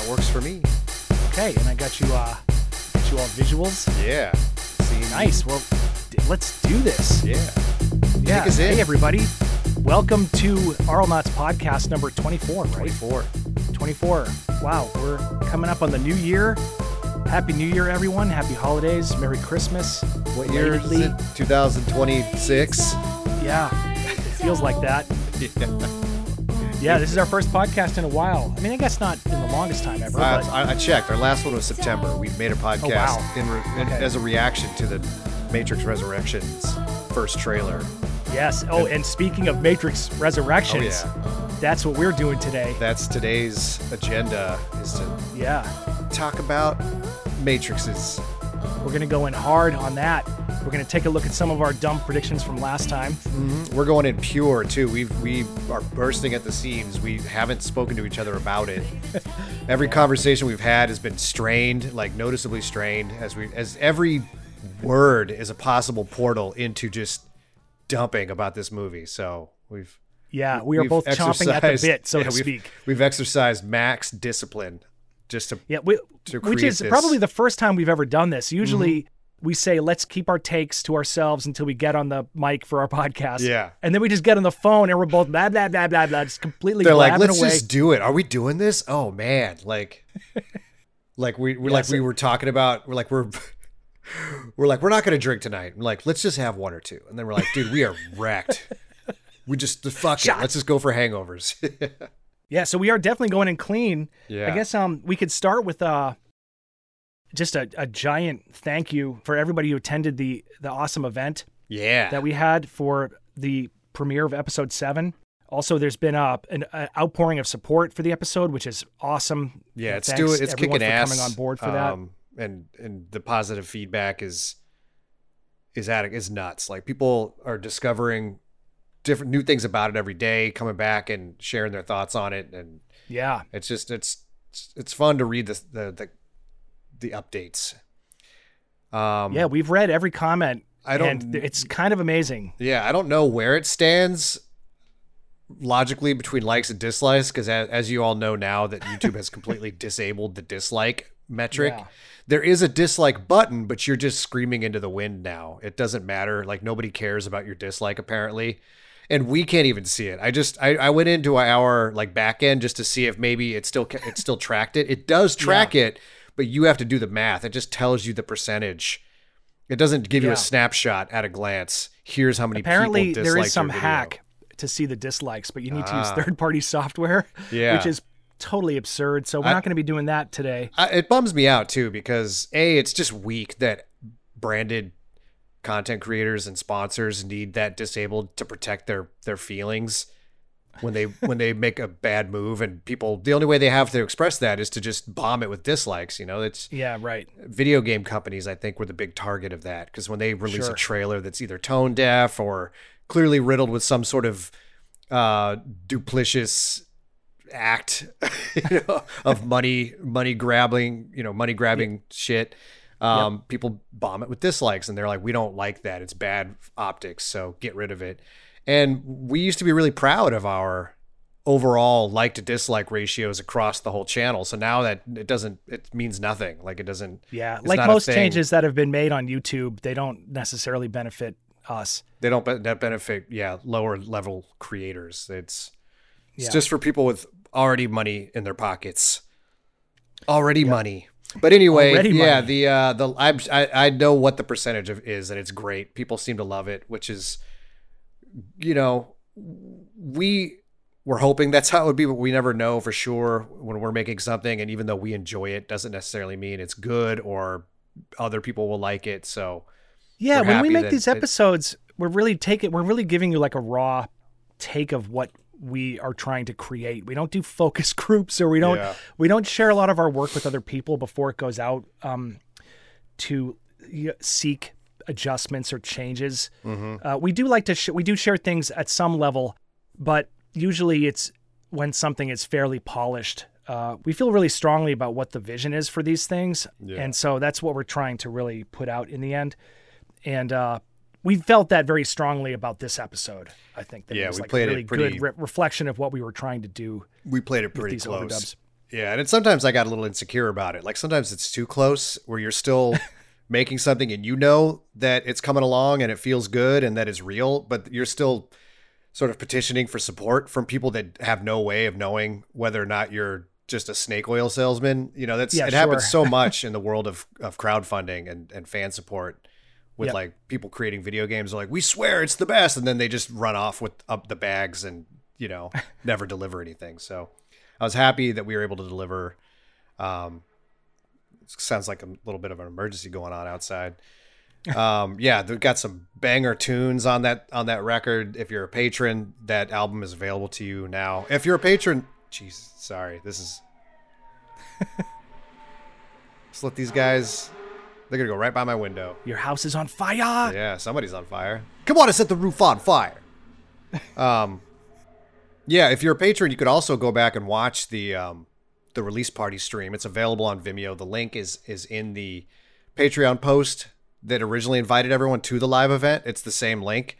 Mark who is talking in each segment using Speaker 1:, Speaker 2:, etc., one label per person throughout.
Speaker 1: That works for me.
Speaker 2: Okay, and I got you uh got you all visuals.
Speaker 1: Yeah. See,
Speaker 2: Nice. Well, d- let's do this.
Speaker 1: Yeah.
Speaker 2: Yeah.
Speaker 1: Take us in.
Speaker 2: Hey everybody. Welcome to Auralnauts podcast number 24, right?
Speaker 1: 24.
Speaker 2: 24. Wow, we're coming up on the new year. Happy New Year, everyone. Happy holidays. Merry Christmas.
Speaker 1: What year is it? 2026.
Speaker 2: Yeah, it feels like that. Yeah, this is our first podcast in a while. I mean, I guess not in the longest time ever,
Speaker 1: I,
Speaker 2: but
Speaker 1: I, I checked. Our last one was September. We made a podcast
Speaker 2: Oh, wow.
Speaker 1: in, re-
Speaker 2: Okay.
Speaker 1: as a reaction to the Matrix Resurrections first trailer.
Speaker 2: yes. Oh, and speaking of Matrix
Speaker 1: Oh
Speaker 2: Resurrections,
Speaker 1: yeah.
Speaker 2: that's what we're doing today.
Speaker 1: That's today's agenda is to
Speaker 2: Yeah,
Speaker 1: talk about Matrixes.
Speaker 2: We're going to go in hard on that. We're going to take a look at some of our dumb predictions from last time. Mm-hmm.
Speaker 1: We're going in pure too. We we are bursting at the seams. We haven't spoken to each other about it. Every conversation we've had has been strained, like noticeably strained, as we as every word is a possible portal into just dumping about this movie. So we've
Speaker 2: Yeah, we are both chomping at the bit, so
Speaker 1: yeah,
Speaker 2: to
Speaker 1: we've-
Speaker 2: speak.
Speaker 1: We've exercised max discipline just to
Speaker 2: Yeah, we,
Speaker 1: to
Speaker 2: which is
Speaker 1: this.
Speaker 2: probably the first time we've ever done this. Usually mm-hmm. we say, let's keep our takes to ourselves until we get on the mic for our podcast.
Speaker 1: Yeah.
Speaker 2: And then we just get on the phone and we're both blah, blah, blah, blah, blah, just completely
Speaker 1: They're like, let's
Speaker 2: away.
Speaker 1: just do it. Are we doing this? Oh man, like, like we we're like
Speaker 2: Yes.
Speaker 1: we were talking about. We're like we're we're like we're not gonna drink tonight. Like, let's just have one or two, and then we're like, dude, we are wrecked. We just fuck it. Let's just go for hangovers.
Speaker 2: Yeah, so we are definitely going in clean.
Speaker 1: Yeah.
Speaker 2: I guess um we could start with uh just a, a giant thank you for everybody who attended the the awesome event
Speaker 1: yeah,
Speaker 2: that we had for the premiere of episode seven. Also, there's been uh, an uh, outpouring of support for the episode, which is awesome.
Speaker 1: yeah. It's
Speaker 2: Thanks,
Speaker 1: doing. It's kicking
Speaker 2: for
Speaker 1: ass.
Speaker 2: coming on board for that.
Speaker 1: Um, and and the positive feedback is is at is nuts. Like people are discovering different new things about it every day, coming back and sharing their thoughts on it, and
Speaker 2: Yeah,
Speaker 1: It's just it's it's fun to read the the the, the updates. Um,
Speaker 2: yeah, we've read every comment.
Speaker 1: I don't-
Speaker 2: And it's kind of amazing.
Speaker 1: yeah. I don't know where it stands logically between likes and dislikes because as, as you all know now that YouTube has completely disabled the dislike metric.
Speaker 2: Yeah.
Speaker 1: There is a dislike button, but you're just screaming into the wind now. It doesn't matter. Like nobody cares about your dislike apparently. And we can't even see it. I just I, I went into our like back end just to see if maybe it still it still tracked it. It does track it, but you have to do the math. It just tells you the percentage. It doesn't give you a snapshot at a glance. Here's how many
Speaker 2: Apparently,
Speaker 1: people
Speaker 2: there
Speaker 1: disliked
Speaker 2: some hack to see the dislikes, but you need to use
Speaker 1: Ah.
Speaker 2: third-party software,
Speaker 1: Yeah.
Speaker 2: which is totally absurd. So we're
Speaker 1: I-
Speaker 2: not going to be doing that today.
Speaker 1: I, it bums me out too because a it's just weak that branded content creators and sponsors need that disabled to protect their their feelings when they when they make a bad move and people the only way they have to express that is to just bomb it with dislikes you know it's
Speaker 2: Yeah, right.
Speaker 1: video game companies i think were the big target of that because when they release
Speaker 2: Sure.
Speaker 1: a trailer that's either tone deaf or clearly riddled with some sort of uh duplicious act you know, of money money grabbing you know money grabbing shit um people bomb it with dislikes and they're like we don't like that. It's bad optics so get rid of it. And we used to be really proud of our overall like to dislike ratios across the whole channel. So now that it doesn't it means nothing. Like it doesn't
Speaker 2: Yeah, like most changes that have been made on YouTube, they don't necessarily benefit us.
Speaker 1: they don't be- that benefit yeah lower level creators. It's it's
Speaker 2: Yeah.
Speaker 1: just for people with already money in their pockets. Already money but anyway
Speaker 2: Already
Speaker 1: yeah
Speaker 2: money.
Speaker 1: the uh the I'm, I, I know what the percentage of is and it's great. People seem to love it which is you know we we're hoping that's how it would be but we never know for sure when we're making something. And even though we enjoy it doesn't necessarily mean it's good or other people will like it. So
Speaker 2: Yeah, when we make these episodes, we're really taking we're really giving you like a raw take of what we are trying to create. We don't do focus groups or we don't
Speaker 1: Yeah.
Speaker 2: we don't share a lot of our work with other people before it goes out um, to seek adjustments or changes. Uh, we do like to sh- we do share things at some level, but usually it's when something is fairly polished. Uh, we feel really strongly about what the vision is for these things, and so that's what we're trying to really put out in the end. And uh, we felt that very strongly about this episode. I think that
Speaker 1: Yeah,
Speaker 2: it was
Speaker 1: we
Speaker 2: like
Speaker 1: played
Speaker 2: a really
Speaker 1: pretty-
Speaker 2: good re- reflection of what we were trying to do
Speaker 1: we played it pretty close
Speaker 2: overdubs.
Speaker 1: Yeah, and it, sometimes I got a little insecure about it. Like sometimes it's too close where you're still making something and you know that it's coming along and it feels good and that is real, but you're still sort of petitioning for support from people that have no way of knowing whether or not you're just a snake oil salesman. You know, that's
Speaker 2: Yeah,
Speaker 1: it happens so much in the world of of crowdfunding and and fan support with
Speaker 2: Yep.
Speaker 1: like people creating video games are like we swear it's the best and then they just run off with up the bags and you know never deliver anything. So I was happy that we were able to deliver um sounds like a little bit of an emergency going on outside. Um yeah, they've got some banger tunes on that on that record. If you're a patron, that album is available to you now. If you're a patron, jeez, sorry. This is Just let these guys they're gonna go right by my window.
Speaker 2: Your house is on fire.
Speaker 1: Yeah, somebody's on fire. Come on and set the roof on fire. um, yeah, if you're a patron, you could also go back and watch the um, the release party stream. It's available on Vimeo. The link is is in the Patreon post that originally invited everyone to the live event. It's the same link.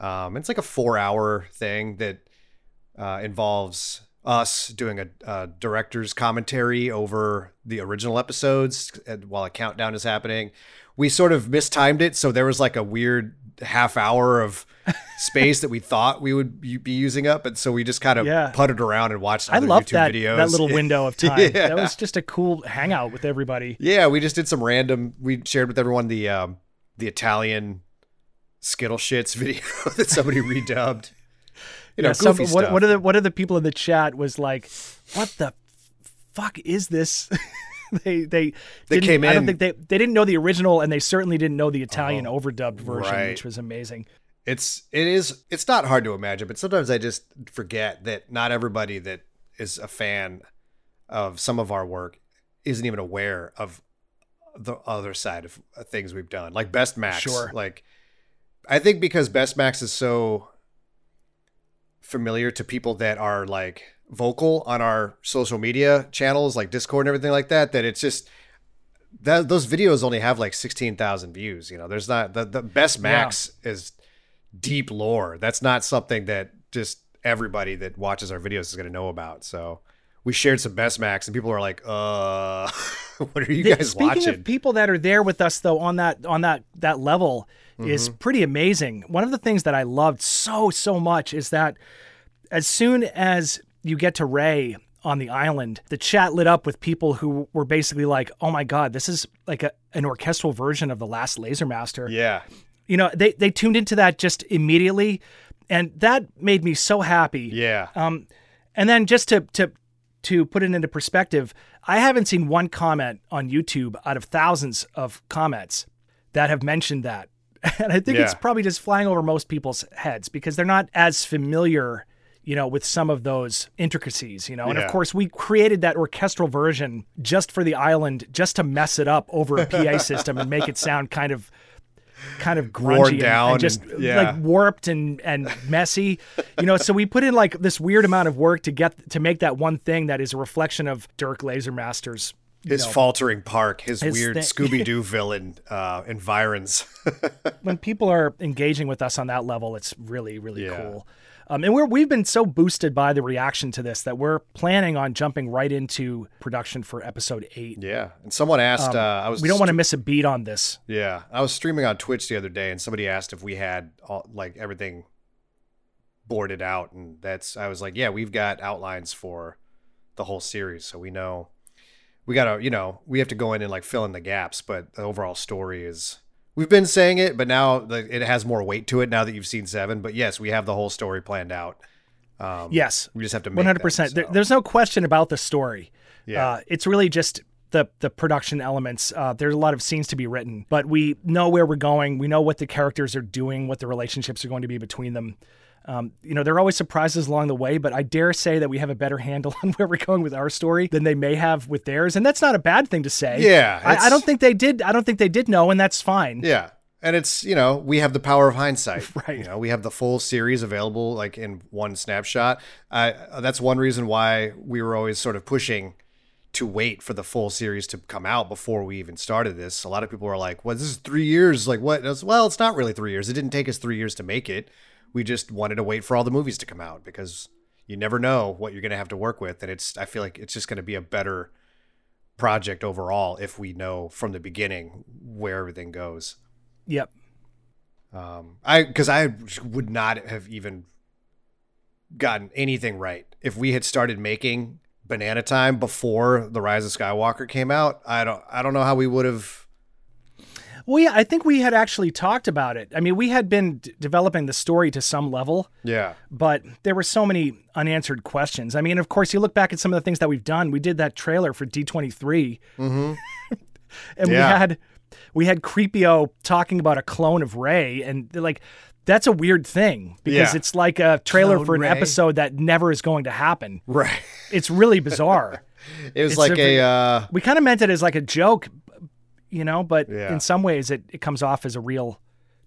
Speaker 1: Um, it's like a four hour thing that uh, involves us doing a, a director's commentary over the original episodes while a countdown is happening. We sort of mistimed it, so there was like a weird half hour of space that we thought we would be using up, and so we just kind of
Speaker 2: Yeah.
Speaker 1: putted around and watched.
Speaker 2: I
Speaker 1: YouTube
Speaker 2: that
Speaker 1: videos.
Speaker 2: that little window of time.
Speaker 1: Yeah.
Speaker 2: That was just a cool hangout with everybody.
Speaker 1: Yeah, we just did some random. We shared with everyone the um, the Italian Skittle shits video that somebody redubbed. You know,
Speaker 2: Yeah, some,
Speaker 1: goofy
Speaker 2: what,
Speaker 1: stuff.
Speaker 2: what are the what are the people in the chat was like, what the fuck is this? they they
Speaker 1: They came
Speaker 2: I don't think they they didn't know the original, and they certainly didn't know the oh, Italian
Speaker 1: Oh,
Speaker 2: overdubbed version,
Speaker 1: right.
Speaker 2: which was amazing.
Speaker 1: it's it is it's not hard to imagine but sometimes i just forget that not everybody that is a fan of some of our work isn't even aware of the other side of things we've done like best max
Speaker 2: Sure.
Speaker 1: like i think because best max is so familiar to people that are like vocal on our social media channels like discord and everything like that that it's just that those videos only have like 16,000 views you know there's not the, the best max is deep lore. That's not something that just everybody that watches our videos is going to know about. So we shared some best max, and people are like, "Uh, what are you guys
Speaker 2: Speaking
Speaker 1: watching?"
Speaker 2: of people that are there with us though on that on that that level is
Speaker 1: Mm-hmm.
Speaker 2: pretty amazing. One of the things that I loved so so much is that as soon as you get to Rey on the island, the chat lit up with people who were basically like, "Oh my god, this is like a, an orchestral version of the last Laser Master."
Speaker 1: yeah,
Speaker 2: You know, they they tuned into that just immediately, and that made me so happy.
Speaker 1: yeah,
Speaker 2: Um, and then just to to to put it into perspective, I haven't seen one comment on YouTube out of thousands of comments that have mentioned that. And I think it's probably just flying over most people's heads because they're not as familiar, you know, with some of those intricacies, you know. And of course, we created that orchestral version just for the island, just to mess it up over a PA system and make it sound kind of kind of grungy and- and just
Speaker 1: and- yeah.
Speaker 2: like warped and and messy you know so we put in like this weird amount of work to get to make that one thing that is a reflection of dirk lasermaster's
Speaker 1: his
Speaker 2: know,
Speaker 1: faltering park, his,
Speaker 2: his
Speaker 1: weird Scooby Doo villain uh, environs.
Speaker 2: when people are engaging with us on that level it's really really
Speaker 1: Yeah.
Speaker 2: cool um, and we're, we've been so boosted by the reaction to this that we're planning on jumping right into production for episode eight.
Speaker 1: yeah, and someone asked. uh, I was
Speaker 2: Um, We don't want to miss a beat on this.
Speaker 1: Yeah, I was streaming on Twitch the other day, and somebody asked if we had all, like everything boarded out, and that's I was like, yeah, we've got outlines for the whole series, so we know we gotta, you know, we have to go in and like fill in the gaps, but the overall story is. We've been saying it, but now like, it has more weight to it now that you've seen seven. But yes, we have the whole story planned out. Um,
Speaker 2: Yes,
Speaker 1: we just have to make
Speaker 2: one hundred
Speaker 1: them,
Speaker 2: percent.
Speaker 1: so.
Speaker 2: There's no question about the story.
Speaker 1: Yeah.
Speaker 2: Uh, it's really just the the production elements. Uh, there's a lot of scenes to be written, but we know where we're going. We know what the characters are doing, what the relationships are going to be between them. Um, you know, there are always surprises along the way, but I dare say that we have a better handle on where we're going with our story than they may have with theirs, and that's not a bad thing to say.
Speaker 1: Yeah,
Speaker 2: I, I don't think they did. I don't think they did know, and that's fine.
Speaker 1: Yeah. And it's, you know, we have the power of hindsight.
Speaker 2: Right.
Speaker 1: You know, we have the full series available like in one snapshot. I that's one reason why we were always sort of pushing to wait for the full series to come out before we even started this. A lot of people were like, "Well, this is 3 years." Like, what? Was, well, it's not really 3 years. It didn't take us 3 years to make it. We just wanted to wait for all the movies to come out because you never know what you're going to have to work with, and it's I feel like it's just going to be a better project overall if we know from the beginning where everything goes.
Speaker 2: Yep.
Speaker 1: Um, I because I would not have even gotten anything right if we had started making Banana Time before the Rise of Skywalker came out. I don't I don't know how we would have.
Speaker 2: Well, yeah, I think we had actually talked about it. I mean, we had been d- developing the story to some level,
Speaker 1: Yeah.
Speaker 2: but there were so many unanswered questions. I mean, of course, you look back at some of the things that we've done. We did that trailer for D23,
Speaker 1: Mm-hmm.
Speaker 2: and we had we had Creepio talking about a clone of Rey, and like that's a weird thing because
Speaker 1: Yeah.
Speaker 2: it's like a trailer
Speaker 1: Clone
Speaker 2: for an
Speaker 1: Rey.
Speaker 2: episode that never is going to happen.
Speaker 1: Right.
Speaker 2: It's really bizarre.
Speaker 1: It was
Speaker 2: It's
Speaker 1: like
Speaker 2: a-
Speaker 1: a uh,
Speaker 2: we kind of meant it as like a joke, you know, but
Speaker 1: Yeah.
Speaker 2: in some ways it, it comes off as a real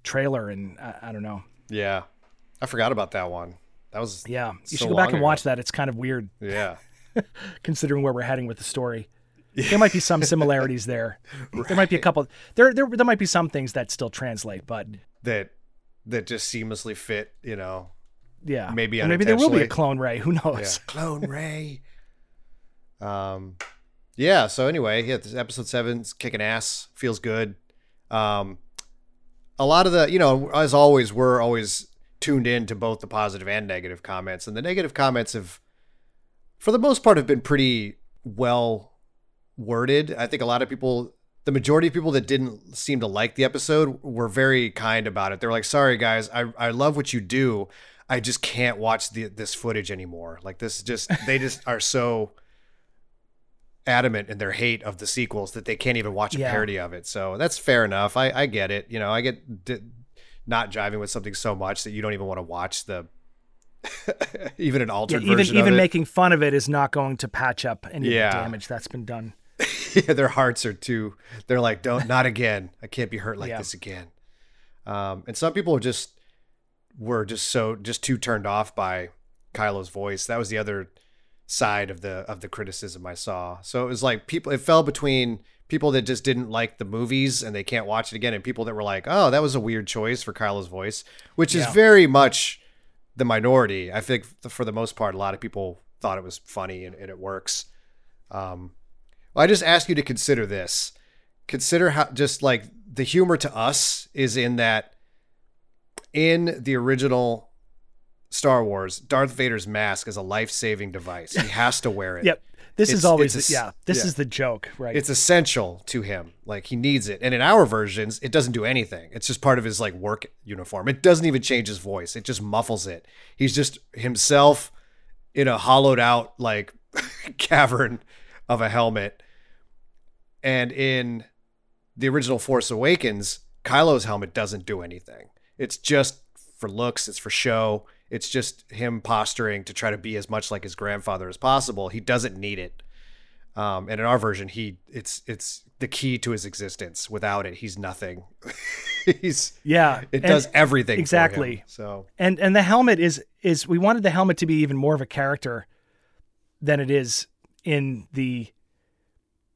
Speaker 2: trailer, and I, I don't know.
Speaker 1: yeah. I forgot about that one. That was
Speaker 2: Yeah, you
Speaker 1: So
Speaker 2: should go back and
Speaker 1: ago.
Speaker 2: watch that. It's kind of weird
Speaker 1: yeah.
Speaker 2: considering where we're heading with the story. There might be some similarities there. There might be a couple. There, there, there might be some things that still translate, but
Speaker 1: That that just seamlessly fit. You know.
Speaker 2: yeah,
Speaker 1: Maybe
Speaker 2: maybe there will be a clone Rey. Who
Speaker 1: Yeah.
Speaker 2: knows?
Speaker 1: Clone Rey. Um, yeah. So anyway, yeah, this episode seven's kicking ass. Feels good. Um, a lot of the, you know, as always, we're always tuned in to both the positive and negative comments, and the negative comments have, for the most part, have been pretty well worded. I think a lot of people. The majority of people that didn't seem to like the episode were very kind about it. They're like, "Sorry guys, I, I love what you do. I just can't watch the, this footage anymore. Like this just they just are so adamant in their hate of the sequels that they can't even watch a
Speaker 2: Yeah.
Speaker 1: parody of it. So that's fair enough. I, I get it. You know, I get d- not driving with something so much that you don't even want to watch the even an
Speaker 2: Yeah,
Speaker 1: altered
Speaker 2: even
Speaker 1: version
Speaker 2: even
Speaker 1: it.
Speaker 2: making fun of it is not going to patch up any
Speaker 1: Yeah.
Speaker 2: damage that's been done.
Speaker 1: yeah, their hearts are too. They're like, don't, not again. I can't be hurt like
Speaker 2: Yeah.
Speaker 1: this again. Um, and some people are just were just so just too turned off by Kylo's voice. That was the other side of the of the criticism I saw. So it was like people. It fell between people that just didn't like the movies and they can't watch it again, and people that were like, oh, that was a weird choice for Kylo's voice, which is very much the minority. I think for the most part, a lot of people thought it was funny and, and it works. Um, well, I just ask you to consider this. Consider how just like the humor to us is in that in the original Star Wars, Darth Vader's mask is a life-saving device. He has to wear it.
Speaker 2: Yep. This
Speaker 1: It's-
Speaker 2: is always
Speaker 1: a
Speaker 2: yeah. This
Speaker 1: yeah.
Speaker 2: is the joke, right?
Speaker 1: It's essential to him. Like he needs it. And in our versions, it doesn't do anything. It's just part of his like work uniform. It doesn't even change his voice. It just muffles it. He's just himself in a hollowed out like cavern of a helmet. And in the original Force Awakens, Kylo's helmet doesn't do anything. It's just for looks, it's for show. It's just him posturing to try to be as much like his grandfather as possible. He doesn't need it. Um, and in our version, he it's it's the key to his existence. Without it, he's nothing. he's
Speaker 2: yeah.
Speaker 1: it does everything for him.
Speaker 2: exactly.
Speaker 1: So
Speaker 2: and and the helmet is is we wanted the helmet to be even more of a character than it is in the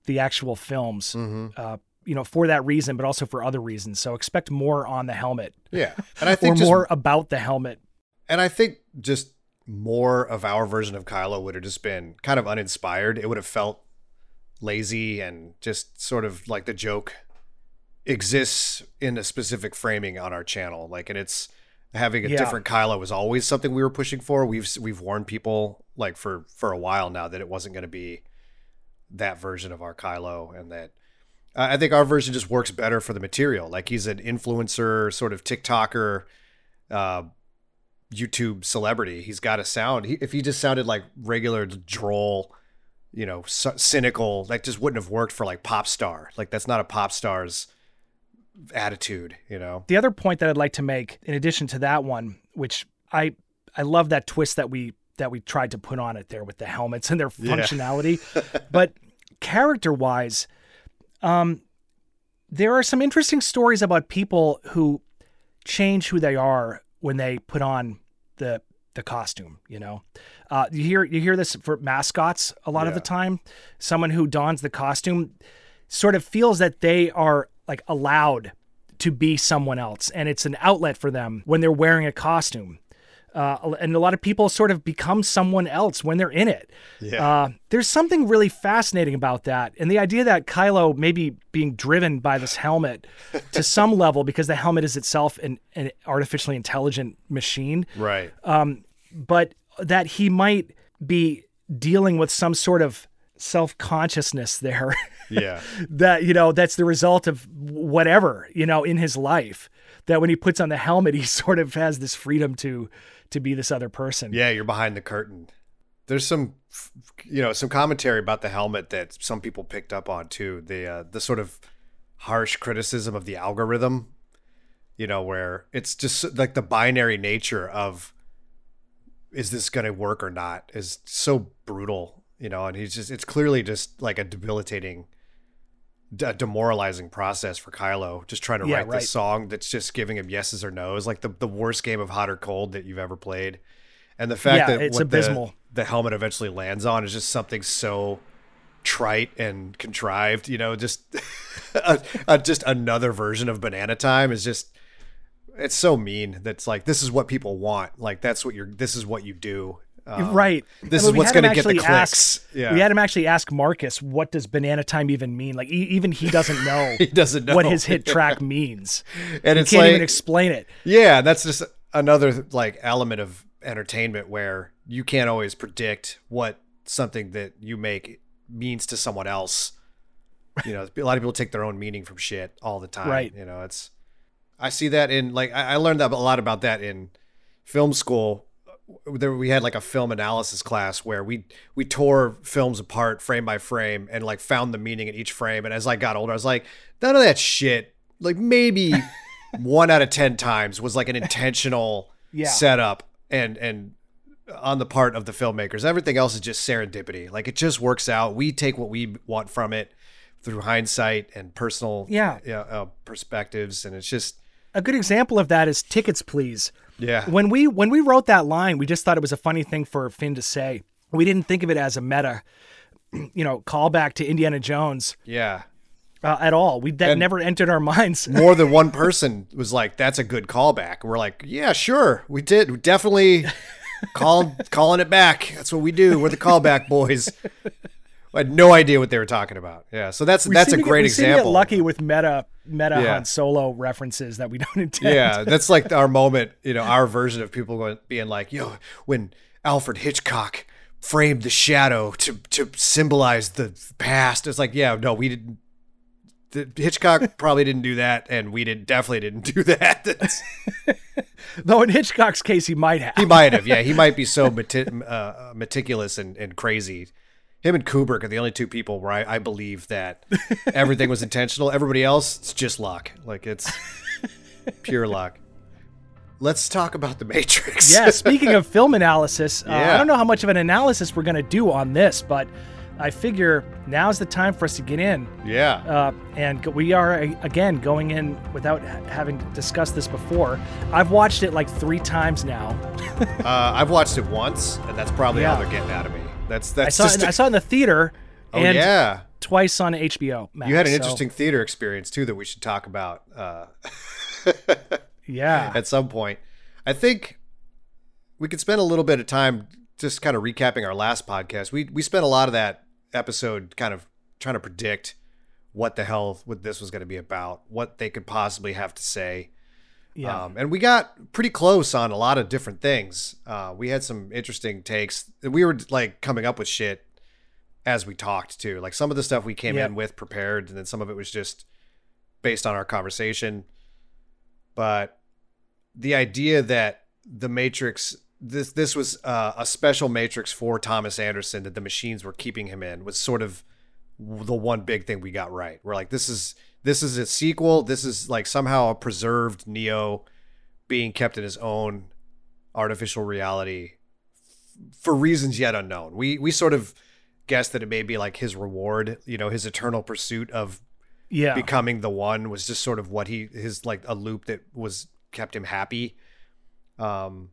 Speaker 2: the actual films
Speaker 1: mhm.
Speaker 2: uh you know for that reason but also for other reasons so expect more on the helmet
Speaker 1: yeah, and I
Speaker 2: or
Speaker 1: think just,
Speaker 2: more about the helmet
Speaker 1: and I think just more of our version of Kylo would have just been kind of uninspired. It would have felt lazy and just sort of like the joke exists in a specific framing on our channel. Like, and it's having a
Speaker 2: Yeah.
Speaker 1: different Kylo was always something we were pushing for. We've we've warned people like for for a while now that it wasn't going to be that version of our Kylo, and that I I think our version just works better for the material. Like he's an influencer, sort of TikToker, uh, YouTube celebrity. He's got a sound. He, if he just sounded like regular droll, you know, c- cynical, that just wouldn't have worked for like pop star. Like that's not a pop star's attitude, you know.
Speaker 2: the other point that i'd like to make in addition to that one which i i love that twist that we that we tried to put on it there with the helmets and their
Speaker 1: Yeah.
Speaker 2: functionality but character wise um there are some interesting stories about people who change who they are when they put on the the costume you know? Uh, you hear you hear this for mascots a lot of the time. Someone who dons the costume sort of feels that they are like allowed to be someone else and it's an outlet for them when they're wearing a costume Uh, and a lot of people sort of become someone else when they're in it.
Speaker 1: Yeah.
Speaker 2: Uh, there's something really fascinating about that. And the idea that Kylo may be being driven by this helmet to some level because the helmet is itself an, an artificially intelligent machine,
Speaker 1: Right.
Speaker 2: but that he might be dealing with some sort of self consciousness there.
Speaker 1: yeah.
Speaker 2: that you know that's the result of whatever you know in his life that when he puts on the helmet he sort of has this freedom to to be this other person
Speaker 1: Yeah, you're behind the curtain. There's some, you know, some commentary about the helmet that some people picked up on too. The uh, the sort of harsh criticism of the algorithm, you know, where it's just like the binary nature of is this going to work or not is so brutal, you know, and he's just it's clearly just like a debilitating d- demoralizing process for Kylo just trying to
Speaker 2: Yeah,
Speaker 1: write
Speaker 2: right.
Speaker 1: this song that's just giving him yeses or nos like the, the worst game of hot or cold that you've ever played and the fact
Speaker 2: Yeah,
Speaker 1: that
Speaker 2: it's
Speaker 1: what
Speaker 2: abysmal.
Speaker 1: The, the helmet eventually lands on is just something so trite and contrived you know just a, a- just another version of banana time is just it's so mean that's like this is what people want like that's what you're this is what you do Um,
Speaker 2: right
Speaker 1: this is what's going to get the
Speaker 2: actually ask-
Speaker 1: clicks yeah
Speaker 2: we had him actually ask marcus what does banana time even mean like e- even he doesn't know
Speaker 1: he doesn't know
Speaker 2: what his hit track means
Speaker 1: and
Speaker 2: he
Speaker 1: it's
Speaker 2: can't
Speaker 1: like
Speaker 2: even explain it
Speaker 1: Yeah, that's just another like element of entertainment where you can't always predict what something that you make means to someone else. You know, a lot of people take their own meaning from shit all the time.
Speaker 2: Right.
Speaker 1: You know, it's I see that in like I I learned that a lot about that in film school. There we had like a film analysis class where we we tore films apart frame by frame and like found the meaning in each frame. And as I got older, I was like, none of that shit. Like maybe one out of ten times was like an intentional
Speaker 2: Yeah.
Speaker 1: setup and and on the part of the filmmakers. Everything else is just serendipity. Like it just works out. We take what we want from it through hindsight and personal
Speaker 2: Yeah.
Speaker 1: uh, perspectives, and it's just
Speaker 2: a good example of that is tickets please
Speaker 1: yeah
Speaker 2: when we when we wrote that line, we just thought it was a funny thing for Finn to say. We didn't think of it as a meta, you know, callback to Indiana Jones
Speaker 1: yeah.
Speaker 2: uh, at all. We that
Speaker 1: And-
Speaker 2: never entered our minds.
Speaker 1: More than one person was like, "That's a good callback." We're like, "Yeah, sure, we did. We definitely called calling it back. That's what we do. We're the callback boys." I had no idea what they were talking about. Yeah, so that's
Speaker 2: We
Speaker 1: that's a
Speaker 2: seem to get-
Speaker 1: great
Speaker 2: we seem to
Speaker 1: example.
Speaker 2: Get lucky with meta meta
Speaker 1: Yeah.
Speaker 2: Han Solo references that we don't intend.
Speaker 1: yeah, that's like our moment, you know, our version of people going being like, "Yo, when Alfred Hitchcock framed the shadow to to symbolize the past." It's like, yeah, no, we didn't. The, Hitchcock probably didn't do that, and we did definitely didn't do that.
Speaker 2: Though in Hitchcock's case, he might have.
Speaker 1: he might have, yeah, he might be so meti- uh, meticulous and, and crazy. Him and Kubrick are the only two people where I, I believe that everything was intentional. Everybody else, it's just luck. Like it's pure luck. Let's talk about the Matrix.
Speaker 2: yeah. Speaking of film analysis, uh, I don't know how much of an analysis we're going to do on this, but I figure now's the time for us to get in.
Speaker 1: yeah.
Speaker 2: Uh, and we are again going in without having discussed this before. I've watched it like three times now.
Speaker 1: Uh, I've watched it once, and that's probably
Speaker 2: Yeah.
Speaker 1: all they're getting out of me. That's that's.
Speaker 2: I saw
Speaker 1: just.
Speaker 2: it, I saw it in the theater
Speaker 1: oh
Speaker 2: and
Speaker 1: yeah,
Speaker 2: twice on HBO. Max,
Speaker 1: you had an
Speaker 2: so,
Speaker 1: interesting theater experience too that we should talk about uh,
Speaker 2: yeah.
Speaker 1: at some point. I think we could spend a little bit of time just kind of recapping our last podcast. We we spent a lot of that episode kind of trying to predict what the hell what this was going to be about, what they could possibly have to say.
Speaker 2: Yeah.
Speaker 1: Um, and we got pretty close on a lot of different things. Uh, we had some interesting takes. We were like coming up with shit as we talked too. Like some of the stuff we came
Speaker 2: Yep.
Speaker 1: in with prepared, and then some of it was just based on our conversation. But the idea that the Matrix this this was uh, a special Matrix for Thomas Anderson that the machines were keeping him in was sort of the one big thing we got right. We're like, this is this is a sequel. This is like somehow a preserved Neo being kept in his own artificial reality f- for reasons yet unknown. We we sort of guessed that it may be like his reward, you know, his eternal pursuit of
Speaker 2: yeah.
Speaker 1: becoming the one was just sort of what he his like a loop that was kept him happy. Um,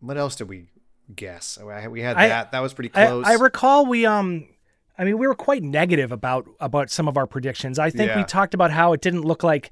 Speaker 1: what else did we guess? I- We had
Speaker 2: I-
Speaker 1: that. That was pretty
Speaker 2: I,
Speaker 1: close.
Speaker 2: I recall we um I mean we were quite negative about about some of our predictions. I think we talked about how it didn't look like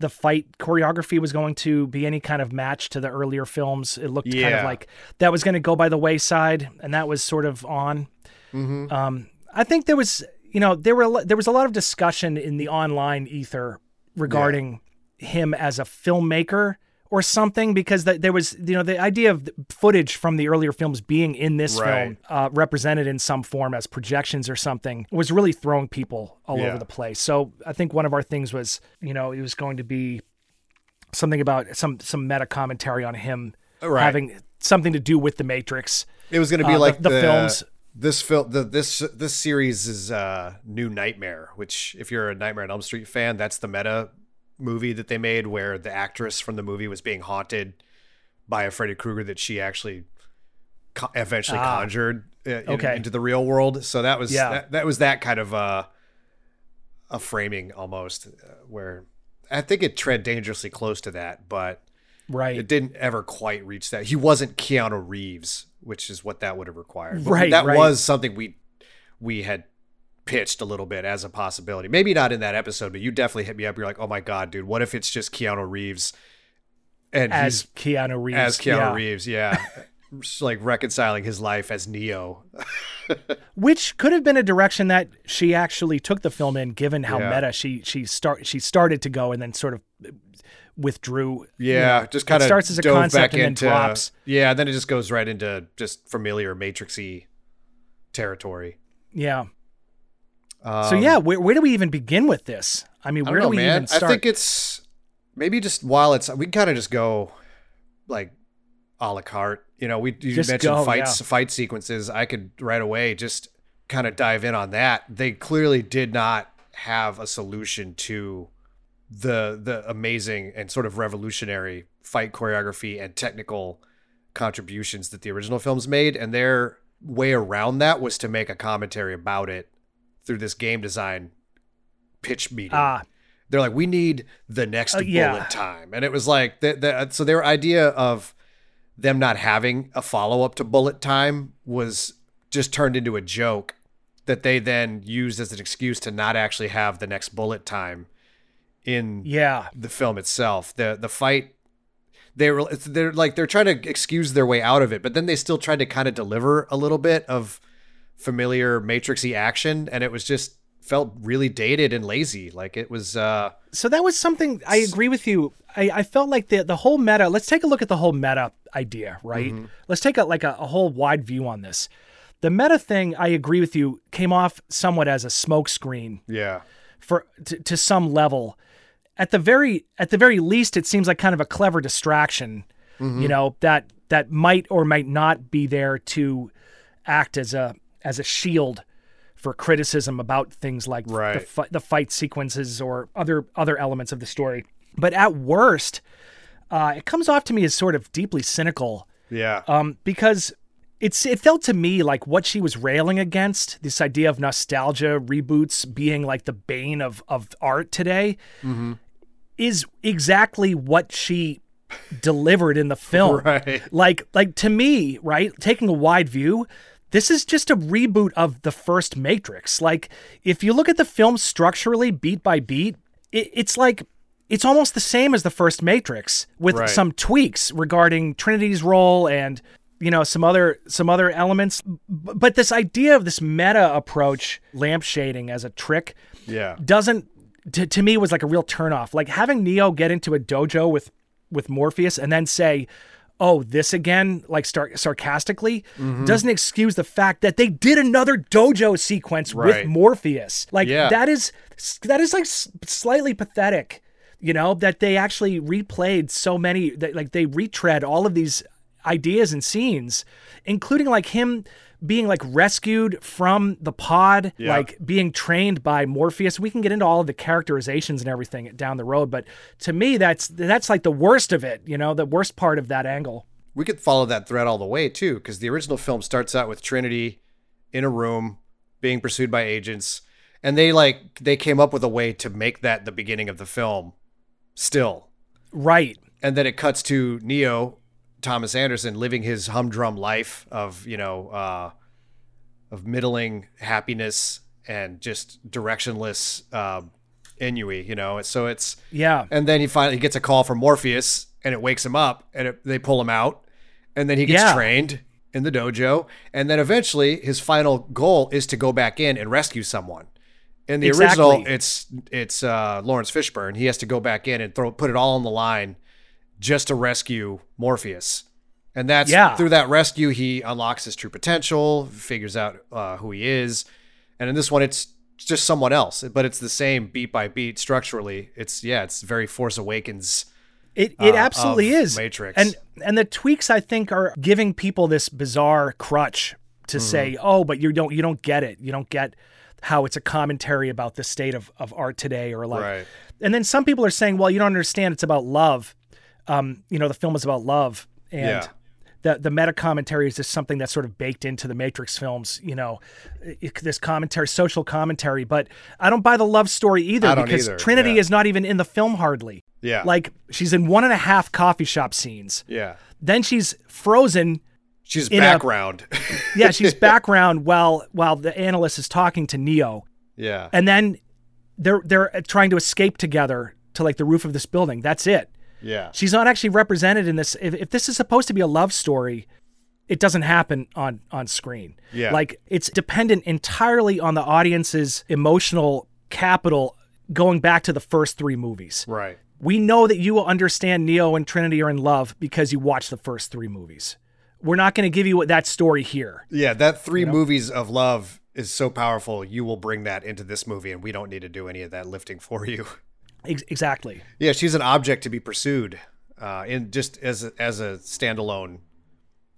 Speaker 2: the fight choreography was going to be any kind of match to the earlier films. It looked kind of like that was going to go by the wayside, and that was sort of on.
Speaker 1: Mm-hmm.
Speaker 2: Um, I think there was, you know, there were there was a lot of discussion in the online ether regarding him as a filmmaker or something because th- there was, you know, the idea of footage from the earlier films being in this
Speaker 1: Right.
Speaker 2: film uh, represented in some form as projections or something was really throwing people all
Speaker 1: Yeah.
Speaker 2: over the place. So I think one of our things was, you know, it was going to be something about some some meta commentary on him
Speaker 1: Right.
Speaker 2: having something to do with the Matrix.
Speaker 1: It was going to be
Speaker 2: Uh, the-
Speaker 1: like
Speaker 2: the films-
Speaker 1: This film, the, this this series is uh, New Nightmare, which if you're a Nightmare on Elm Street fan, that's the meta movie that they made where the actress from the movie was being haunted by a Freddy Krueger that she actually co- eventually
Speaker 2: Ah.
Speaker 1: conjured uh, in-
Speaker 2: Okay.
Speaker 1: into the real world. So that was
Speaker 2: Yeah.
Speaker 1: that, that was that kind of uh, a framing almost, uh, where I think it tread dangerously close to that, but
Speaker 2: Right.
Speaker 1: it didn't ever quite reach that. He wasn't Keanu Reeves, which is what that would have required. But
Speaker 2: Right,
Speaker 1: that
Speaker 2: right.
Speaker 1: was something we we had pitched a little bit as a possibility. Maybe not in that episode, but you definitely hit me up. You're like, "Oh my god, dude, what if it's just Keanu Reeves?" And
Speaker 2: as
Speaker 1: he's
Speaker 2: Keanu Reeves.
Speaker 1: as Keanu
Speaker 2: yeah.
Speaker 1: Reeves, yeah. Like reconciling his life as Neo.
Speaker 2: which could have been a direction that she actually took the film in, given how
Speaker 1: Yeah.
Speaker 2: meta she she start she started to go and then sort of withdrew. you
Speaker 1: Yeah,
Speaker 2: know.
Speaker 1: just kind of
Speaker 2: starts as a concept
Speaker 1: back
Speaker 2: and then drops.
Speaker 1: yeah. Then it just goes right into just familiar Matrixy territory.
Speaker 2: Yeah.
Speaker 1: Um,
Speaker 2: So yeah, where where do we even begin with this? I mean,
Speaker 1: I
Speaker 2: where
Speaker 1: don't
Speaker 2: do we
Speaker 1: man.
Speaker 2: even start?
Speaker 1: I think it's maybe just while it's we kind of just go like a la carte. You know, we you
Speaker 2: Just
Speaker 1: mentioned
Speaker 2: go,
Speaker 1: fights,
Speaker 2: yeah.
Speaker 1: fight sequences. I could right away just kind of dive in on that. They clearly did not have a solution to the the amazing and sort of revolutionary fight choreography and technical contributions that the original films made, and their way around that was to make a commentary about it through this game design pitch meeting
Speaker 2: Ah,
Speaker 1: they're like, we need the next
Speaker 2: Uh, yeah.
Speaker 1: bullet time, and it was like the, the so their idea of them not having a follow up to bullet time was just turned into a joke that they then used as an excuse to not actually have the next bullet time in
Speaker 2: yeah.
Speaker 1: the film itself. The the fight they were they're like they're trying to excuse their way out of it, but then they still tried to kind of deliver a little bit of familiar matrixy action and it was just felt really dated and lazy. Like it was uh
Speaker 2: So that was something I agree with you. I, I felt like the the whole meta. Let's take a look at the whole meta idea, right?
Speaker 1: Mm-hmm.
Speaker 2: Let's take a like a, a whole wide view on this. The meta thing, I agree with you, came off somewhat as a smokescreen
Speaker 1: yeah.
Speaker 2: for to, to some level. At the very at the very least, it seems like kind of a clever distraction,
Speaker 1: Mm-hmm.
Speaker 2: you know that that might or might not be there to act as a as a shield for criticism about things like the, fi- the fight sequences or other other elements of the story. But at worst, uh, it comes off to me as sort of deeply cynical
Speaker 1: Yeah.
Speaker 2: um, because it's it felt to me like what she was railing against this idea of nostalgia reboots being like the bane of of art today is exactly what she delivered in the film
Speaker 1: Right.
Speaker 2: like like to me right taking a wide view this is just a reboot of the first matrix like if you look at the film structurally beat by beat it, it's like it's almost the same as the first matrix with
Speaker 1: Right.
Speaker 2: some tweaks regarding trinity's role and you know some other some other elements but this idea of this meta approach lampshading as a trick
Speaker 1: Yeah.
Speaker 2: doesn't to, to me was like a real turnoff. Like having Neo get into a dojo with with Morpheus and then say, "Oh, this again," like start sarcastically,
Speaker 1: Mm-hmm.
Speaker 2: doesn't excuse the fact that they did another dojo sequence with Morpheus. Like
Speaker 1: Yeah.
Speaker 2: that is that is like s- slightly pathetic. You know that they actually replayed so many that like they retread all of these ideas and scenes, including like him being like rescued from the pod,
Speaker 1: Yeah.
Speaker 2: like being trained by Morpheus. We can get into all of the characterizations and everything down the road, but to me, that's that's like the worst of it. You know, the worst part of that angle.
Speaker 1: We could follow that thread all the way too, because the original film starts out with Trinity in a room being pursued by agents, and they like they came up with a way to make that the beginning of the film still.
Speaker 2: Right.
Speaker 1: and then it cuts to Neo Thomas Anderson living his humdrum life of you know uh, of middling happiness and just directionless uh, Inui, you know. So it's
Speaker 2: Yeah.
Speaker 1: and then he finally gets a call from Morpheus, and it wakes him up, and it, they pull him out, and then he gets
Speaker 2: Yeah.
Speaker 1: trained in the dojo, and then eventually his final goal is to go back in and rescue someone. In the original, it's it's uh, Laurence Fishburne. He has to go back in and throw put it all on the line just to rescue Morpheus. And that's
Speaker 2: Yeah.
Speaker 1: through that rescue he unlocks his true potential, figures out uh, who he is, and in this one it's just someone else, but it's the same beat by beat structurally. It's yeah, it's very Force Awakens.
Speaker 2: It it
Speaker 1: uh,
Speaker 2: absolutely is.
Speaker 1: Matrix.
Speaker 2: And and the tweaks I think are giving people this bizarre crutch to say,
Speaker 1: Mm-hmm.
Speaker 2: "Oh, but you don't you don't get it. You don't get how it's a commentary about the state of of art today or like
Speaker 1: Right.
Speaker 2: And then some people are saying, "Well, you don't understand. It's about love. Um, you know, the film is about love." And
Speaker 1: Yeah.
Speaker 2: the the meta commentary is just something that's sort of baked into the Matrix films, you know, it- this commentary, social commentary. But I don't buy the love story either because
Speaker 1: either,
Speaker 2: Trinity
Speaker 1: yeah.
Speaker 2: is not even in the film hardly.
Speaker 1: Yeah.
Speaker 2: Like she's in one and a half coffee shop scenes.
Speaker 1: yeah.
Speaker 2: Then she's frozen.
Speaker 1: She's
Speaker 2: In a-
Speaker 1: background.
Speaker 2: Yeah, she's background while while the analyst is talking to Neo,
Speaker 1: yeah.
Speaker 2: and then they're they're trying to escape together to like the roof of this building. That's it.
Speaker 1: Yeah.
Speaker 2: She's not actually represented in this. If, if this is supposed to be a love story, it doesn't happen on on screen.
Speaker 1: Yeah.
Speaker 2: Like it's dependent entirely on the audience's emotional capital going back to the first three movies.
Speaker 1: Right.
Speaker 2: We know that you will understand Neo and Trinity are in love because you watched the first three movies. We're not going to give you that story here.
Speaker 1: Yeah, that three movies of love is so powerful. You will bring that into this movie, and we don't need to do any of that lifting for you.
Speaker 2: Ex- exactly.
Speaker 1: Yeah, she's an object to be pursued, uh, in just as a, as a standalone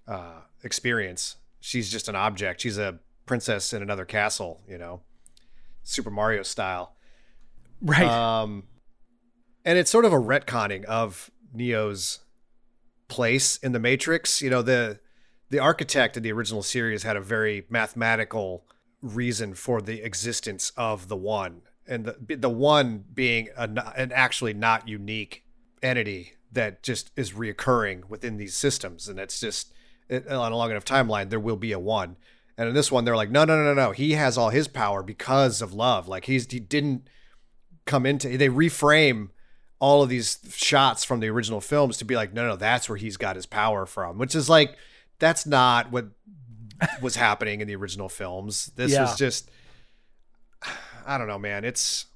Speaker 1: uh, experience. She's just an object. She's a princess in another castle, you know, Super Mario style.
Speaker 2: Right.
Speaker 1: Um, and it's sort of a retconning of Neo's place in the Matrix. You know, the the architect in the original series had a very mathematical reason for the existence of the one, and the the one being a, no- an actually not unique entity that just is reoccurring within these systems, and it's just it, uh, on a long enough timeline there will be a one. And in this one, they're like, no, no, no, no, no. He has all his power because of love. Like he's he didn't come into they reframe all of these shots from the original films to be like no no that's where he's got his power from which is like that's not what was happening in the original films this
Speaker 2: Yeah.
Speaker 1: was just i don't know man it's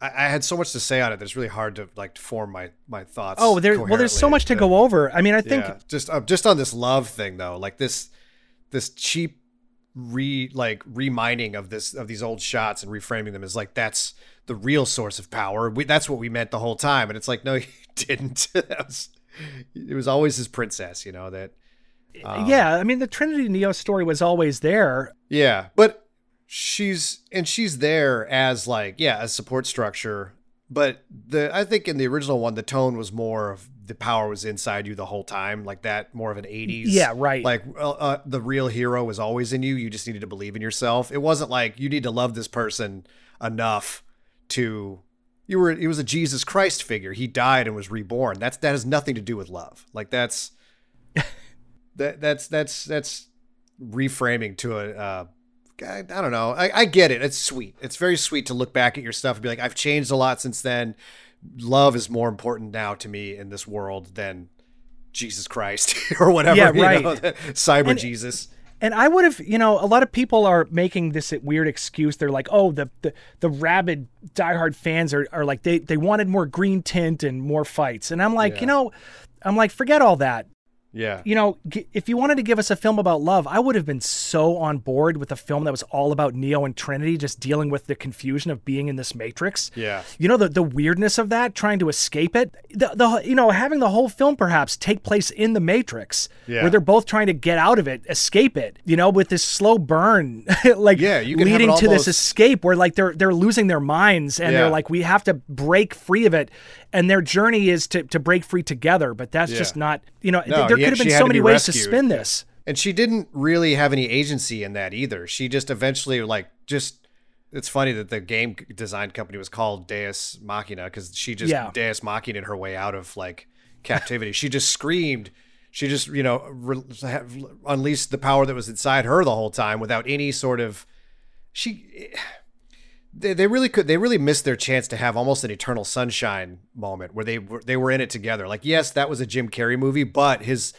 Speaker 1: I, I had so much to say on it that it's really hard to like form my my thoughts
Speaker 2: oh, there. Well, there's so much to go over. I mean, I think
Speaker 1: Yeah, just uh, just on this love thing though, like this this cheap re like remining of this of these old shots and reframing them is like that's the real source of power. We, that's what we meant the whole time, and it's like no, you didn't. that was, it was always his princess, you know that. um,
Speaker 2: yeah. I mean, the Trinity Neo story was always there.
Speaker 1: Yeah, but she's and she's there as like yeah, a support structure. But the I think in the original one, the tone was more of the power was inside you the whole time, like that, more of an '80s.
Speaker 2: Yeah, right.
Speaker 1: Like uh, uh, the real hero was always in you. You just needed to believe in yourself. It wasn't like you need to love this person enough to. You were. It was a Jesus Christ figure. He died and was reborn. That's that has nothing to do with love. Like that's. that that's that's that's reframing to a uh, I, I don't know. I, I get it. It's sweet. It's very sweet to look back at your stuff and be like, I've changed a lot since then. Love is more important now to me in this world than Jesus Christ or whatever.
Speaker 2: Yeah,
Speaker 1: you
Speaker 2: right.
Speaker 1: know, Cyber
Speaker 2: And-
Speaker 1: Jesus.
Speaker 2: And I would have, you know, a lot of people are making this weird excuse. They're like, oh, the the, the rabid diehard fans are, are like they they wanted more green tint and more fights. And I'm like,
Speaker 1: Yeah.
Speaker 2: you know, I'm like, forget all that.
Speaker 1: Yeah.
Speaker 2: You know, g- if you wanted to give us a film about love, I would have been so on board with a film that was all about Neo and Trinity just dealing with the confusion of being in this matrix.
Speaker 1: Yeah.
Speaker 2: You know the the weirdness of that, trying to escape it. The the you know having the whole film perhaps take place in the Matrix,
Speaker 1: Yeah.
Speaker 2: where they're both trying to get out of it, escape it. You know, with this slow burn, like
Speaker 1: Yeah, you
Speaker 2: leading
Speaker 1: it
Speaker 2: to this escape where like they're they're losing their minds and
Speaker 1: Yeah.
Speaker 2: they're like we have to break free of it, and their journey is to to break free together. But that's
Speaker 1: Yeah.
Speaker 2: just not you know
Speaker 1: No,
Speaker 2: there could have been so many
Speaker 1: be
Speaker 2: ways to
Speaker 1: rescued.
Speaker 2: spin this.
Speaker 1: And she didn't really have any agency in that either. She just eventually like just it's funny that the game design company was called Deus Machina because she just
Speaker 2: Yeah.
Speaker 1: Deus Machina her way out of like captivity. she just screamed. She just you know re- unleashed the power that was inside her the whole time without any sort of she. Eh, they, they really could they really missed their chance to have almost an eternal sunshine moment where they were they were in it together. Like yes, that was a Jim Carrey movie, but his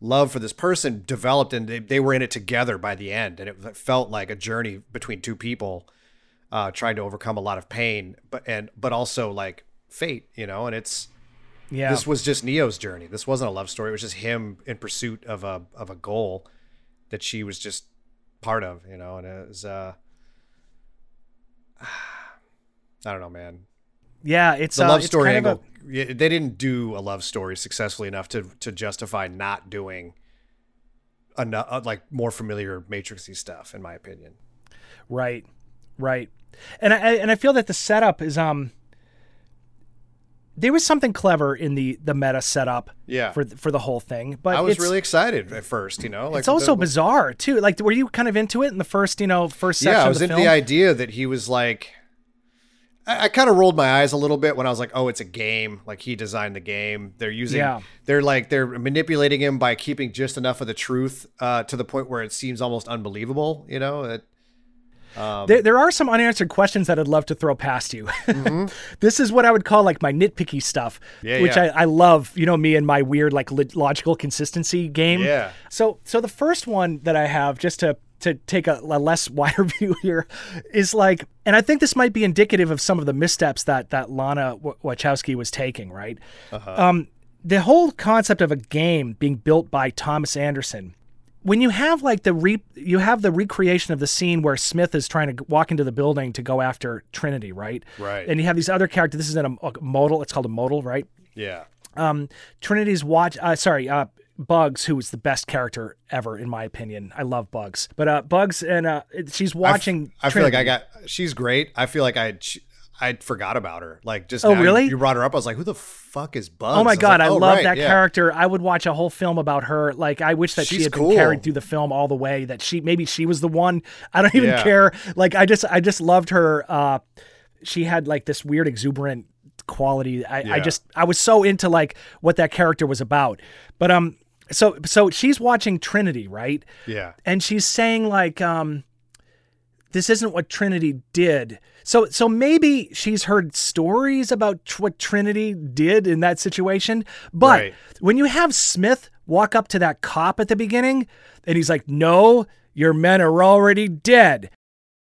Speaker 1: love for this person developed and they, they were in it together by the end. And it felt like a journey between two people uh, trying to overcome a lot of pain but and but also like fate you know? And it's
Speaker 2: Yeah.
Speaker 1: this was just neo's journey. This wasn't a love story. It was just him in pursuit of a of a goal that she was just part of you know? And it was uh i don't know man
Speaker 2: yeah, it's
Speaker 1: the
Speaker 2: uh,
Speaker 1: love
Speaker 2: it's
Speaker 1: story
Speaker 2: kind of a-
Speaker 1: angle they didn't do a love story successfully enough to to justify not doing enough like more familiar matrixy stuff in my opinion
Speaker 2: Right, right, and I and I feel that the setup is um. There was something clever in the the meta setup
Speaker 1: Yeah.
Speaker 2: for for the whole thing, but
Speaker 1: i was really excited at first you know like
Speaker 2: it's also
Speaker 1: the-
Speaker 2: bizarre too. Like, were you kind of into it in the first you know first section
Speaker 1: yeah i was
Speaker 2: the
Speaker 1: into
Speaker 2: film?
Speaker 1: the idea that he was like I, I kind of rolled my eyes a little bit when I was like, "Oh, it's a game. Like he designed the game. They're using,
Speaker 2: Yeah.
Speaker 1: they're like they're manipulating him by keeping just enough of the truth uh, to the point where it seems almost unbelievable." You know, it,
Speaker 2: There, there are some unanswered questions that I'd love to throw past you. this is what I would call like my nitpicky stuff,
Speaker 1: Mm-hmm. Yeah,
Speaker 2: which
Speaker 1: yeah.
Speaker 2: I, I love. You know me and my weird like lo- logical consistency game.
Speaker 1: Yeah.
Speaker 2: So so the first one that I have just to to take a, a less wider view here is like, and I think this might be indicative of some of the missteps that that Lana Wachowski was taking. Right. Uh Um, the whole concept of a game being built by Thomas Anderson when you have like the re you have the recreation of the scene where Smith is trying to walk into the building to go after Trinity, right?
Speaker 1: Right.
Speaker 2: And you have these other characters. This is in a, a modal. It's called a modal, right?
Speaker 1: yeah,
Speaker 2: Um, Trinity's watch. Uh, sorry, uh, Bugs, who is the best character ever in my opinion. I love Bugs, but uh, Bugs and uh, she's watching.
Speaker 1: I feel like I got. She's great. I feel like I. I forgot about her. Like just
Speaker 2: Oh,
Speaker 1: now you-
Speaker 2: really?
Speaker 1: You, brought her up. I was like, who the fuck is Bugs?
Speaker 2: Oh my
Speaker 1: was
Speaker 2: god,
Speaker 1: like,
Speaker 2: I
Speaker 1: oh,
Speaker 2: love
Speaker 1: right,
Speaker 2: that
Speaker 1: yeah.
Speaker 2: character. I would watch a whole film about her. Like I wish that she had
Speaker 1: cool.
Speaker 2: been carried through the film all the way. That she maybe she was the one. I don't even
Speaker 1: Yeah.
Speaker 2: care. Like I just I just loved her. Uh, she had like this weird exuberant quality. I, I just I was so into like what that character was about. But um, so so she's watching Trinity, right?
Speaker 1: Yeah,
Speaker 2: and she's saying like um this isn't what trinity did so so maybe she's heard stories about tr- what trinity did in that situation but
Speaker 1: Right.
Speaker 2: when you have smith walk up to that cop at the beginning and he's like no your men are already dead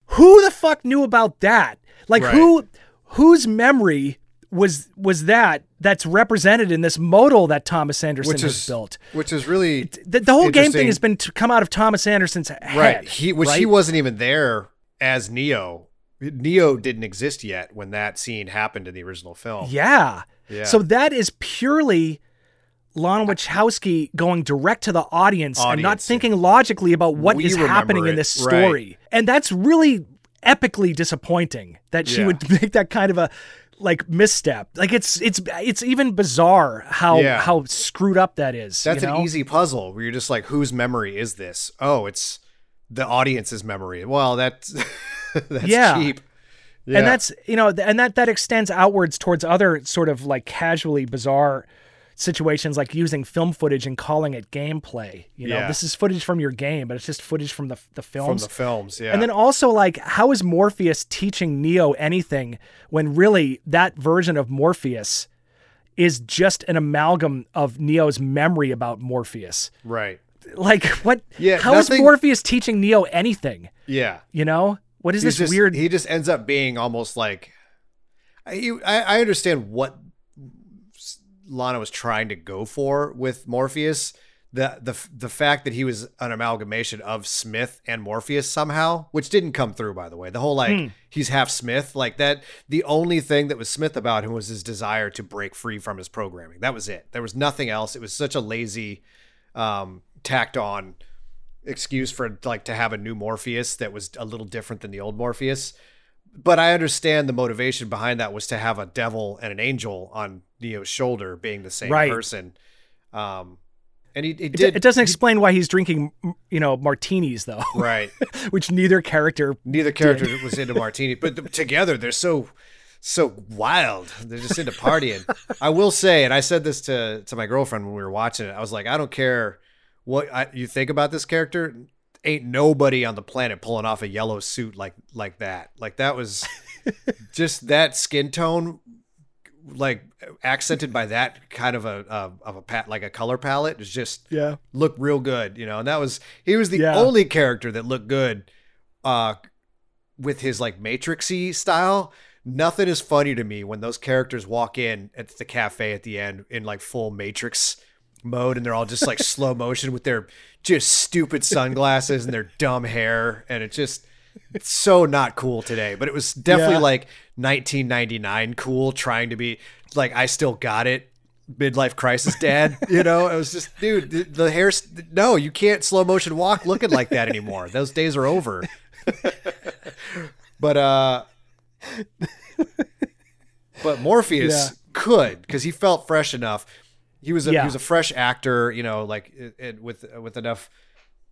Speaker 2: who the fuck knew about that like
Speaker 1: Right.
Speaker 2: who whose memory was was that that's represented in this modal that thomas anderson
Speaker 1: which
Speaker 2: has
Speaker 1: is
Speaker 2: built
Speaker 1: which is really
Speaker 2: the, the whole game thing has been to come out of Thomas Anderson's head.
Speaker 1: right. He which he wasn't even there as Neo. Neo didn't exist yet when that scene happened in the original film.
Speaker 2: Yeah.
Speaker 1: Yeah.
Speaker 2: So that is purely Lon uh, Wachowski going direct to the audience, and not thinking logically about what
Speaker 1: We
Speaker 2: is happening in
Speaker 1: it,
Speaker 2: this
Speaker 1: right.
Speaker 2: story. And that's really epically disappointing that she
Speaker 1: Yeah.
Speaker 2: would make that kind of a like misstep. Like it's it's it's even bizarre how
Speaker 1: Yeah.
Speaker 2: how screwed up that is.
Speaker 1: That's
Speaker 2: you know?
Speaker 1: an easy puzzle where you're just like, whose memory is this? Oh, it's the audience's memory. Well, that's that's
Speaker 2: Yeah.
Speaker 1: cheap. Yeah.
Speaker 2: and that's you know and that that extends outwards towards other sort of like casually bizarre situations like using film footage and calling it gameplay you know
Speaker 1: Yeah.
Speaker 2: this is footage from your game but it's just footage from the the films.
Speaker 1: from the films. Yeah.
Speaker 2: and then also like how is morpheus teaching neo anything when really that version of morpheus is just an amalgam of neo's memory about morpheus
Speaker 1: right.
Speaker 2: like what
Speaker 1: Yeah,
Speaker 2: how is
Speaker 1: nothing-
Speaker 2: morpheus teaching neo anything
Speaker 1: Yeah.
Speaker 2: you know what is
Speaker 1: He's
Speaker 2: this
Speaker 1: just,
Speaker 2: weird
Speaker 1: He just ends up being almost like. I, I I understand what Lana was trying to go for with Morpheus. The the the fact that he was an amalgamation of Smith and Morpheus somehow, which didn't come through by the way. The whole like
Speaker 2: Hmm.
Speaker 1: he's half Smith, like that. The only thing that was Smith about him was his desire to break free from his programming. That was it. There was nothing else. It was such a lazy, um, tacked on excuse for like to have a new Morpheus that was a little different than the old Morpheus. But I understand the motivation behind that was to have a devil and an angel on Neo's shoulder being the same
Speaker 2: Right.
Speaker 1: person. Um, and he, he
Speaker 2: It,
Speaker 1: did
Speaker 2: it doesn't explain why he's drinking, you know, martinis though,
Speaker 1: right.
Speaker 2: which neither character.
Speaker 1: Neither character was into martini, but th- together they're so so wild. They're just into partying. I will say, and I said this to to my girlfriend when we were watching it. I was like, I don't care what I, you think about this character. Ain't nobody on the planet pulling off a yellow suit like like that. Like that was just that skin tone, like accented by that kind of a uh, of a pat like a color palette, is just
Speaker 2: Yeah.
Speaker 1: looked real good. You know, and that was he was the
Speaker 2: Yeah.
Speaker 1: only character that looked good, uh, with his like matrixy style. Nothing is funny to me when those characters walk in at the cafe at the end in like full Matrix mode, and they're all just like slow motion with their just stupid sunglasses and their dumb hair, and it just it's so not cool today. But it was definitely
Speaker 2: Yeah.
Speaker 1: like 1999 cool, trying to be like I still got it. Midlife crisis, dad. You know, it was just, dude, the, the hair. No, you can't slow motion walk looking like that anymore. Those days are over. but uh, but Morpheus
Speaker 2: Yeah.
Speaker 1: could because he felt fresh enough. He was a,
Speaker 2: Yeah.
Speaker 1: he was a fresh actor, you know, like it, it, with with enough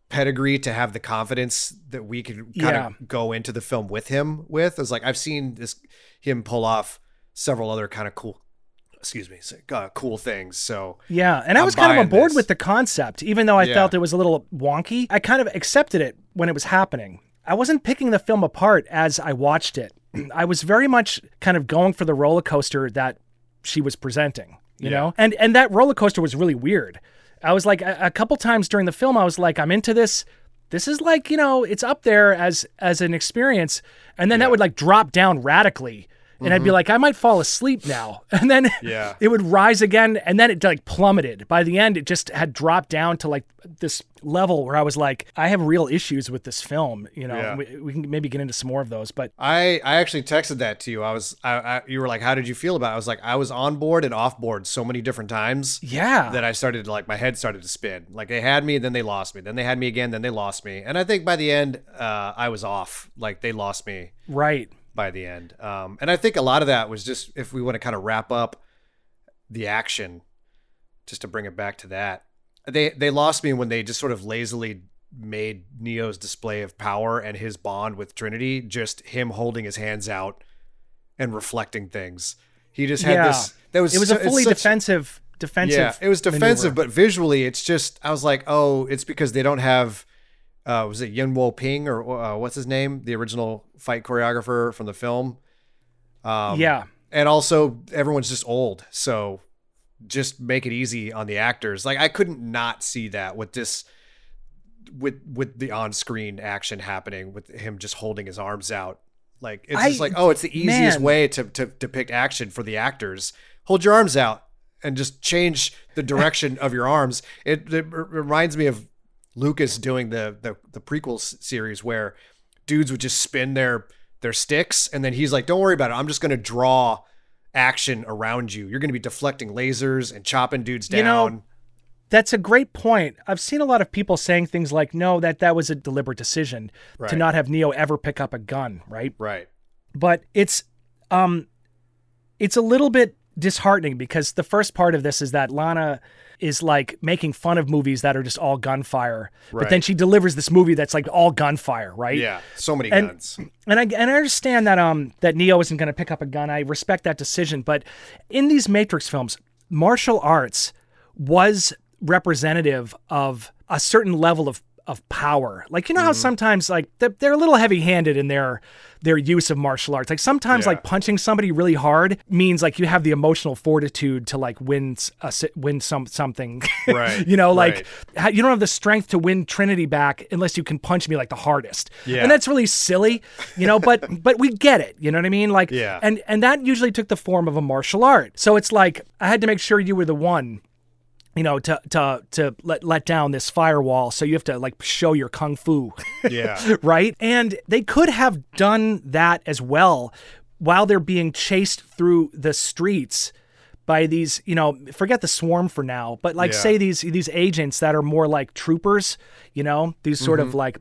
Speaker 1: pedigree to have the confidence that we could kind
Speaker 2: Yeah.
Speaker 1: of go into the film with him with. It's like I've seen this him pull off several other kind of cool, excuse me, uh, cool things. So
Speaker 2: Yeah, and I
Speaker 1: I'm
Speaker 2: was kind of on board
Speaker 1: this.
Speaker 2: with the concept, even though I
Speaker 1: Yeah.
Speaker 2: felt it was a little wonky. I kind of accepted it when it was happening. I wasn't picking the film apart as I watched it. I was very much kind of going for the roller coaster that she was presenting, you
Speaker 1: Yeah.
Speaker 2: know? And and that roller coaster was really weird. I was like a, a couple times during the film I was like I'm into this. This is like, you know, it's up there as as an experience and then that would like drop down radically. And I'd be like, I might fall asleep now. And then
Speaker 1: Yeah.
Speaker 2: it would rise again and then it like plummeted by the end it just had dropped down to like this level where i was like i have real issues with this film you know
Speaker 1: Yeah.
Speaker 2: we, we can maybe get into some more of those but
Speaker 1: I I actually texted that to you. I was I, I you were like, how did you feel about? it? I was like, I was on board and off board so many different times
Speaker 2: yeah
Speaker 1: that I started to like my head started to spin. Like they had me, and then they lost me, then they had me again, then they lost me, and I think by the end, uh, I was off. Like they lost me
Speaker 2: right
Speaker 1: by the end. Um, and I think a lot of that was just if we want to kind of wrap up the action, just to bring it back to that. They they lost me when they just sort of lazily made Neo's display of power and his bond with Trinity just him holding his hands out and reflecting things. He just had
Speaker 2: Yeah.
Speaker 1: this. That was
Speaker 2: it was
Speaker 1: so-
Speaker 2: a fully
Speaker 1: such-
Speaker 2: defensive defensive
Speaker 1: yeah, it was defensive,
Speaker 2: maneuver.
Speaker 1: but visually, it's just I was like, oh, it's because they don't have. Uh, was it Yuen Woo-ping or uh, what's his name, the original fight choreographer from the film? Um,
Speaker 2: yeah
Speaker 1: and also everyone's just old, so just make it easy on the actors. Like I couldn't not see that with this, with with the on-screen action happening with him just holding his arms out. Like it's just like, oh, it's the easiest
Speaker 2: man.
Speaker 1: way to to depict action for the actors. Hold your arms out and just change the direction of your arms. It, it reminds me of Lucas doing the the the prequel series where dudes would just spin their their sticks and then he's like, "Don't worry about it. I'm just going to draw action around you. You're going to be deflecting lasers and chopping dudes down."
Speaker 2: You know, That's a great point. I've seen a lot of people saying things like, "No, that that was a deliberate decision to not have Neo ever pick up a gun," right?
Speaker 1: right.
Speaker 2: But it's um it's a little bit disheartening because the first part of this is that Lana is like making fun of movies that are just all gunfire. But then she delivers this movie that's like all gunfire, right?
Speaker 1: Yeah, so many
Speaker 2: And-
Speaker 1: guns.
Speaker 2: And I and I understand that um that Neo isn't going to pick up a gun. I respect that decision, but in these Matrix films, martial arts was representative of a certain level of of power. Like you know how mm-hmm. sometimes like they're, they're a little heavy-handed in their their use of martial arts. Like sometimes
Speaker 1: Yeah.
Speaker 2: like punching somebody really hard means like you have the emotional fortitude to like win a, uh, si- win some something.
Speaker 1: Right,
Speaker 2: you know like
Speaker 1: right.
Speaker 2: you don't have the strength to win Trinity back unless you can punch me like the hardest.
Speaker 1: Yeah.
Speaker 2: And that's really silly, you know, but but we get it, you know what I mean? Like
Speaker 1: Yeah.
Speaker 2: and and that usually took the form of a martial art. So it's like I had to make sure you were the one you know to to to let let down this firewall so you have to like show your kung fu
Speaker 1: Yeah.
Speaker 2: right and they could have done that as well while they're being chased through the streets by these you know forget the swarm for now but like
Speaker 1: Yeah.
Speaker 2: say these these agents that are more like troopers you know these sort
Speaker 1: Mm-hmm.
Speaker 2: of like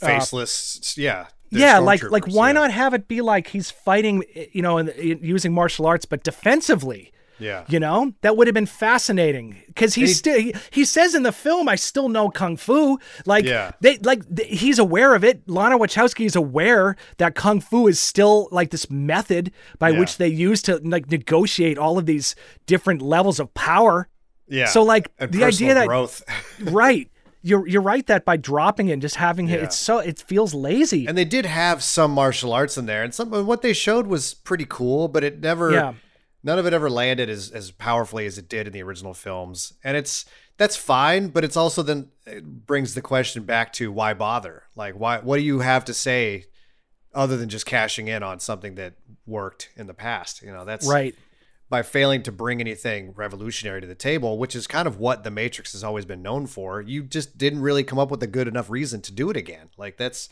Speaker 1: Faceless. yeah. they're
Speaker 2: yeah like like why
Speaker 1: yeah.
Speaker 2: not have it be like he's fighting you know and using martial arts but defensively
Speaker 1: Yeah.
Speaker 2: you know that would have been fascinating because
Speaker 1: he-
Speaker 2: still he, he says in the film i still know kung fu like
Speaker 1: Yeah.
Speaker 2: they like th- he's aware of it lana wachowski is aware that kung fu is still like this method by
Speaker 1: Yeah.
Speaker 2: which they use to like negotiate all of these different levels of power
Speaker 1: Yeah.
Speaker 2: so like
Speaker 1: and
Speaker 2: the idea that
Speaker 1: growth.
Speaker 2: right you're you're right that by dropping it and just having it,
Speaker 1: Yeah.
Speaker 2: it's so it feels lazy.
Speaker 1: And they did have some martial arts in there, and some what they showed was pretty cool, but it never,
Speaker 2: Yeah.
Speaker 1: None of it ever landed as as powerfully as it did in the original films. And it's that's fine, but it's also then it brings the question back to why bother? Like, why? What do you have to say other than just cashing in on something that worked in the past? You know, that's
Speaker 2: right.
Speaker 1: by failing to bring anything revolutionary to the table, which is kind of what the Matrix has always been known for. You just didn't really come up with a good enough reason to do it again. Like that's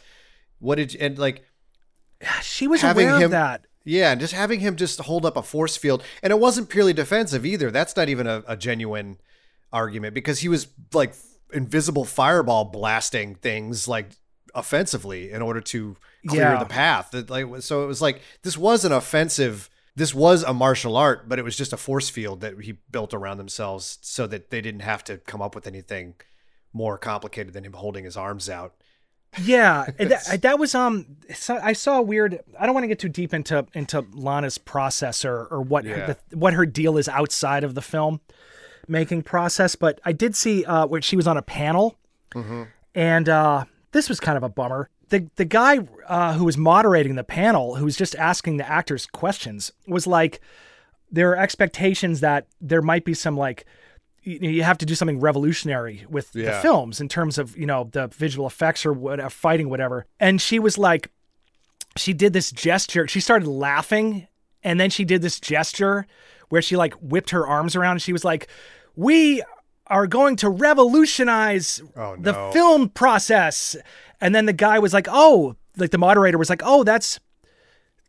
Speaker 1: what did you, and like
Speaker 2: She was
Speaker 1: having
Speaker 2: aware
Speaker 1: him-
Speaker 2: of that.
Speaker 1: Yeah, and just having him just hold up a force field, and it wasn't purely defensive either. That's not even a, a genuine argument because he was like invisible fireball blasting things like offensively in order to clear
Speaker 2: Yeah.
Speaker 1: the path. That like so it was like this was an offensive. This was a martial art, but it was just a force field that he built around themselves so that they didn't have to come up with anything more complicated than him holding his arms out.
Speaker 2: Yeah, that, that was um. I saw a weird. I don't want to get too deep into into Lana's process or or what
Speaker 1: Yeah.
Speaker 2: her, the, what her deal is outside of the film making process, but I did see uh where she was on a panel, and uh this was kind of a bummer. The the guy uh, who was moderating the panel, who was just asking the actors questions, was like, there are expectations that there might be some like you, you have to do something revolutionary with the films in terms of you know the visual effects or what uh, fighting whatever. And she was like she did this gesture. She started laughing and then she did this gesture where she like whipped her arms around and she was like we are going to revolutionize
Speaker 1: Oh,
Speaker 2: the film process. And then the guy was like oh like the moderator was like oh that's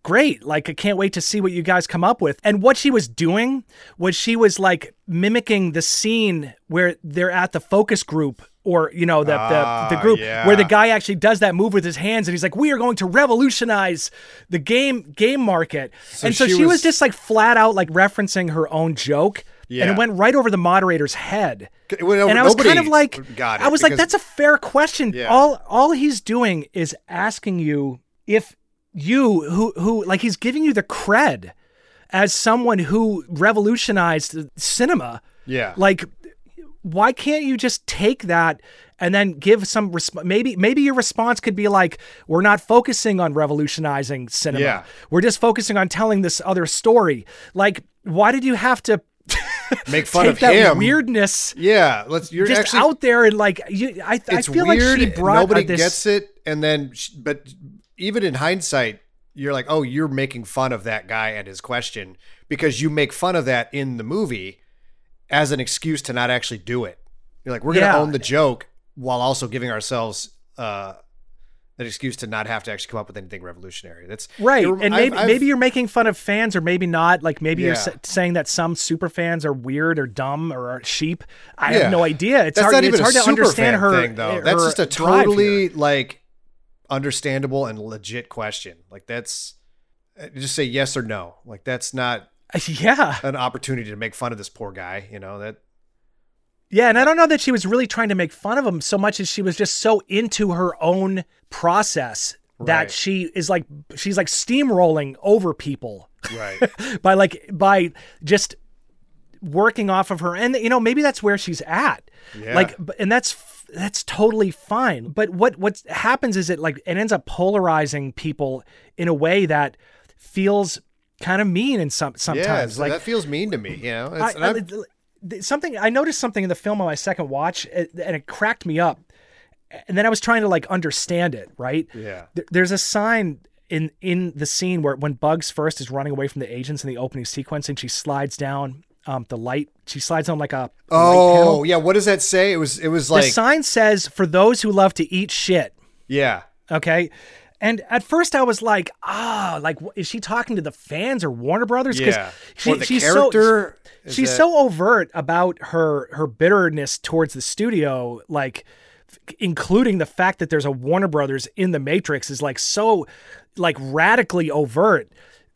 Speaker 2: great. Like, I can't wait to see what you guys come up with. And what she was doing was she was like mimicking the scene where they're at the focus group or, you know, the,
Speaker 1: Ah,
Speaker 2: the, the group
Speaker 1: yeah.
Speaker 2: where the guy actually does that move with his hands and he's like, we are going to revolutionize the game, game market. and so
Speaker 1: she
Speaker 2: she, was,
Speaker 1: was-
Speaker 2: just like flat out like referencing her own joke. And it went right over the moderator's head.
Speaker 1: Went
Speaker 2: and I was kind of like, I was like, that's a fair question.
Speaker 1: Yeah.
Speaker 2: All all he's doing is asking you if you who who like he's giving you the cred as someone who revolutionized cinema.
Speaker 1: Yeah.
Speaker 2: Like why can't you just take that and then give some resp- maybe maybe your response could be like we're not focusing on revolutionizing cinema.
Speaker 1: Yeah.
Speaker 2: We're just focusing on telling this other story. Like why did you have to
Speaker 1: Make fun of
Speaker 2: that
Speaker 1: him.
Speaker 2: weirdness
Speaker 1: Yeah, let's. You're
Speaker 2: just
Speaker 1: actually
Speaker 2: out there and like you I, I feel
Speaker 1: weird.
Speaker 2: like she brought uh,
Speaker 1: Nobody
Speaker 2: this
Speaker 1: gets it, and then, sh- but even in hindsight, you're like, oh, you're making fun of that guy and his question because you make fun of that in the movie as an excuse to not actually do it. You're like, we're gonna
Speaker 2: Yeah.
Speaker 1: own the joke while also giving ourselves uh, an excuse to not have to actually come up with anything revolutionary. That's
Speaker 2: Right, and
Speaker 1: I've-
Speaker 2: maybe
Speaker 1: I've-
Speaker 2: maybe you're making fun of fans, or maybe not. Like maybe you're sa- saying that some super fans are weird or dumb or are sheep. I
Speaker 1: Yeah.
Speaker 2: have no idea. It's
Speaker 1: that's
Speaker 2: hard.
Speaker 1: not even
Speaker 2: it's hard
Speaker 1: a
Speaker 2: to understand her.
Speaker 1: thing, though.
Speaker 2: her
Speaker 1: That's just a totally like understandable and legit question. Like that's uh, just say yes or no. Like that's not
Speaker 2: Yeah,
Speaker 1: an opportunity to make fun of this poor guy. You know that.
Speaker 2: yeah, and I don't know that she was really trying to make fun of him so much as she was just so into her own process that she is like she's like steamrolling over people.
Speaker 1: Right.
Speaker 2: by like by just working off of her and you know maybe that's where she's at
Speaker 1: Yeah.
Speaker 2: like and that's that's totally fine but what what happens is it like it ends up polarizing people in a way that feels kind of mean in some sometimes
Speaker 1: so
Speaker 2: like
Speaker 1: that feels mean to me. You know.
Speaker 2: I,
Speaker 1: It's,
Speaker 2: I- something I noticed something in the film on my second watch uh, and it cracked me up. And then I was trying to like understand it, right?
Speaker 1: Yeah.
Speaker 2: There- There's a sign in in the scene where when Bugs first is running away from the agents in the opening sequence and she slides down um, the light, she slides on like a
Speaker 1: oh yeah. What does that say? It was. It was like The
Speaker 2: sign says for those who love to eat shit.
Speaker 1: yeah.
Speaker 2: Okay. And at first I was like, ah, like is she talking to the fans or Warner Brothers?
Speaker 1: Yeah.
Speaker 2: she,
Speaker 1: or the
Speaker 2: she's
Speaker 1: character.
Speaker 2: so she's
Speaker 1: that-
Speaker 2: so overt about her her bitterness towards the studio, like including the fact that there's a Warner Brothers in the Matrix is like so like radically overt.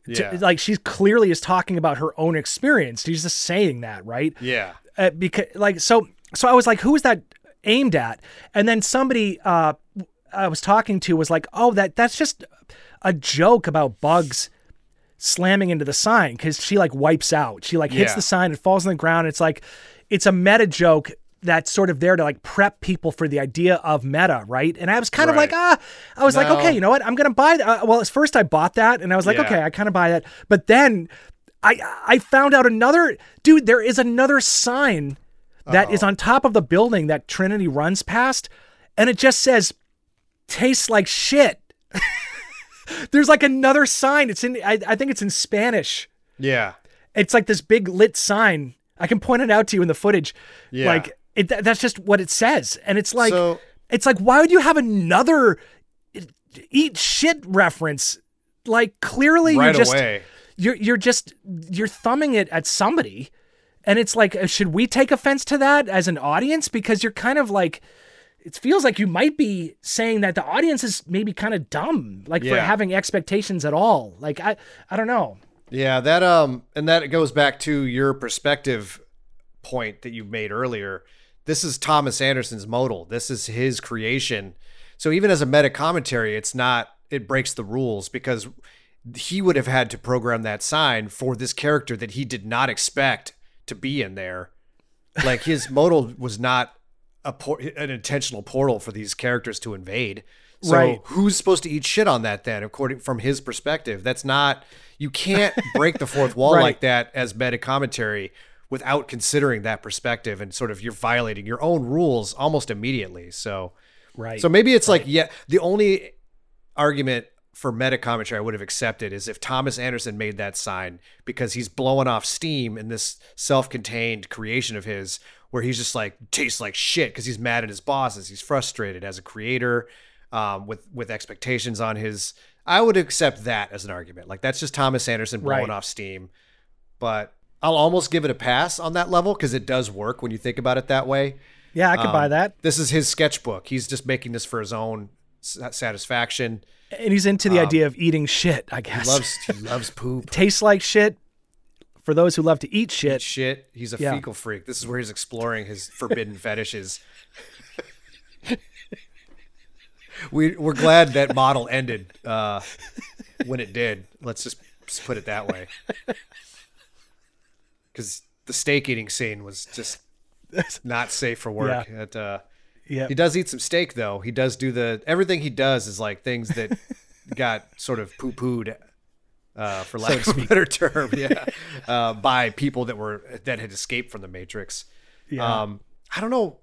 Speaker 2: To-
Speaker 1: Yeah.
Speaker 2: like she clearly is talking about her own experience. She's just saying that, right?
Speaker 1: Yeah.
Speaker 2: uh, because like so so I was like, who is that aimed at? And then somebody uh, I was talking to was like, oh, that that's just a joke about bugs slamming into the sign because she like wipes out. She like hits
Speaker 1: Yeah.
Speaker 2: the sign, it falls on the ground. It's like it's a meta joke that's sort of there to like prep people for the idea of meta, right? And I was kind of like, ah, I was like, okay, you know what? I'm gonna buy that. Uh, well, at first I bought that, and I was like,
Speaker 1: Yeah.
Speaker 2: okay, I kind of buy that. But then I I found out another dude. There is another sign that is on top of the building that Trinity runs past, and it just says, "Tastes like shit." There's like another sign. It's in. I, I think it's in Spanish.
Speaker 1: Yeah.
Speaker 2: It's like this big lit sign. I can point it out to you in the footage.
Speaker 1: Yeah.
Speaker 2: Like it, th- that's just what it says, and it's like
Speaker 1: So-
Speaker 2: it's like why would you have another eat shit reference? Like clearly
Speaker 1: Right
Speaker 2: you're just
Speaker 1: away.
Speaker 2: you're you're just you're thumbing it at somebody, and it's like uh, should we take offense to that as an audience because you're kind of like. It feels like you might be saying that the audience is maybe kind of dumb, like for having expectations at all. Like I, I don't know.
Speaker 1: Yeah, that um and that goes back to your perspective point that you made earlier. This is Thomas Anderson's modal. This is his creation. So even as a meta commentary, it's not it breaks the rules because he would have had to program that sign for this character that he did not expect to be in there. Like his modal was not a por- an intentional portal for these characters to invade. So
Speaker 2: Right.
Speaker 1: who's supposed to eat shit on that then according from his perspective? That's not you can't break the fourth wall
Speaker 2: Right.
Speaker 1: like that as meta commentary without considering that perspective and sort of you're violating your own rules almost immediately. So
Speaker 2: Right.
Speaker 1: so maybe it's like yeah, the only argument for meta commentary I would have accepted is if Thomas Anderson made that sign because he's blowing off steam in this self-contained creation of his where he's just like tastes like shit because he's mad at his bosses, he's frustrated as a creator um, with with expectations on his. I would accept that as an argument. Like that's just Thomas Anderson blowing
Speaker 2: Right.
Speaker 1: off steam, but I'll almost give it a pass on that level because it does work when you think about it that way.
Speaker 2: yeah, I could buy
Speaker 1: Um,
Speaker 2: that.
Speaker 1: This is his sketchbook. He's just making this for his own satisfaction.
Speaker 2: And he's into the idea of eating shit, I guess.
Speaker 1: He loves he loves poop.
Speaker 2: Tastes like shit for those who love to eat shit.
Speaker 1: Shit. He's a
Speaker 2: Yeah.
Speaker 1: fecal freak. This is where he's exploring his forbidden fetishes. we we're glad that modal ended uh, when it did. Let's just, just put it that way. Because the steak eating scene was just not safe for work.
Speaker 2: Yeah.
Speaker 1: It, uh,
Speaker 2: Yeah.
Speaker 1: He does eat some steak though. He does do the everything he does is like things that got sort of poo pooed, uh, for lack of a better term, yeah, uh, by people that were that had escaped from the Matrix.
Speaker 2: Yeah.
Speaker 1: Um, I don't know.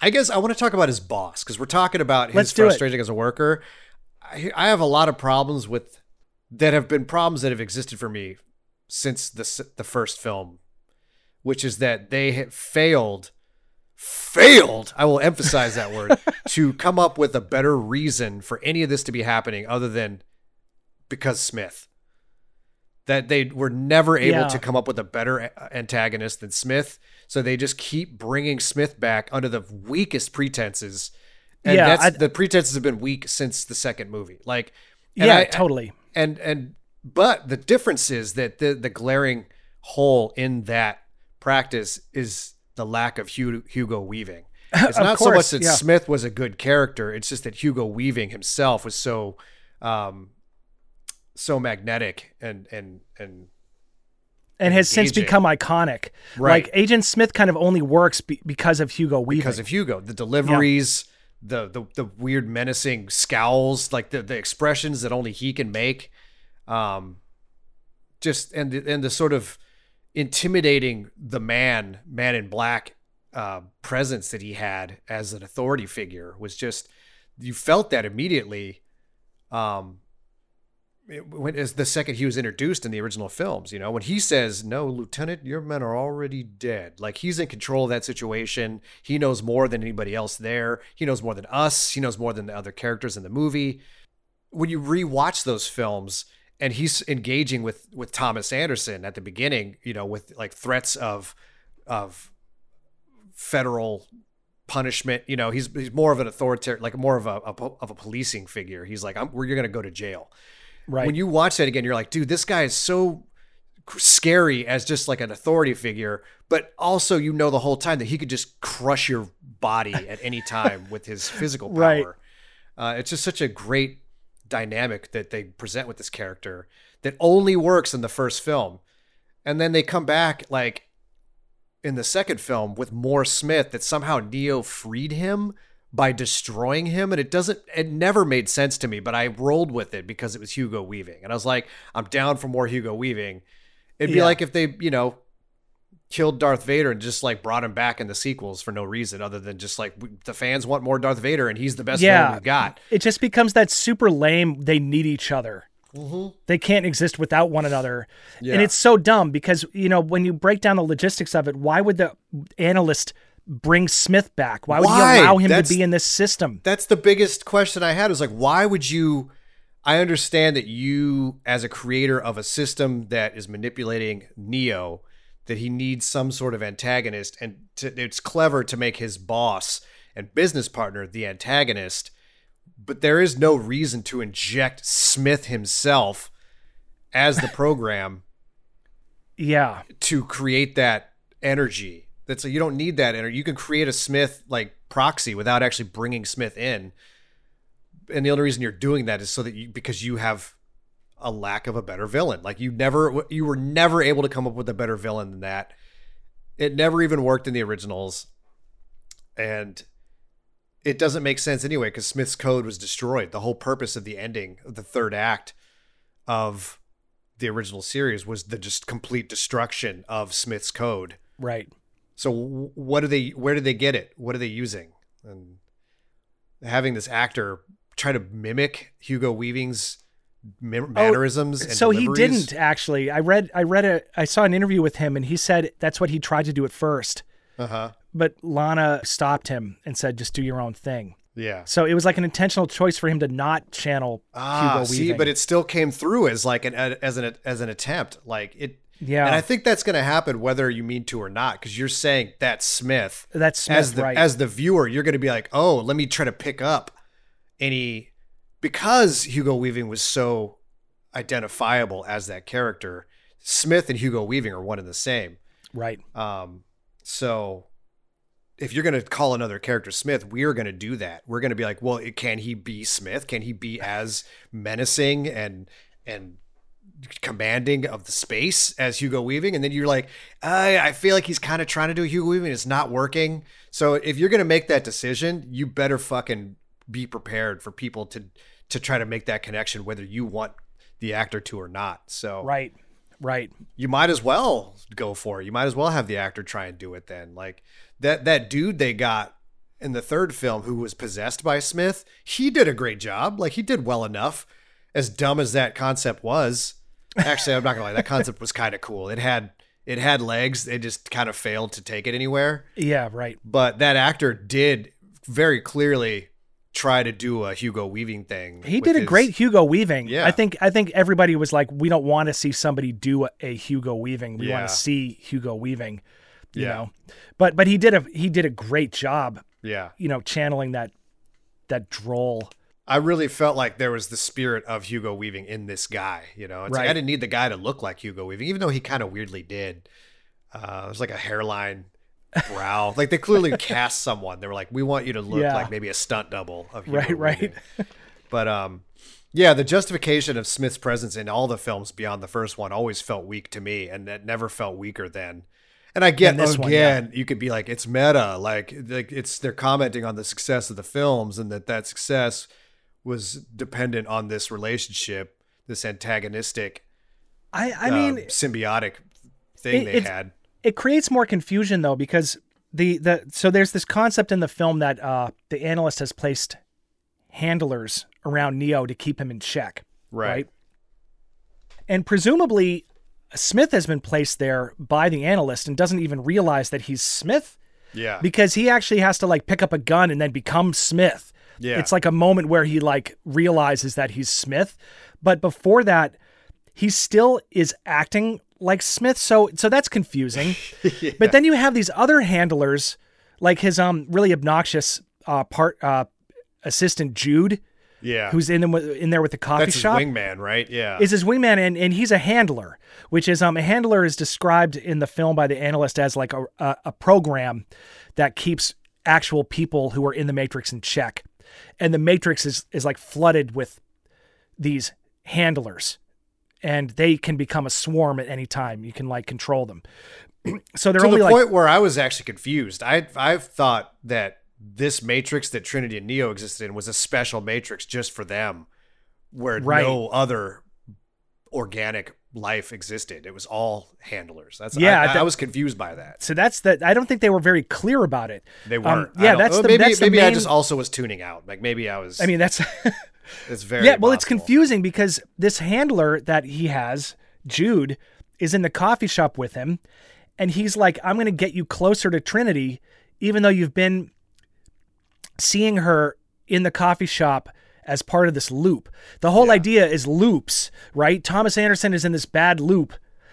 Speaker 1: I guess I want to talk about his boss because we're talking about his
Speaker 2: Let's it.
Speaker 1: frustration as a worker. I, I have a lot of problems with that have been problems that have existed for me since the the first film, which is that they have failed failed i will emphasize that word to come up with a better reason for any of this to be happening other than because smith that they were never able
Speaker 2: Yeah.
Speaker 1: to come up with a better antagonist than smith so they just keep bringing smith back under the weakest pretenses and
Speaker 2: Yeah,
Speaker 1: that's
Speaker 2: I-
Speaker 1: the pretenses have been weak since the second movie like
Speaker 2: yeah,
Speaker 1: I-
Speaker 2: totally.
Speaker 1: and and but the difference is that the the glaring hole in that practice is the lack of Hugo Weaving. It's not so much that
Speaker 2: yeah.
Speaker 1: Smith was a good character; it's just that Hugo Weaving himself was so um so magnetic and and and
Speaker 2: And has since become iconic.
Speaker 1: Right.
Speaker 2: Like Agent Smith kind of only works be- because of Hugo Weaving.
Speaker 1: because of Hugo, the deliveries, the, the the weird menacing scowls, like the the expressions that only he can make, um, just and the, and the sort of intimidating the man, man in black, uh, presence that he had as an authority figure was just you felt that immediately. Um, it- when as the second he was introduced in the original films, you know, when he says, "No, Lieutenant, your men are already dead," like he's in control of that situation. He knows more than anybody else there. He knows more than us. He knows more than the other characters in the movie. When you rewatch those films, and he's engaging with with Thomas Anderson at the beginning, you know, with like threats of of federal punishment. You know, he's he's more of an authoritarian, like more of a, a of a policing figure. He's like, I'm, "You're going to go to jail."
Speaker 2: right.
Speaker 1: when you watch that again, you're like, dude, this guy is so scary as just like an authority figure, but also you know the whole time that he could just crush your body at any time with his physical power.
Speaker 2: Right.
Speaker 1: Uh, it's just such a great dynamic that they present with this character that only works in the first film, and then they come back like in the second film with more Smith that somehow Neo freed him by destroying him. And it doesn't it never made sense to me but I rolled with it because it was Hugo Weaving. And I was like I'm down for more Hugo Weaving. It'd be
Speaker 2: Yeah.
Speaker 1: like if they you know killed Darth Vader and just like brought him back in the sequels for no reason other than just like the fans want more Darth Vader and he's the best
Speaker 2: Yeah.
Speaker 1: we've got
Speaker 2: It just becomes that super lame. They need each other. Mm-hmm. They can't exist without one another.
Speaker 1: Yeah.
Speaker 2: And it's so dumb because, you know, when you break down the logistics of it, why would the analyst bring Smith back? Why would
Speaker 1: Why?
Speaker 2: he allow him
Speaker 1: That's-
Speaker 2: to be in this system?
Speaker 1: that's the biggest question I had was like, why would you? I understand that you, as a creator of a system that is manipulating Neo, that he needs some sort of antagonist, and to, it's clever to make his boss and business partner the antagonist. But there is no reason to inject Smith himself as the program
Speaker 2: Yeah.
Speaker 1: to create that energy. That's so you don't need that energy. You can create a Smith like proxy without actually bringing Smith in. And the only reason you're doing that is so that you because you have a lack of a better villain. Like you never you were never able to come up with a better villain than that. It never even worked in the originals. And it doesn't make sense anyway because Smith's code was destroyed. The whole purpose of the ending of the third act of the original series was the just complete destruction of Smith's code.
Speaker 2: Right.
Speaker 1: So what do they? Where did they get it? What are they using? And having this actor try to mimic Hugo Weaving's mannerisms. and
Speaker 2: Oh, So he didn't actually. I read I read a I saw an interview with him and he said that's what he tried to do at first.
Speaker 1: Uh-huh.
Speaker 2: But Lana stopped him and said just do your own thing.
Speaker 1: Yeah.
Speaker 2: So it was like an intentional choice for him to not channel
Speaker 1: Ah,
Speaker 2: Hugo
Speaker 1: see,
Speaker 2: Weaving.
Speaker 1: but it still came through as like an as an as an attempt. Like it.
Speaker 2: Yeah.
Speaker 1: And I think that's going to happen whether you mean to or not, because you're saying that's Smith.
Speaker 2: That's Smith,
Speaker 1: as the
Speaker 2: right.
Speaker 1: as the viewer, you're going to be like, oh, let me try to pick up any because Hugo Weaving was so identifiable as that character. Smith and Hugo Weaving are one and the same.
Speaker 2: right.
Speaker 1: Um, so if you're going to call another character Smith, we're going to do that. We're going to be like, well, can he be Smith? Can he be as menacing and and commanding of the space as Hugo Weaving? And then you're like, I, I feel like he's kind of trying to do Hugo Weaving. It's not working. So if you're going to make that decision, you better fucking be prepared for people to to try to make that connection, whether you want the actor to or not. So
Speaker 2: Right. Right.
Speaker 1: you might as well go for it. You might as well have the actor try and do it then. Like that that dude they got in the third film who was possessed by Smith, he did a great job. Like he did well enough. As dumb as that concept was, actually I'm not gonna lie, that concept was kind of cool. It had it had legs. They just kind of failed to take it anywhere.
Speaker 2: Yeah, right.
Speaker 1: But that actor did very clearly try to do a Hugo Weaving thing.
Speaker 2: He did a
Speaker 1: his-
Speaker 2: great Hugo Weaving.
Speaker 1: Yeah.
Speaker 2: I think I think everybody was like, we don't want to see somebody do a, a Hugo Weaving. We
Speaker 1: Yeah.
Speaker 2: want to see Hugo Weaving. You
Speaker 1: Yeah.
Speaker 2: know, but but he did a he did a great job.
Speaker 1: Yeah.
Speaker 2: You know, channeling that that droll.
Speaker 1: I really felt like there was the spirit of Hugo Weaving in this guy. You know, it's like I didn't need the guy to look like Hugo Weaving, even though he kind of weirdly did. Uh, it was like a hairline, brow. like they clearly cast someone. They were like, we want you to look
Speaker 2: Yeah.
Speaker 1: like maybe a stunt double of Hugo
Speaker 2: Right, right.
Speaker 1: But um, yeah, the justification of Smith's presence in all the films beyond the first one always felt weak to me, and it never felt weaker then. And I get
Speaker 2: And this
Speaker 1: again,
Speaker 2: one,
Speaker 1: you could be like, it's meta, like like it's they're commenting on the success of the films, and that that success was dependent on this relationship, this antagonistic,
Speaker 2: I I
Speaker 1: uh,
Speaker 2: mean,
Speaker 1: symbiotic thing
Speaker 2: it-
Speaker 1: they had.
Speaker 2: It creates more confusion though because the the so there's this concept in the film that uh the analyst has placed handlers around Neo to keep him in check.
Speaker 1: Right.
Speaker 2: And presumably Smith has been placed there by the analyst and doesn't even realize that he's Smith
Speaker 1: Yeah,
Speaker 2: because he actually has to like pick up a gun and then become Smith.
Speaker 1: Yeah.
Speaker 2: It's like a moment where he like realizes that he's Smith, but before that he still is acting like Smith. So so that's confusing. But then you have these other handlers like his um really obnoxious uh part uh assistant Jude
Speaker 1: yeah.
Speaker 2: who's in the, in there with the coffee
Speaker 1: That's his
Speaker 2: shop
Speaker 1: wingman, right? Yeah,
Speaker 2: is his wingman and, and he's a handler which is um a handler is described in the film by the analyst as like a, a, a program that keeps actual people who are in the matrix in check and the matrix is is like flooded with these handlers and they can become a swarm at any time. You can like control them. so they're
Speaker 1: to
Speaker 2: only
Speaker 1: the
Speaker 2: like
Speaker 1: point where I was actually confused. I I've thought that this matrix that Trinity and Neo existed in was a special matrix just for them, where
Speaker 2: Right.
Speaker 1: no other organic life existed. It was all handlers. That's
Speaker 2: Yeah,
Speaker 1: I, I, was confused by that.
Speaker 2: so that's that. I don't think they were very clear about it.
Speaker 1: They
Speaker 2: Um,
Speaker 1: weren't. I
Speaker 2: yeah, that's the
Speaker 1: maybe
Speaker 2: that's the
Speaker 1: maybe I just also was tuning out. Like maybe I was.
Speaker 2: I mean, that's
Speaker 1: it's very
Speaker 2: yeah. Well, it's confusing because this handler that he has, Jude, is in the coffee shop with him, and he's like, "I'm going to get you closer to Trinity, even though you've been seeing her in the coffee shop." As part of this loop, the whole idea is loops, right? Thomas Anderson is in this bad loop.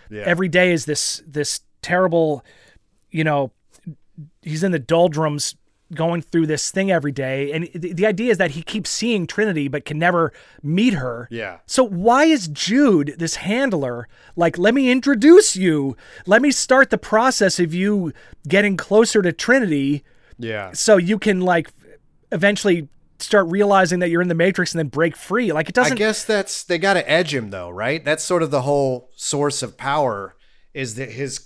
Speaker 1: Yeah.
Speaker 2: Every day is this this terrible, you know, he's in the doldrums going through this thing every day and the, the idea is that he keeps seeing trinity but can never meet her
Speaker 1: Yeah.
Speaker 2: so why is jude this handler like let me introduce you let me start the process of you getting closer to trinity
Speaker 1: Yeah.
Speaker 2: so you can like eventually start realizing that you're in the matrix and then break free like it doesn't I
Speaker 1: guess that's they got to edge him though, right? That's sort of the whole source of power is that his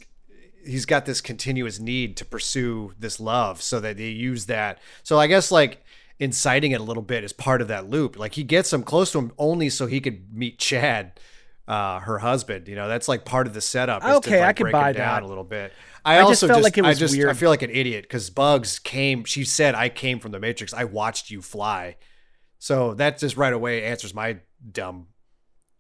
Speaker 1: he's got this continuous need to pursue this love so that they use that. So I guess like inciting it a little bit is part of that loop. Like he gets him close to him only so he could meet Chad, uh, her husband. You know, that's like part of the setup. Is
Speaker 2: Okay,
Speaker 1: to, like,
Speaker 2: I can
Speaker 1: break
Speaker 2: buy
Speaker 1: down
Speaker 2: that.
Speaker 1: a little bit. I,
Speaker 2: just
Speaker 1: also
Speaker 2: felt
Speaker 1: just,
Speaker 2: like it
Speaker 1: I
Speaker 2: was
Speaker 1: just I feel like an idiot because Bugs came. She said I came from the Matrix. I watched you fly. So that just right away answers my dumb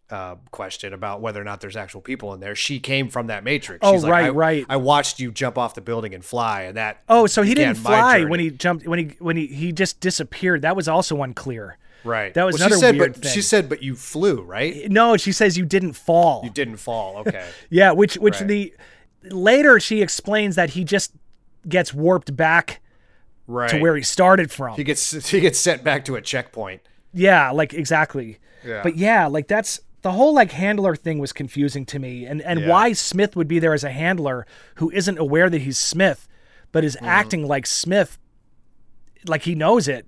Speaker 1: uh, question about whether or not there's actual people in there. She came from that Matrix.
Speaker 2: Oh,
Speaker 1: She's like,
Speaker 2: right,
Speaker 1: I,
Speaker 2: right.
Speaker 1: I watched you jump off the building and fly, and that.
Speaker 2: oh so he didn't fly when he jumped when he when he he just disappeared that was also unclear
Speaker 1: right.
Speaker 2: that was
Speaker 1: well,
Speaker 2: another
Speaker 1: she said,
Speaker 2: weird
Speaker 1: but
Speaker 2: thing.
Speaker 1: she said, but you flew, right?
Speaker 2: no she says you didn't fall
Speaker 1: You didn't fall. Okay.
Speaker 2: Yeah, which which
Speaker 1: Right.
Speaker 2: the later she explains that he just gets warped back
Speaker 1: right.
Speaker 2: to where he started from.
Speaker 1: he gets he gets sent back to a checkpoint.
Speaker 2: yeah, like exactly.
Speaker 1: Yeah.
Speaker 2: But yeah, like that's the whole like handler thing was confusing to me and and
Speaker 1: Yeah.
Speaker 2: why Smith would be there as a handler who isn't aware that he's Smith but is
Speaker 1: Mm-hmm.
Speaker 2: acting like Smith like he knows it.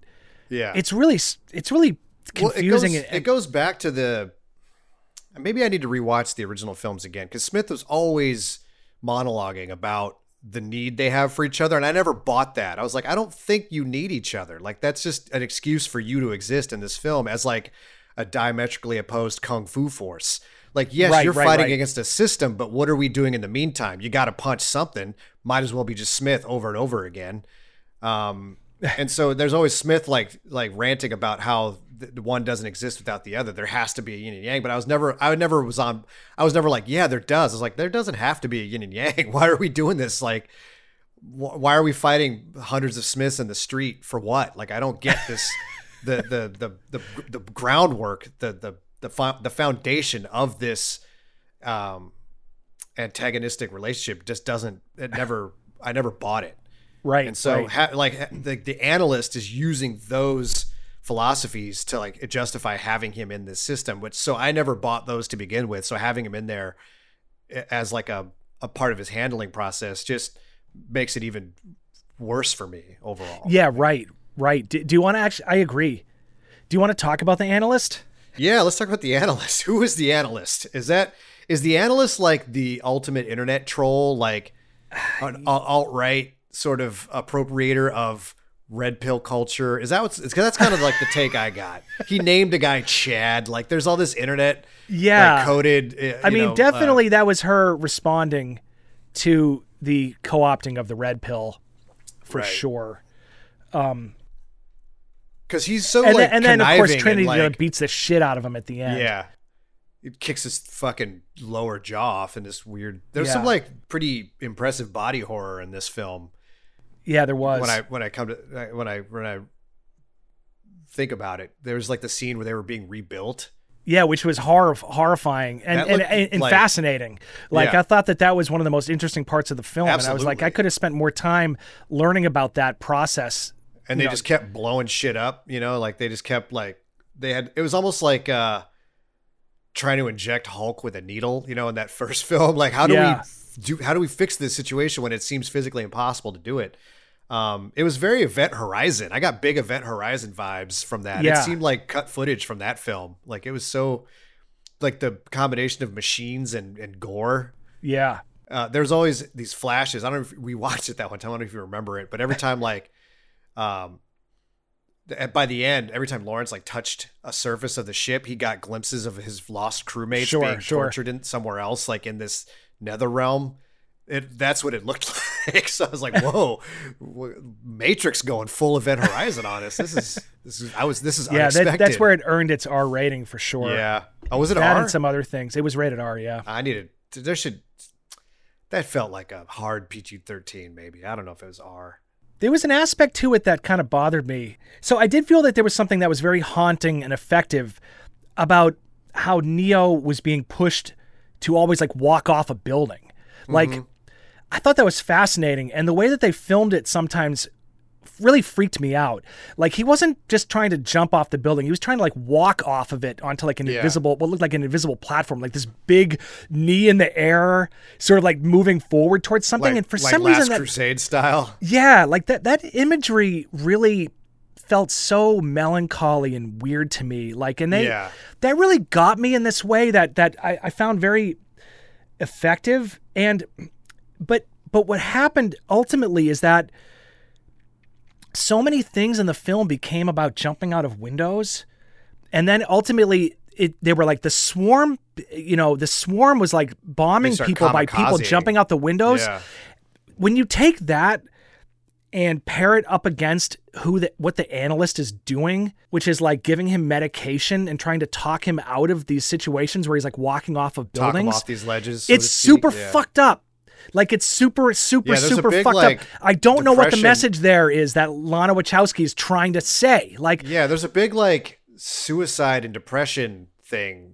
Speaker 1: Yeah.
Speaker 2: It's really it's really confusing
Speaker 1: Well, it, goes, it goes back to the. Maybe I need to rewatch the original films again because Smith was always monologuing about the need they have for each other, and I never bought that. I was like, I don't think you need each other. Like that's just an excuse for you to exist in this film as like a diametrically opposed kung fu force. Like, yes,
Speaker 2: Right,
Speaker 1: you're
Speaker 2: right,
Speaker 1: fighting
Speaker 2: right.
Speaker 1: against a system, but what are we doing in the meantime? You got to punch something. Might as well be just Smith over and over again. Um, and so there's always Smith like like ranting about how the one doesn't exist without the other. There has to be a yin and yang. But I was never I never was on I was never like yeah there does. I was like there doesn't have to be a yin and yang. Why are we doing this? Like wh- why are we fighting hundreds of Smiths in the street for what? Like I don't get this. the, the the the the groundwork the the the fo- the foundation of this um antagonistic relationship just doesn't it never I never bought it.
Speaker 2: right.
Speaker 1: And so,
Speaker 2: right.
Speaker 1: ha- like, the the analyst is using those philosophies to like justify having him in this system. Which so I never bought those to begin with. So having him in there as like a a part of his handling process just makes it even worse for me overall.
Speaker 2: yeah, right. Right. Do, do you want to actually I agree. Do you want to talk about the analyst?
Speaker 1: Yeah, let's talk about the analyst. Who is the analyst? Is that is the analyst like the ultimate internet troll, like an alt right sort of appropriator of red pill culture? Is that what's? Because that's kind of like the take I got. He named a guy Chad. Like, there's all this internet,
Speaker 2: Yeah.
Speaker 1: like, coded. uh,
Speaker 2: I mean,
Speaker 1: know, uh,
Speaker 2: definitely that was her responding to the co-opting of the red pill for
Speaker 1: Right.
Speaker 2: sure.
Speaker 1: because he's so
Speaker 2: And
Speaker 1: like
Speaker 2: then, and then of course Trinity
Speaker 1: like,
Speaker 2: beats the shit out of him at the end.
Speaker 1: Yeah. It kicks his fucking lower jaw off in this weird. There's some like pretty impressive body horror in this film.
Speaker 2: Yeah, there was.
Speaker 1: when I when I come to when I when I think about it, there was like the scene where they were being rebuilt.
Speaker 2: yeah, which was horror horrifying and and, and,
Speaker 1: like-
Speaker 2: fascinating. Like
Speaker 1: Yeah.
Speaker 2: I thought that that was one of the most interesting parts of the film, and I was like, I could have spent more time learning about that process.
Speaker 1: and they
Speaker 2: know.
Speaker 1: just kept blowing shit up you know like they just kept like they had it was almost like uh trying to inject hulk with a needle you know in that first film like how do
Speaker 2: Yeah.
Speaker 1: we do how do we fix this situation when it seems physically impossible to do it um it was very event horizon i got big event horizon vibes from that
Speaker 2: Yeah.
Speaker 1: it seemed like cut footage from that film like it was so like the combination of machines and and gore.
Speaker 2: Yeah.
Speaker 1: Uh, there's always these flashes. I don't know if we watched it that one time. I don't know if you remember it, but every time like, um, by the end, every time Laurence like touched a surface of the ship, he got glimpses of his lost crewmates
Speaker 2: Sure,
Speaker 1: being
Speaker 2: sure.
Speaker 1: tortured in somewhere else, like in this nether realm. It, that's what it looked like. So I was like, "Whoa, Matrix going full Event Horizon on us. This is this is I was this is
Speaker 2: Yeah,
Speaker 1: unexpected."
Speaker 2: that, that's where it earned its R rating for sure.
Speaker 1: Yeah. Oh, was it
Speaker 2: that
Speaker 1: R?
Speaker 2: and some other things. It was rated R, yeah.
Speaker 1: I needed. There should. That felt like a hard PG thirteen. Maybe I don't know if it was R.
Speaker 2: There was an aspect to it that kind of bothered me. So I did feel that there was something that was very haunting and effective about how Neo was being pushed to always like walk off a building. Like mm-hmm. I thought that was fascinating and the way that they filmed it sometimes really freaked me out. Like he wasn't just trying to jump off the building. He was trying to like walk off of it onto like an
Speaker 1: Yeah.
Speaker 2: invisible what looked like an invisible platform, like this big knee in the air, sort of like moving forward towards something
Speaker 1: Like,
Speaker 2: and for
Speaker 1: like
Speaker 2: some
Speaker 1: Last
Speaker 2: reason that
Speaker 1: Crusade style.
Speaker 2: yeah, like that that imagery really felt so melancholy and weird to me. Like and they
Speaker 1: Yeah.
Speaker 2: that really got me in this way that that I, I found very effective. And but but what happened ultimately is that so many things in the film became about jumping out of windows. And then ultimately it they were like the swarm you know, the swarm was like bombing people by people jumping out the windows
Speaker 1: Yeah.
Speaker 2: when you take that and pair it up against who the, what the analyst is doing, which is like giving him medication and trying to talk him out of these situations where he's like walking off of buildings,
Speaker 1: off these ledges. so
Speaker 2: it's super
Speaker 1: Yeah.
Speaker 2: fucked up. Like it's super, super,
Speaker 1: Yeah,
Speaker 2: super
Speaker 1: big,
Speaker 2: fucked
Speaker 1: like,
Speaker 2: up. I don't know what the message there is that Lana Wachowski is trying to say. Like,
Speaker 1: Yeah, there's a big like suicide and depression thing.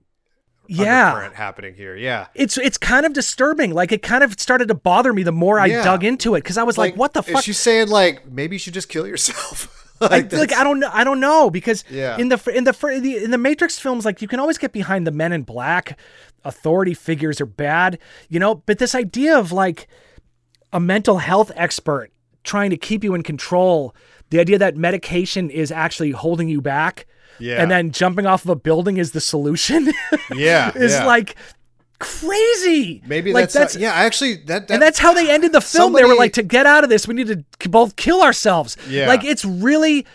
Speaker 2: Yeah,
Speaker 1: happening here. Yeah.
Speaker 2: it's it's kind of disturbing. Like it kind of started to bother me the more I
Speaker 1: Yeah.
Speaker 2: dug into it because I was like, what the
Speaker 1: Is
Speaker 2: fuck?
Speaker 1: she saying like maybe you should just kill yourself?
Speaker 2: I, like I don't know. I don't know because
Speaker 1: Yeah.
Speaker 2: in the in the in the Matrix films, like you can always get behind the Men in Black. Authority figures are bad, you know. But this idea of like a mental health expert trying to keep you in control, the idea that medication is actually holding you back,
Speaker 1: Yeah.
Speaker 2: and then jumping off of a building is the solution,
Speaker 1: yeah,
Speaker 2: is
Speaker 1: yeah.
Speaker 2: like crazy.
Speaker 1: maybe
Speaker 2: like
Speaker 1: that's, how- yeah. Actually, that, that
Speaker 2: and that's how they ended the film. they were like, to get out of this, we need to both kill ourselves.
Speaker 1: Yeah.
Speaker 2: Like it's really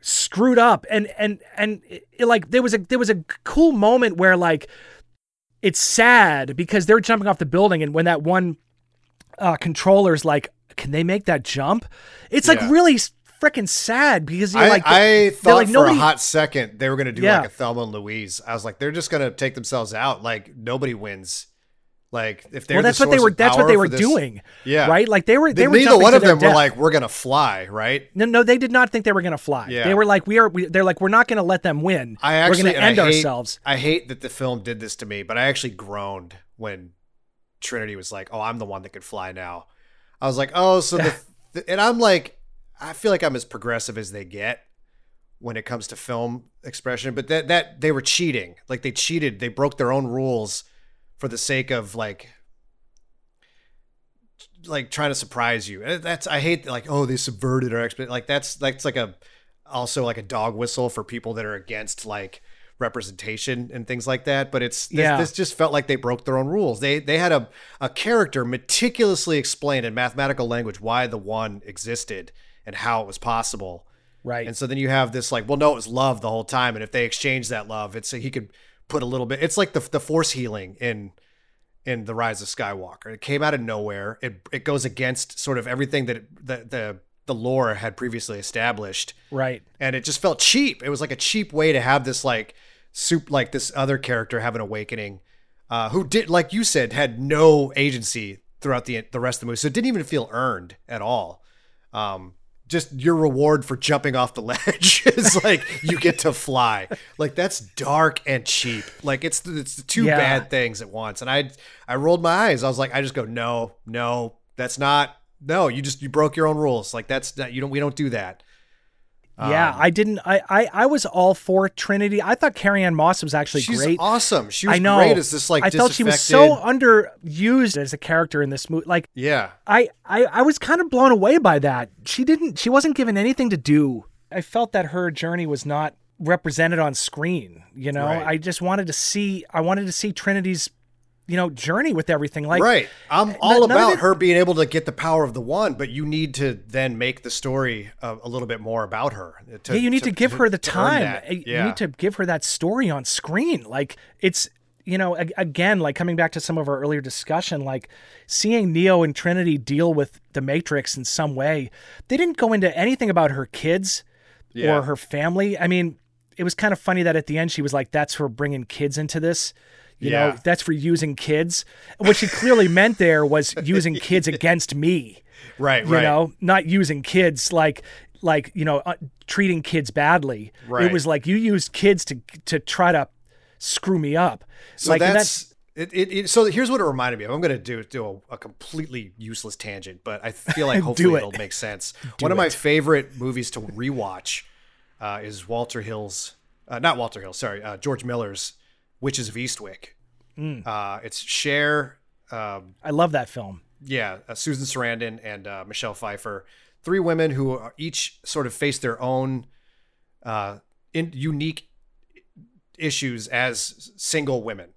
Speaker 2: screwed up. And and and it, it, like there was a there was a cool moment where like it's sad because they're jumping off the building, and when that one uh, controller's like, can they make that jump? It's like
Speaker 1: Yeah.
Speaker 2: really freaking sad because you're
Speaker 1: I,
Speaker 2: like,
Speaker 1: I thought
Speaker 2: like,
Speaker 1: for
Speaker 2: nobody-
Speaker 1: a hot second they were going to do
Speaker 2: Yeah.
Speaker 1: like a Thelma and Louise. I was like, they're just going to take themselves out. Like nobody wins. Like if they're
Speaker 2: well,
Speaker 1: the
Speaker 2: that's what they were. That's what they were
Speaker 1: this-
Speaker 2: doing.
Speaker 1: Yeah.
Speaker 2: Right. Like they were. They were.
Speaker 1: Neither one of them were like, we're going to fly, right?
Speaker 2: No, no, they did not think they were going to fly.
Speaker 1: Yeah.
Speaker 2: They were like, we are. We, they're like, we're not going to let them win.
Speaker 1: I actually
Speaker 2: we're going to
Speaker 1: and I
Speaker 2: end
Speaker 1: hate-
Speaker 2: ourselves.
Speaker 1: I hate that the film did this to me, but I actually groaned when Trinity was like, "Oh, I'm the one that could fly now." I was like, "Oh, so the," and I'm like, I feel like I'm as progressive as they get when it comes to film expression, but that that they were cheating. Like they cheated. They broke their own rules for the sake of like like trying to surprise you. Eh, that's I hate like oh they subverted our expect like that's that's like a also like a dog whistle for people that are against like representation and things like that. But it's this,
Speaker 2: Yeah.
Speaker 1: this just felt like they broke their own rules. They they had a a character meticulously explained in mathematical language why the one existed and how it was possible.
Speaker 2: Right.
Speaker 1: And so then you have this like, well, no, it was love the whole time, and if they exchange that love, it's like he could put a little bit. It's like the the force healing in in the Rise of Skywalker. It came out of nowhere. It it goes against sort of everything that it, the the the lore had previously established,
Speaker 2: right.
Speaker 1: and it just felt cheap. It was like a cheap way to have this like soup like this other character have an awakening, uh, who did like you said had no agency throughout the the rest of the movie, so it didn't even feel earned at all. Um, just your reward for jumping off the ledge is like you get to fly. Like that's dark and cheap. Like it's it's the two
Speaker 2: Yeah.
Speaker 1: bad things at once. And I I rolled my eyes. I was like, I just go, no, no, that's not. No, you just you broke your own rules. Like that's not you don't we don't do that.
Speaker 2: Yeah,
Speaker 1: Um,
Speaker 2: I didn't. I, I I was all for Trinity. I thought Carrie Ann Moss was actually
Speaker 1: She's
Speaker 2: great.
Speaker 1: awesome. She was
Speaker 2: I know.
Speaker 1: great as this like
Speaker 2: I felt she was so underused as a character in this movie. Like
Speaker 1: yeah.
Speaker 2: I, I I was kind of blown away by that. She didn't. She wasn't given anything to do. I felt that her journey was not represented on screen. You know,
Speaker 1: Right.
Speaker 2: I just wanted to see. I wanted to see Trinity's, you know, journey with everything. Like,
Speaker 1: right. I'm all
Speaker 2: of
Speaker 1: about
Speaker 2: it-
Speaker 1: her being able to get the power of the one, but you need to then make the story a, a little bit more about her. To,
Speaker 2: yeah, you need to, give her the time. Uh, You need to give her that story on screen. Like it's you know again like coming back to some of our earlier discussion like seeing Neo and Trinity deal with the Matrix in some way. They didn't go into anything about her kids
Speaker 1: Yeah.
Speaker 2: or her family. I mean, it was kind of funny that at the end she was like that's for bringing kids into this. You know,
Speaker 1: Yeah.
Speaker 2: that's for using kids. What she clearly meant there was using kids against me
Speaker 1: right,
Speaker 2: you
Speaker 1: right.
Speaker 2: You know not using kids like like you know uh, treating kids badly
Speaker 1: Right.
Speaker 2: it was like you used kids to to try to screw me up
Speaker 1: So
Speaker 2: like and
Speaker 1: that's it, it, it. So here's what it reminded me of. I'm going to do do a, a completely useless tangent, but I feel like hopefully
Speaker 2: it.
Speaker 1: it'll make sense. Do One of my favorite movies to rewatch uh, is Walter Hill's, uh, not Walter Hill, sorry, uh, George Miller's Witches of Eastwick.
Speaker 2: Mm.
Speaker 1: Uh, it's Cher, um,
Speaker 2: i love that film
Speaker 1: yeah, uh, Susan Sarandon and uh, Michelle Pfeiffer, three women who are each sort of face their own uh, in, unique issues as single women.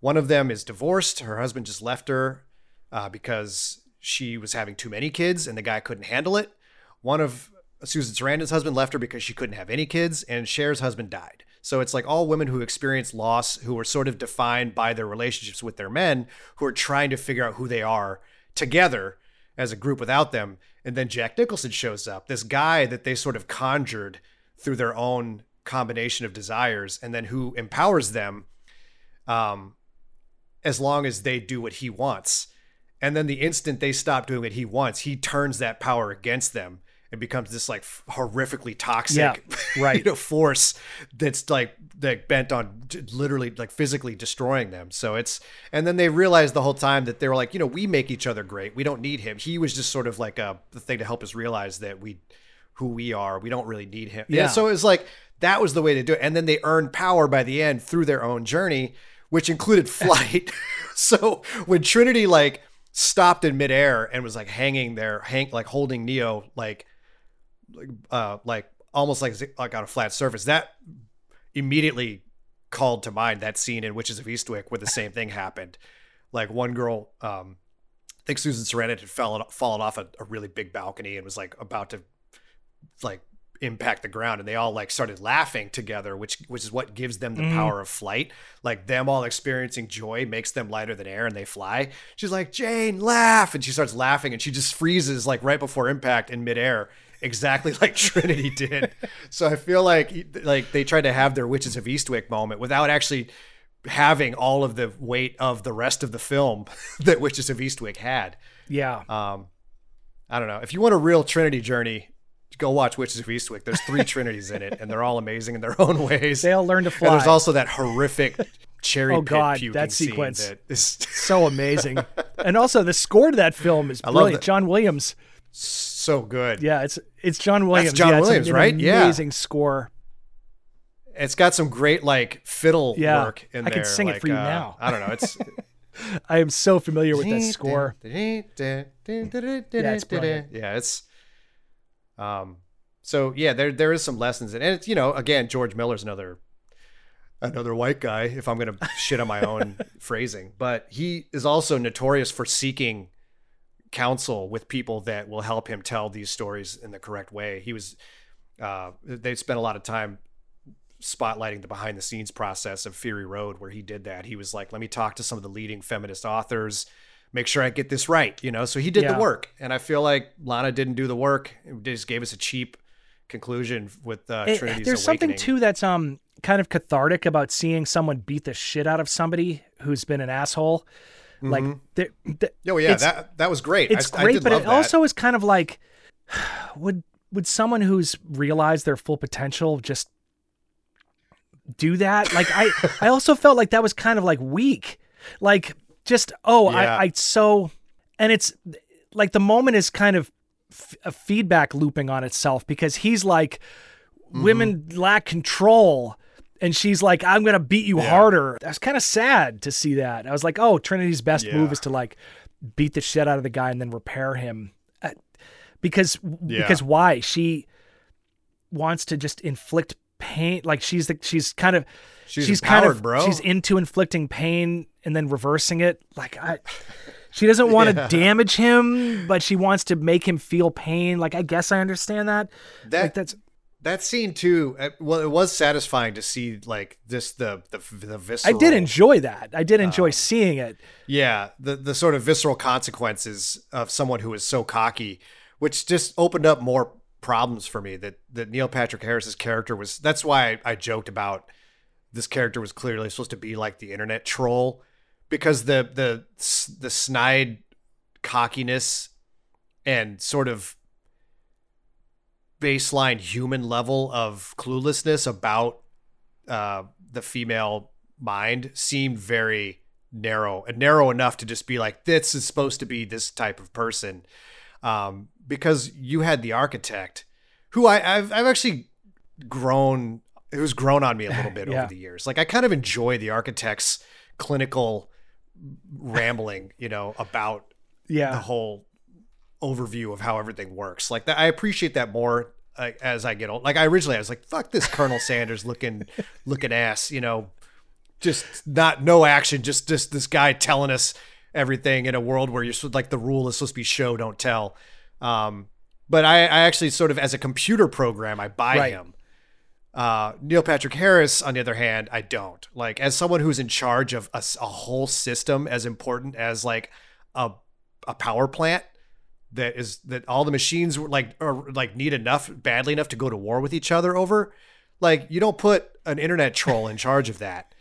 Speaker 1: One of them is divorced. Her husband just left her uh, because she was having too many kids and the guy couldn't handle it. One of Susan Sarandon's husband left her because she couldn't have any kids, and Cher's husband died. So it's like all women who experience loss, who are sort of defined by their relationships with their men, who are trying to figure out who they are together as a group without them. And then Jack Nicholson shows up, this guy that they sort of conjured through their own combination of desires, and then who empowers them um, as long as they do what he wants. And then the instant they stop doing what he wants, he turns that power against them and becomes this like horrifically toxic,
Speaker 2: Yeah, right.
Speaker 1: you know, force that's like like bent on literally like physically destroying them. So it's and then they realized the whole time that they were like, you know, we make each other great. We don't need him. He was just sort of like a the thing to help us realize that we who we are. We don't really need him.
Speaker 2: Yeah.
Speaker 1: So it's like that was the way to do it. And then they earned power by the end through their own journey, which included flight. so when Trinity like stopped in midair and was like hanging there, hang like holding Neo like uh like almost like like on a flat surface, that immediately called to mind that scene in Witches of Eastwick where the same thing happened. Like one girl, um, I think Susan Sarandon had fallen fallen off a, a really big balcony and was like about to like impact the ground. And they all like started laughing together which which is what gives them the
Speaker 2: Mhm.
Speaker 1: power of flight. Like them all experiencing joy makes them lighter than air and they fly. She's like jane laugh! And she starts laughing and she just freezes like right before impact in midair exactly like trinity did so i feel like like they tried to have their witches of eastwick moment without actually having all of the weight of the rest of the film that witches of eastwick had
Speaker 2: yeah
Speaker 1: um, I don't know. If you want a real Trinity journey, go watch Witches of Eastwick. There's three Trinities in it, and they're all amazing in their own ways.
Speaker 2: they all learn to
Speaker 1: and
Speaker 2: fly
Speaker 1: there's also that horrific cherry
Speaker 2: Oh,
Speaker 1: pit
Speaker 2: God,
Speaker 1: puking
Speaker 2: that sequence.
Speaker 1: that is
Speaker 2: so amazing and also the score to that film is
Speaker 1: love
Speaker 2: brilliant john williams
Speaker 1: so good.
Speaker 2: yeah it's it's john williams
Speaker 1: John
Speaker 2: yeah, it's
Speaker 1: Williams,
Speaker 2: an
Speaker 1: right? Yeah.
Speaker 2: amazing score
Speaker 1: It's got some great like fiddle
Speaker 2: Yeah,
Speaker 1: work in
Speaker 2: I
Speaker 1: there.
Speaker 2: could sing it
Speaker 1: like,
Speaker 2: for you
Speaker 1: uh,
Speaker 2: now.
Speaker 1: I don't know. It's
Speaker 2: i am so familiar with that score
Speaker 1: yeah,
Speaker 2: it's brilliant.
Speaker 1: Yeah, it's um so yeah, there there is some lessons in and it's you know, again, George Miller's another another white guy, if I'm gonna shit on my own phrasing. But he is also notorious for seeking counsel with people that will help him tell these stories in the correct way. He was uh they spent a lot of time spotlighting the behind the scenes process of Fury Road where he did that. He was like, let me talk to some of the leading feminist authors, make sure I get this right, you know? So he did
Speaker 2: Yeah.
Speaker 1: the work. And I feel like Lana didn't do the work. It just gave us a cheap conclusion with uh,
Speaker 2: It-
Speaker 1: Trinity's
Speaker 2: there's
Speaker 1: Awakening.
Speaker 2: something too that's um kind of cathartic about seeing someone beat the shit out of somebody who's been an asshole. Like, there- th-
Speaker 1: Oh yeah, that that was great.
Speaker 2: it's
Speaker 1: I, I
Speaker 2: great,
Speaker 1: did
Speaker 2: but it
Speaker 1: that.
Speaker 2: also is kind of like, would would someone who's realized their full potential just do that? Like, I I also felt like that was kind of like weak, like just oh
Speaker 1: Yeah.
Speaker 2: I I so, and it's like the moment is kind of f- a feedback looping on itself because he's like,
Speaker 1: Mm-hmm.
Speaker 2: women lack control. And she's like, I'm gonna beat you
Speaker 1: Yeah.
Speaker 2: harder. That's kind of sad to see that. I was like, oh, Trinity's best
Speaker 1: Yeah.
Speaker 2: move is to like beat the shit out of the guy and then repair him. Uh, because
Speaker 1: Yeah.
Speaker 2: because why? She wants to just inflict pain. Like she's the she's kind of
Speaker 1: She's
Speaker 2: kind
Speaker 1: empowered,
Speaker 2: of
Speaker 1: bro.
Speaker 2: she's into inflicting pain and then reversing it. Like I. She doesn't want
Speaker 1: Yeah.
Speaker 2: to damage him, but she wants to make him feel pain. Like I guess I understand that.
Speaker 1: That
Speaker 2: like that's
Speaker 1: that scene too. uh, Well, it was satisfying to see like this the the the visceral I
Speaker 2: did enjoy that. I did
Speaker 1: Um,
Speaker 2: enjoy seeing it.
Speaker 1: Yeah, the the sort of visceral consequences of someone who is so cocky, which just opened up more problems for me. That that Neil Patrick Harris's character was. That's why I, I joked about this character was clearly supposed to be like the internet troll, because the the the snide cockiness and sort of baseline human level of cluelessness about uh, the female mind seemed very narrow and narrow enough to just be like this is supposed to be this type of person um, because you had the architect who I, I've, I've actually grown who's grown on me a little bit
Speaker 2: Yeah.
Speaker 1: over the years like i kind of enjoy the architect's clinical rambling you know about
Speaker 2: yeah.
Speaker 1: the whole overview of how everything works. Like that, I appreciate that more uh, as I get old. Like I originally, I was like, "Fuck this Colonel Sanders looking, looking ass," you know, just not no action, just just this guy telling us everything in a world where you're like the rule is supposed to be show don't tell. Um, but I, I actually sort of as a computer program, I buy
Speaker 2: Right.
Speaker 1: him. Uh, Neil Patrick Harris, on the other hand, I don't like as someone who's in charge of a whole system as important as like a a power plant that is that all the machines were like are like need enough badly enough to go to war with each other over. Like you don't put an internet troll in charge of that.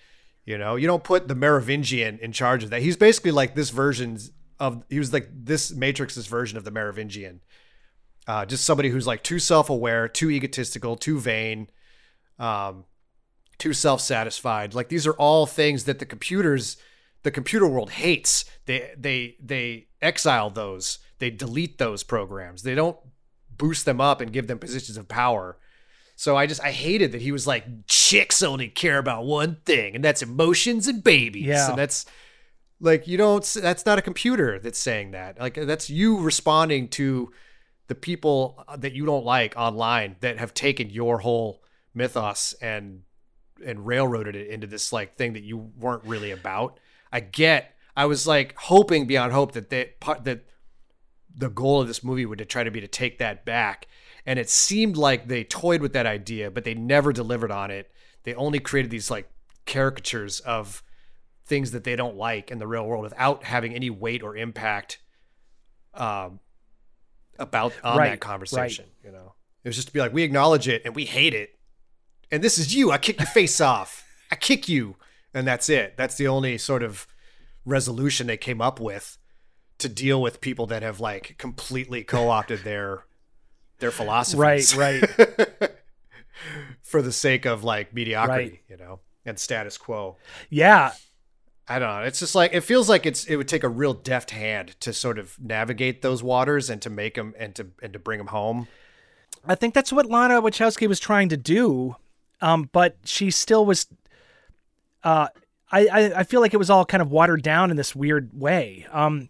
Speaker 1: You know, you don't put the Merovingian in charge of that. He's basically like this version of he was like this Matrix's version of the Merovingian. Uh, just somebody who's like too self-aware, too egotistical, too vain, um, too self-satisfied. Like these are all things that the computers, the computer world hates. They they they exile those. They delete those programs. They don't boost them up and give them positions of power. So I just I hated that he was like chicks only care about one thing, and that's emotions and babies.
Speaker 2: Yeah.
Speaker 1: And that's like you don't. That's not a computer that's saying that. Like that's you responding to the people uh, that you don't like online that have taken your whole mythos and and railroaded it into this like thing that you weren't really about. I get. I was like hoping beyond hope that part that the goal of this movie would to try to be to take that back. And it seemed like they toyed with that idea, but they never delivered on it. They only created these like caricatures of things that they don't like in the real world without having any weight or impact um, about on
Speaker 2: Right,
Speaker 1: that conversation. You know, it was just to be like, we acknowledge it and we hate it, and this is you. I kick your face off. I kick you, and that's it. That's the only sort of resolution they came up with to deal with people that have like completely co-opted their their philosophies
Speaker 2: Right, right.
Speaker 1: for the sake of like mediocrity,
Speaker 2: Right.
Speaker 1: you know, and status quo.
Speaker 2: Yeah.
Speaker 1: I don't know. It's just like it feels like it's it would take a real deft hand to sort of navigate those waters and to make them and to and to bring them home.
Speaker 2: I think that's what Lana Wachowski was trying to do, um, but she still was. Uh, I, I I feel like it was all kind of watered down in this weird way. Um,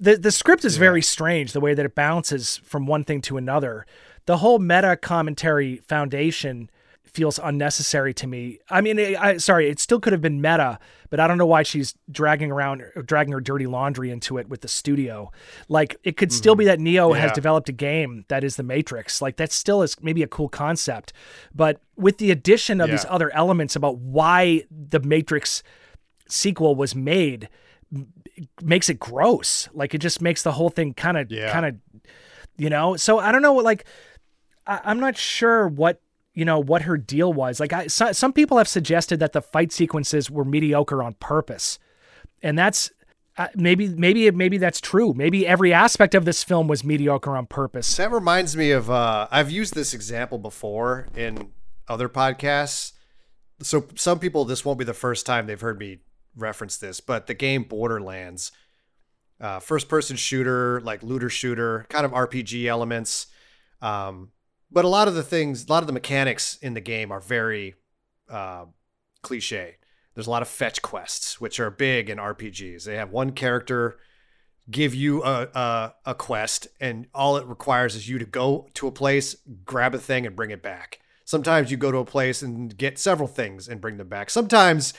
Speaker 2: the the script is very strange the way that it bounces from one thing to another. The whole meta commentary foundation feels unnecessary to me. I mean, I, I sorry, it still could have been meta, but I don't know why she's dragging around dragging her dirty laundry into it with the studio. Like it could still be mm-hmm. that Neo has developed a game that is the Matrix. Like that still is maybe a cool concept, but with the addition of these other elements about why the Matrix sequel was made makes it gross. Like it just makes the whole thing kind of
Speaker 1: Yeah.
Speaker 2: kind of you know. So I don't know like I, I'm not sure what you know what her deal was. Like I, so, some people have suggested that the fight sequences were mediocre on purpose, and that's uh, maybe maybe maybe that's true. Maybe every aspect of this film was mediocre on purpose.
Speaker 1: That reminds me of uh, I've used this example before in other podcasts. So some people this won't be the first time they've heard me reference this, but the game Borderlands, uh, first person shooter, like looter shooter, kind of RPG elements. Um, but a lot of the things, a lot of the mechanics in the game are very uh, cliche. There's a lot of fetch quests, which are big in RPGs. They have one character give you a, a a quest, and all it requires is you to go to a place, grab a thing, and bring it back. Sometimes you go to a place and get several things and bring them back. Sometimes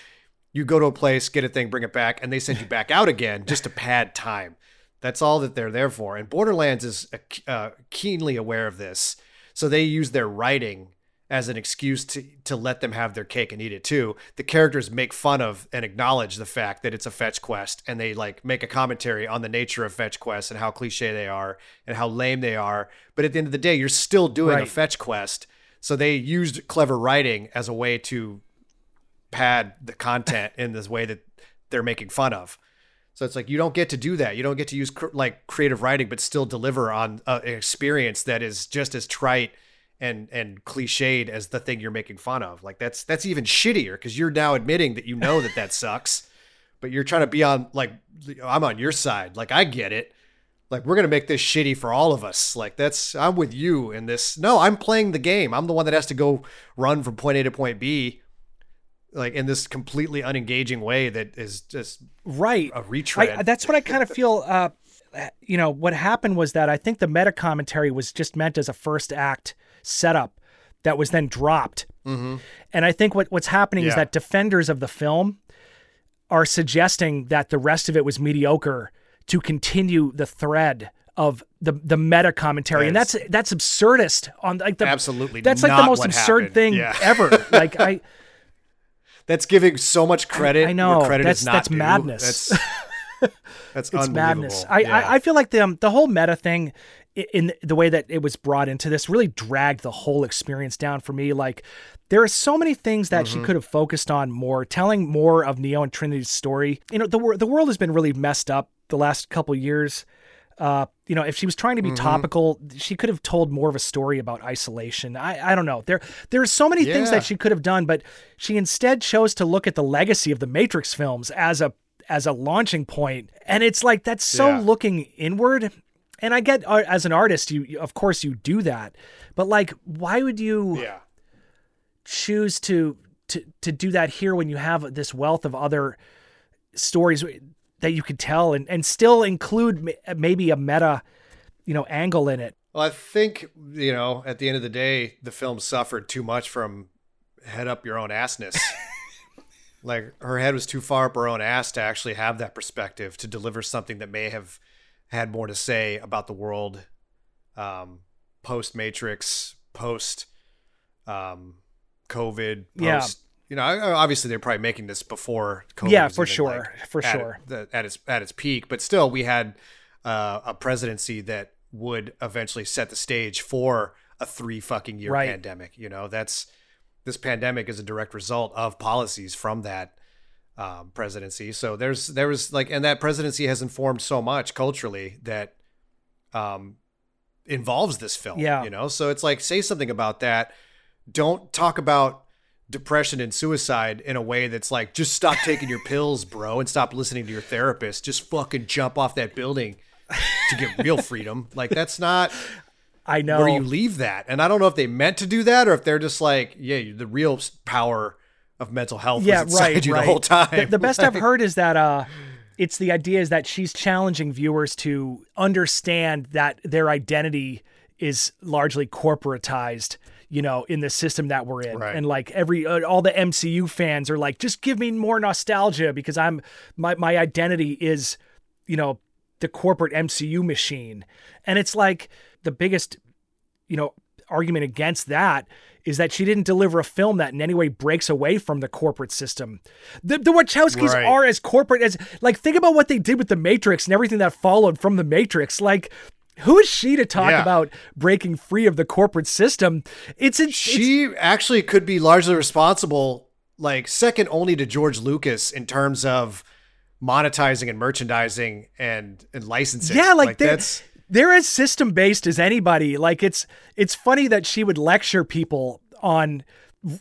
Speaker 1: you go to a place, get a thing, bring it back, and they send you back out again just to pad time. That's all that they're there for. And Borderlands is uh, keenly aware of this. So they use their writing as an excuse to to let them have their cake and eat it too. The characters make fun of and acknowledge the fact that it's a fetch quest and they like make a commentary on the nature of fetch quests and how cliche they are and how lame they are. But at the end of the day, you're still doing right. a fetch quest. So they used clever writing as a way to pad the content in this way that they're making fun of. So it's like you don't get to do that. You don't get to use cr- like creative writing, but still deliver on uh, an experience that is just as trite and and cliched as the thing you're making fun of. Like that's that's even shittier because you're now admitting that you know that that sucks, but you're trying to be on like I'm on your side. Like I get it. Like we're gonna make this shitty for all of us. Like that's I'm with you in this. No, I'm playing the game. I'm the one that has to go run from point A to point B. Like in this completely unengaging way that is just
Speaker 2: right
Speaker 1: a retread.
Speaker 2: I, that's what I kind of feel. Uh, you know, what happened was that I think the meta commentary was just meant as a first act setup that was then dropped. Mm-hmm. And I think what, what's happening yeah. is that defenders of the film are suggesting that the rest of it was mediocre to continue the thread of the the meta commentary, and that's that's absurdist on like the
Speaker 1: absolutely
Speaker 2: that's like the most absurd
Speaker 1: happened.
Speaker 2: thing
Speaker 1: yeah.
Speaker 2: ever. like I,
Speaker 1: that's giving so much credit. I,
Speaker 2: I know
Speaker 1: credit
Speaker 2: that's
Speaker 1: that's
Speaker 2: due. madness.
Speaker 1: That's that's
Speaker 2: it's madness. I, yeah. I I feel like the the whole meta thing in the way that it was brought into this really dragged the whole experience down for me like there are so many things that mm-hmm. she could have focused on more telling more of neo and trinity's story you know the, the world has been really messed up the last couple years uh, you know, if she was trying to be mm-hmm. topical, she could have told more of a story about isolation. I, I don't know. There there are so many yeah. things that she could have done, but she instead chose to look at the legacy of the Matrix films as a as a launching point. and it's like that's so yeah. looking inward and I get uh, as an artist, you of course you do that, but like, why would you
Speaker 1: yeah.
Speaker 2: choose to to to do that here when you have this wealth of other stories that you could tell and and still include maybe a meta, you know, angle in it?
Speaker 1: Well, I think you know, at the end of the day, the film suffered too much from head up your own assness. like her head was too far up her own ass to actually have that perspective to deliver something that may have had more to say about the world um, post Matrix, post um, COVID, post. You know, obviously they're probably making this before
Speaker 2: COVID. Yeah, for sure, like for
Speaker 1: at
Speaker 2: sure.
Speaker 1: The, at its at its peak, but still, we had uh, a presidency that would eventually set the stage for a three fucking year right. pandemic. You know, that's this pandemic is a direct result of policies from that um, presidency. So there's there was like, and that presidency has informed so much culturally that um, involves this film.
Speaker 2: Yeah,
Speaker 1: you know. So it's like say something about that. Don't talk about depression and suicide in a way that's like just stop taking your pills, bro, and stop listening to your therapist. Just fucking jump off that building to get real freedom. Like that's not.
Speaker 2: I know
Speaker 1: where you leave that, and I don't know if they meant to do that or if they're just like, yeah, the real power of mental health yeah, right, you right. the whole time.
Speaker 2: The, the best I've heard is that uh, it's the idea is that she's challenging viewers to understand that their identity is largely corporatized you know in the system that we're in
Speaker 1: right.
Speaker 2: and like every uh, all the MCU fans are like just give me more nostalgia because I'm my my identity is you know the corporate MCU machine and it's like the biggest you know argument against that is that she didn't deliver a film that in any way breaks away from the corporate system. The, the Wachowskis right. are as corporate as like think about what they did with the Matrix and everything that followed from the Matrix. Like who is she to talk yeah. about breaking free of the corporate system? It's a,
Speaker 1: she
Speaker 2: it's,
Speaker 1: actually could be largely responsible, like second only to George Lucas in terms of monetizing and merchandising and and licensing.
Speaker 2: Yeah, like, like that's they're as system based as anybody. Like it's it's funny that she would lecture people on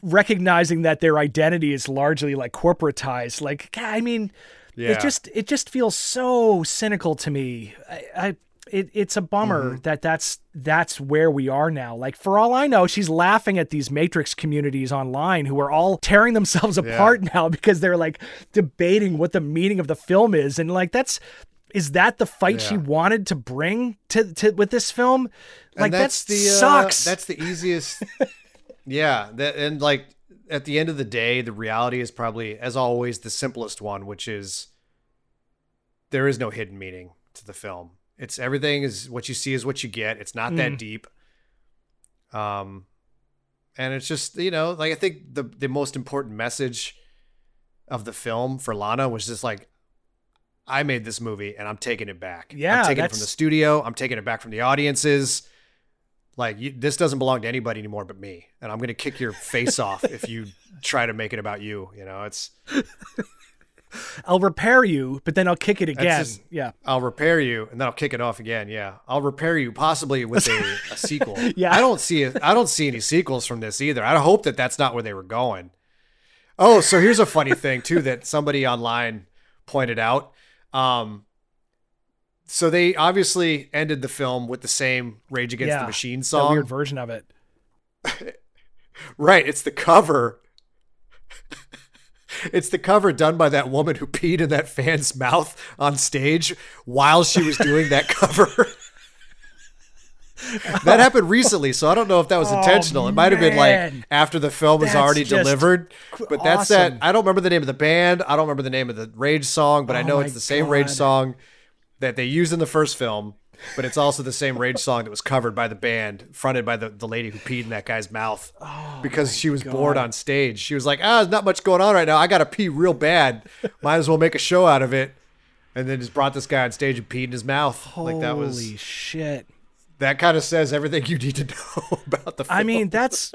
Speaker 2: recognizing that their identity is largely like corporatized. Like I mean, yeah. it just it just feels so cynical to me. I, I it, it's a bummer mm-hmm. that that's that's where we are now. Like for all I know, she's laughing at these Matrix communities online who are all tearing themselves apart yeah. now because they're like debating what the meaning of the film is, and like that's is that the fight yeah. she wanted to bring to, to with this film? Like
Speaker 1: that's
Speaker 2: that
Speaker 1: the
Speaker 2: sucks.
Speaker 1: Uh, that's the easiest. Yeah, that, and like at the end of the day, the reality is probably, as always, the simplest one, which is there is no hidden meaning to the film. It's everything is what you see is what you get. It's not that
Speaker 2: Mm.
Speaker 1: deep. Um, and it's just you know, like I think the the most important message of the film for Lana was just like, I made this movie and I'm taking it back.
Speaker 2: Yeah,
Speaker 1: I'm taking it from the studio. I'm taking it back from the audiences. Like you, this doesn't belong to anybody anymore but me, and I'm gonna kick your face off if you try to make it about you. You know, it's
Speaker 2: I'll repair you, but then I'll kick it again.
Speaker 1: just-
Speaker 2: yeah.
Speaker 1: I'll repair you and then I'll kick it off again. Yeah, I'll repair you possibly with a, a sequel.
Speaker 2: Yeah.
Speaker 1: I don't see. I don't see any sequels from this either. I hope that that's not where they were going. Oh, so here's a funny thing too that somebody online pointed out. Um, so they obviously ended the film with the same Rage Against
Speaker 2: Yeah,
Speaker 1: the Machine song.
Speaker 2: weird version of it.
Speaker 1: Right, it's the cover. It's the cover done by that woman who peed in that fan's mouth on stage while she was doing that cover. that happened recently, so I don't know if that was
Speaker 2: Oh,
Speaker 1: intentional. It might have been like after the film was
Speaker 2: That's
Speaker 1: already delivered. But that's that. I don't remember the name of the band. I don't remember the name of the Rage song, but I
Speaker 2: Oh
Speaker 1: know it's the same Rage song that they used in the first film. But it's also the same Rage song that was covered by the band, fronted by the, the lady who peed in that guy's mouth because she was bored on stage. She was like, ah, there's not much going on right now. I got to pee real bad. Might as well make a show out of it. And then just brought this guy on stage and peed in his mouth. like that was
Speaker 2: Holy shit.
Speaker 1: that kind of says everything you need to know about the film.
Speaker 2: I mean, that's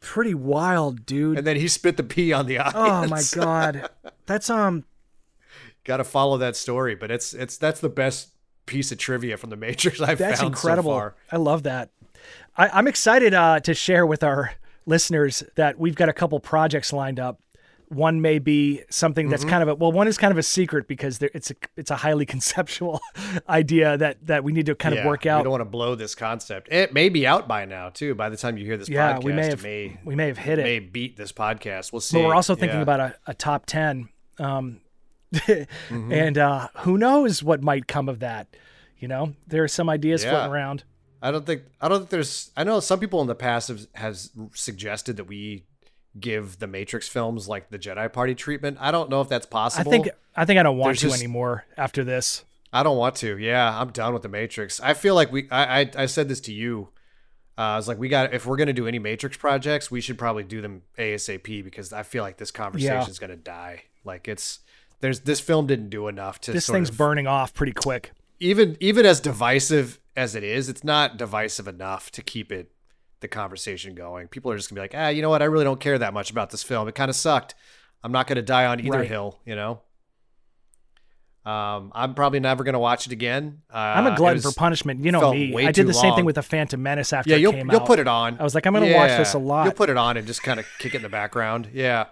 Speaker 2: pretty wild, dude.
Speaker 1: and then he spit the pee on the audience.
Speaker 2: Oh my god. That's um
Speaker 1: Got to follow that story, but it's it's that's the best piece of trivia from the Matrix I've
Speaker 2: that's
Speaker 1: found
Speaker 2: incredible.
Speaker 1: so far.
Speaker 2: I love that. I, I'm excited uh, to share with our listeners that we've got a couple projects lined up. One may be something that's kind of a well, one is kind of a secret because there, it's a it's a highly conceptual idea that that we need to kind of work out.
Speaker 1: We don't want to blow this concept. It may be out by now too. By the time you hear this
Speaker 2: Yeah,
Speaker 1: podcast,
Speaker 2: we may have
Speaker 1: may
Speaker 2: we may have hit it.
Speaker 1: may beat this podcast. We'll see.
Speaker 2: but we're also thinking
Speaker 1: Yeah.
Speaker 2: about a, a top 10 um,
Speaker 1: Mm-hmm.
Speaker 2: and uh, who knows what might come of that you know there are some ideas
Speaker 1: Yeah.
Speaker 2: floating around
Speaker 1: I don't think I don't think there's I know some people in the past have has suggested that we give the Matrix films like the Jedi Party treatment. I don't know if that's possible.
Speaker 2: i think i think i don't want
Speaker 1: There's
Speaker 2: to
Speaker 1: just-
Speaker 2: anymore after this
Speaker 1: I don't want to. Yeah, I'm done with the Matrix. I feel like we. I I, I said this to you. Uh, I was like, we got if we're gonna do any Matrix projects, we should probably do them ASAP because I feel like this conversation is gonna die. Like it's there's this film didn't do enough to
Speaker 2: this thing's
Speaker 1: of,
Speaker 2: burning off pretty quick
Speaker 1: even even as divisive as it is, it's not divisive enough to keep it the conversation going. People are just gonna be like, ah, you know what? I really don't care that much about this film. It kind of sucked. I'm not gonna die on either
Speaker 2: Right.
Speaker 1: hill, you know. Um, I'm probably never gonna watch it again. Uh,
Speaker 2: i'm a glutton for punishment you know me i did the same
Speaker 1: long.
Speaker 2: thing with the phantom menace after
Speaker 1: Yeah, you'll you'll
Speaker 2: out
Speaker 1: put it on.
Speaker 2: i was like i'm gonna watch this a lot
Speaker 1: You'll put it on and just kind of kick it in the background. Yeah,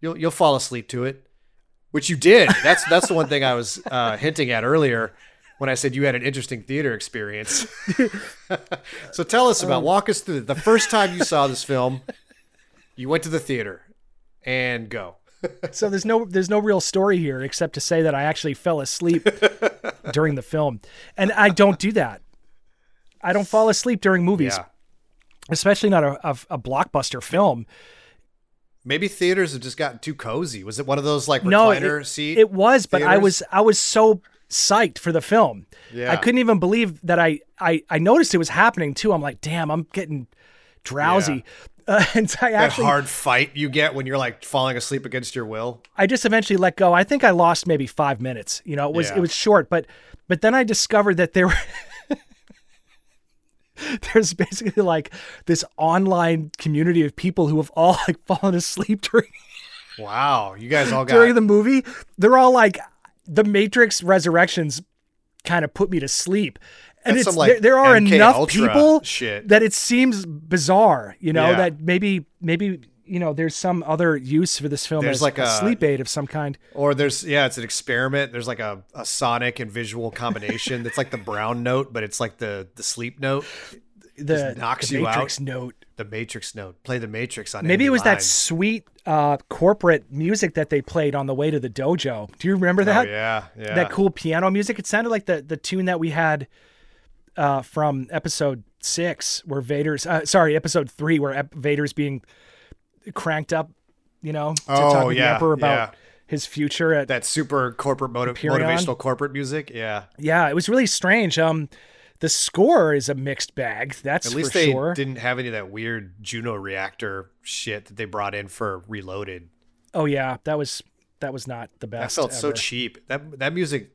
Speaker 1: you'll you'll fall asleep to it, which you did. That's that's the one thing I was uh, hinting at earlier when I said you had an interesting theater experience. so tell us about walk us through the first time you saw this film. You went to the theater, and go.
Speaker 2: so there's no there's no real story here except to say that i actually fell asleep during the film and i don't do that i don't fall asleep during movies
Speaker 1: Yeah,
Speaker 2: especially not a, a, a blockbuster film
Speaker 1: maybe theaters have just gotten too cozy. Was it one of those like
Speaker 2: no
Speaker 1: recliner
Speaker 2: it,
Speaker 1: seat?
Speaker 2: it was but i was i was so psyched for the film
Speaker 1: Yeah.
Speaker 2: i couldn't even believe that I, I i noticed it was happening too i'm like damn i'm getting drowsy uh, and i
Speaker 1: that
Speaker 2: actually
Speaker 1: hard fight you get when you're like falling asleep against your will.
Speaker 2: I just eventually let go. I think I lost maybe five minutes. You know, it was
Speaker 1: Yeah.
Speaker 2: it was short, but but then I discovered that there were there's basically like this online community of people who have all like fallen asleep during
Speaker 1: Wow, you guys all got
Speaker 2: during the movie. They're all like the Matrix Resurrections kind of put me to sleep. And
Speaker 1: That's
Speaker 2: it's
Speaker 1: some, like,
Speaker 2: there, there are
Speaker 1: MK
Speaker 2: enough
Speaker 1: Ultra
Speaker 2: people
Speaker 1: shit.
Speaker 2: that it seems bizarre, you know,
Speaker 1: Yeah.
Speaker 2: that maybe maybe you know there's some other use for this film
Speaker 1: There's
Speaker 2: as
Speaker 1: like
Speaker 2: a
Speaker 1: a-
Speaker 2: sleep aid of some kind.
Speaker 1: Or there's yeah, it's an experiment. There's like a, a sonic and visual combination that's like the brown note, but it's like the the sleep note,
Speaker 2: the,
Speaker 1: knocks
Speaker 2: the
Speaker 1: you
Speaker 2: Matrix
Speaker 1: out.
Speaker 2: note.
Speaker 1: the Matrix note. Play the Matrix on.
Speaker 2: Maybe it was that sweet uh, corporate music that they played on the way to the dojo. Do you remember
Speaker 1: Oh
Speaker 2: that?
Speaker 1: yeah, yeah.
Speaker 2: That cool piano music. It sounded like the the tune that we had uh, from episode six, where Vader's uh, sorry, episode three, where Ep- Vader's being cranked up, you know, to
Speaker 1: Oh,
Speaker 2: talk with the
Speaker 1: yeah,
Speaker 2: Emperor about
Speaker 1: yeah.
Speaker 2: his future at
Speaker 1: That super corporate motiv- motivational corporate music. Yeah.
Speaker 2: yeah, it was really strange. Um, the score is a mixed bag. That's
Speaker 1: At least they
Speaker 2: sure.
Speaker 1: didn't have any of that weird Juno reactor shit that they brought in for Reloaded.
Speaker 2: Oh yeah, that was that was not the best.
Speaker 1: That felt so cheap. That that music.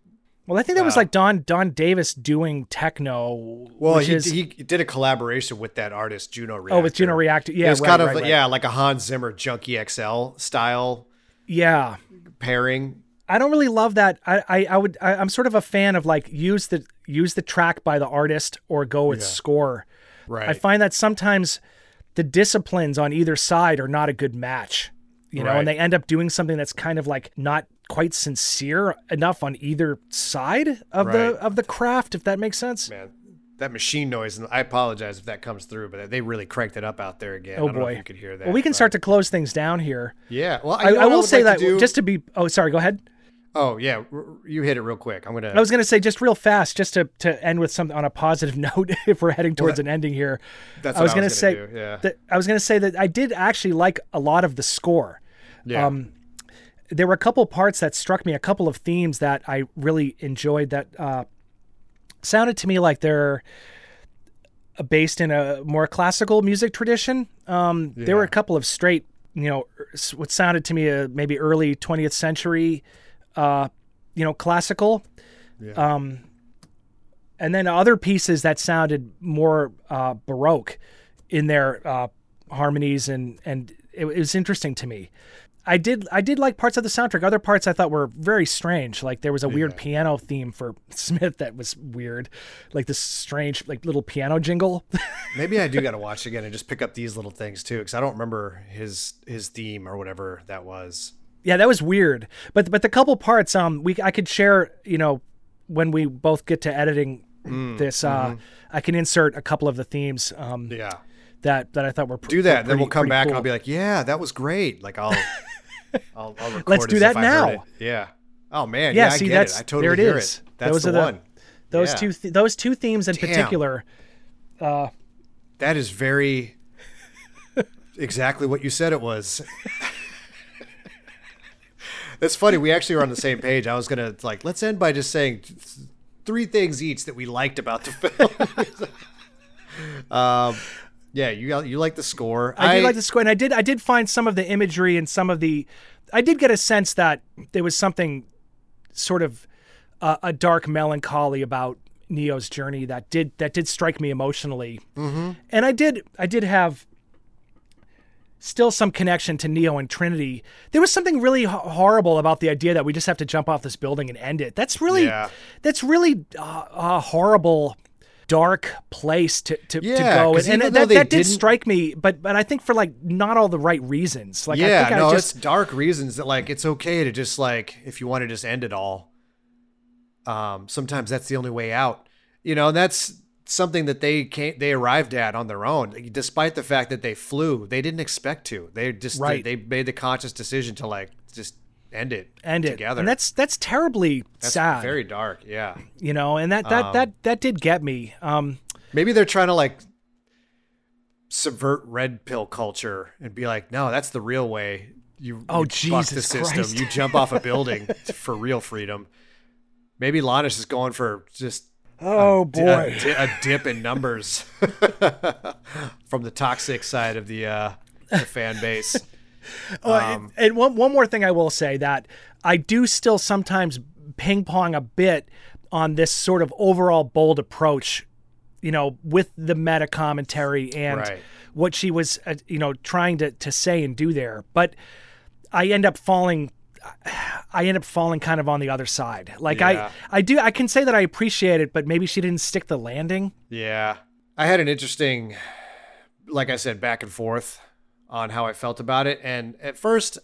Speaker 2: Well, I think that was
Speaker 1: uh,
Speaker 2: like Don Don Davis doing techno.
Speaker 1: Well, he,
Speaker 2: is,
Speaker 1: he did a collaboration with that artist Juno Reactor.
Speaker 2: oh with Juno Reactor. Yeah,
Speaker 1: it was
Speaker 2: right,
Speaker 1: kind of
Speaker 2: right, right.
Speaker 1: yeah, like a Hans Zimmer Junkie XL style
Speaker 2: yeah.
Speaker 1: pairing.
Speaker 2: I don't really love that. I I, I would I, I'm sort of a fan of like use the use the track by the artist or go with
Speaker 1: Yeah.
Speaker 2: score.
Speaker 1: Right.
Speaker 2: I find that sometimes the disciplines on either side are not a good match. You know,
Speaker 1: Right.
Speaker 2: and they end up doing something that's kind of like not quite sincere enough on either side of
Speaker 1: Right.
Speaker 2: the of the craft, if that makes sense.
Speaker 1: Man, that machine noise, and I apologize if that comes through, but they really cranked it up out there again.
Speaker 2: Oh
Speaker 1: I
Speaker 2: boy,
Speaker 1: you could hear that.
Speaker 2: well, we can
Speaker 1: but-
Speaker 2: start to close things down here.
Speaker 1: Yeah. Well,
Speaker 2: I,
Speaker 1: know
Speaker 2: I will say
Speaker 1: like
Speaker 2: that
Speaker 1: do?
Speaker 2: just to be. Oh, sorry. Go ahead.
Speaker 1: Oh yeah, you hit it real quick. I'm gonna.
Speaker 2: I was going to say just real fast, just to, to end with something on a positive note. If we're heading towards
Speaker 1: that-
Speaker 2: an ending here,
Speaker 1: That's
Speaker 2: I
Speaker 1: what
Speaker 2: was
Speaker 1: I
Speaker 2: going to
Speaker 1: was
Speaker 2: say
Speaker 1: gonna do, yeah.
Speaker 2: that I was to say that I did actually like a lot of the score.
Speaker 1: yeah.
Speaker 2: Um, there were a couple parts that struck me, a couple of themes that I really enjoyed that uh, sounded to me like they're uh, based in a more classical music tradition. Um, There were a couple of straight, you know, what sounded to me uh, maybe early 20th century, uh, you know, classical.
Speaker 1: Yeah.
Speaker 2: Um, and then other pieces that sounded more uh, baroque in their uh, harmonies and and it, it was interesting to me. I did I did like parts of the soundtrack. Other parts I thought were very strange. Like there was a weird
Speaker 1: Yeah.
Speaker 2: piano theme for Smith that was weird, like this strange like little piano jingle.
Speaker 1: Maybe I do got to watch again and just pick up these little things too, because I don't remember his his theme or whatever that was.
Speaker 2: yeah, that was weird. But but the couple parts um we I could share you know when we both get to editing
Speaker 1: Mm,
Speaker 2: this uh I can insert a couple of the themes um
Speaker 1: mm-hmm. Yeah.
Speaker 2: that that I thought were pr-
Speaker 1: Do that,
Speaker 2: were
Speaker 1: and then we'll come
Speaker 2: pretty
Speaker 1: back and. I'll be like, "Yeah, that was great." Like I'll, I'll, I'll record
Speaker 2: Let's do that
Speaker 1: if I heard
Speaker 2: now.
Speaker 1: Yeah. Oh man.
Speaker 2: Yeah,
Speaker 1: Yeah.
Speaker 2: see,
Speaker 1: I get
Speaker 2: that's-
Speaker 1: it. I totally
Speaker 2: there it
Speaker 1: hear
Speaker 2: is.
Speaker 1: it. That's
Speaker 2: Those
Speaker 1: the,
Speaker 2: are the-
Speaker 1: one.
Speaker 2: those
Speaker 1: Yeah.
Speaker 2: two th- those two themes in
Speaker 1: Damn.
Speaker 2: particular. Uh,
Speaker 1: That is very exactly what you said it was. That's funny. We actually were on the same page. I was gonna like let's end by just saying three things each that we liked about the film. um, yeah, you got you like the score.
Speaker 2: I, did like the score, and I did I did find some of the imagery and some of the. I did get a sense that there was something, sort of, uh, a dark melancholy about Neo's journey that did that did strike me emotionally, mm-hmm. and I did I did have. Still, some connection to Neo and Trinity. There was something really ho- horrible about the idea that we just have to jump off this building and end it. That's really,
Speaker 1: Yeah.
Speaker 2: that's really uh, a horrible, dark place to to, to
Speaker 1: Yeah,
Speaker 2: go.
Speaker 1: 'cause
Speaker 2: And, and that, that did strike me, but but I think for like not all the right reasons. Like I
Speaker 1: yeah,
Speaker 2: think
Speaker 1: no,
Speaker 2: I just
Speaker 1: it's dark reasons that like it's okay to just like if you want to just end it all. Um, sometimes that's the only way out. You know, and that's something that they came they arrived at on their own, despite the fact that they flew. They didn't expect to. They just
Speaker 2: Right.
Speaker 1: they made the conscious decision to like just end it
Speaker 2: end it.
Speaker 1: together.
Speaker 2: And that's that's terribly
Speaker 1: That's
Speaker 2: sad.
Speaker 1: very dark. Yeah,
Speaker 2: you know, and that that
Speaker 1: Um,
Speaker 2: that that did get me. Um,
Speaker 1: maybe they're trying to like subvert red pill culture and be like, no, that's the real way. You
Speaker 2: Oh,
Speaker 1: you buck the system.
Speaker 2: Christ.
Speaker 1: You jump off a building for real freedom. Maybe Lana's is going for just
Speaker 2: oh
Speaker 1: boy a, a dip in numbers from the toxic side of the uh, the fan base.
Speaker 2: Oh,
Speaker 1: Um,
Speaker 2: and, one one more thing I will say that I do still sometimes ping pong a bit on this sort of overall bold approach, you know, with the meta commentary and
Speaker 1: Right.
Speaker 2: what she was, uh, you know, trying to to say and do there. But I end up falling. I end up falling kind of on the other side. Like
Speaker 1: Yeah.
Speaker 2: I, I do. I can say that I appreciate it, but maybe she didn't stick the landing.
Speaker 1: Yeah. I had an interesting, like I said, back and forth on how I felt about it. And at first,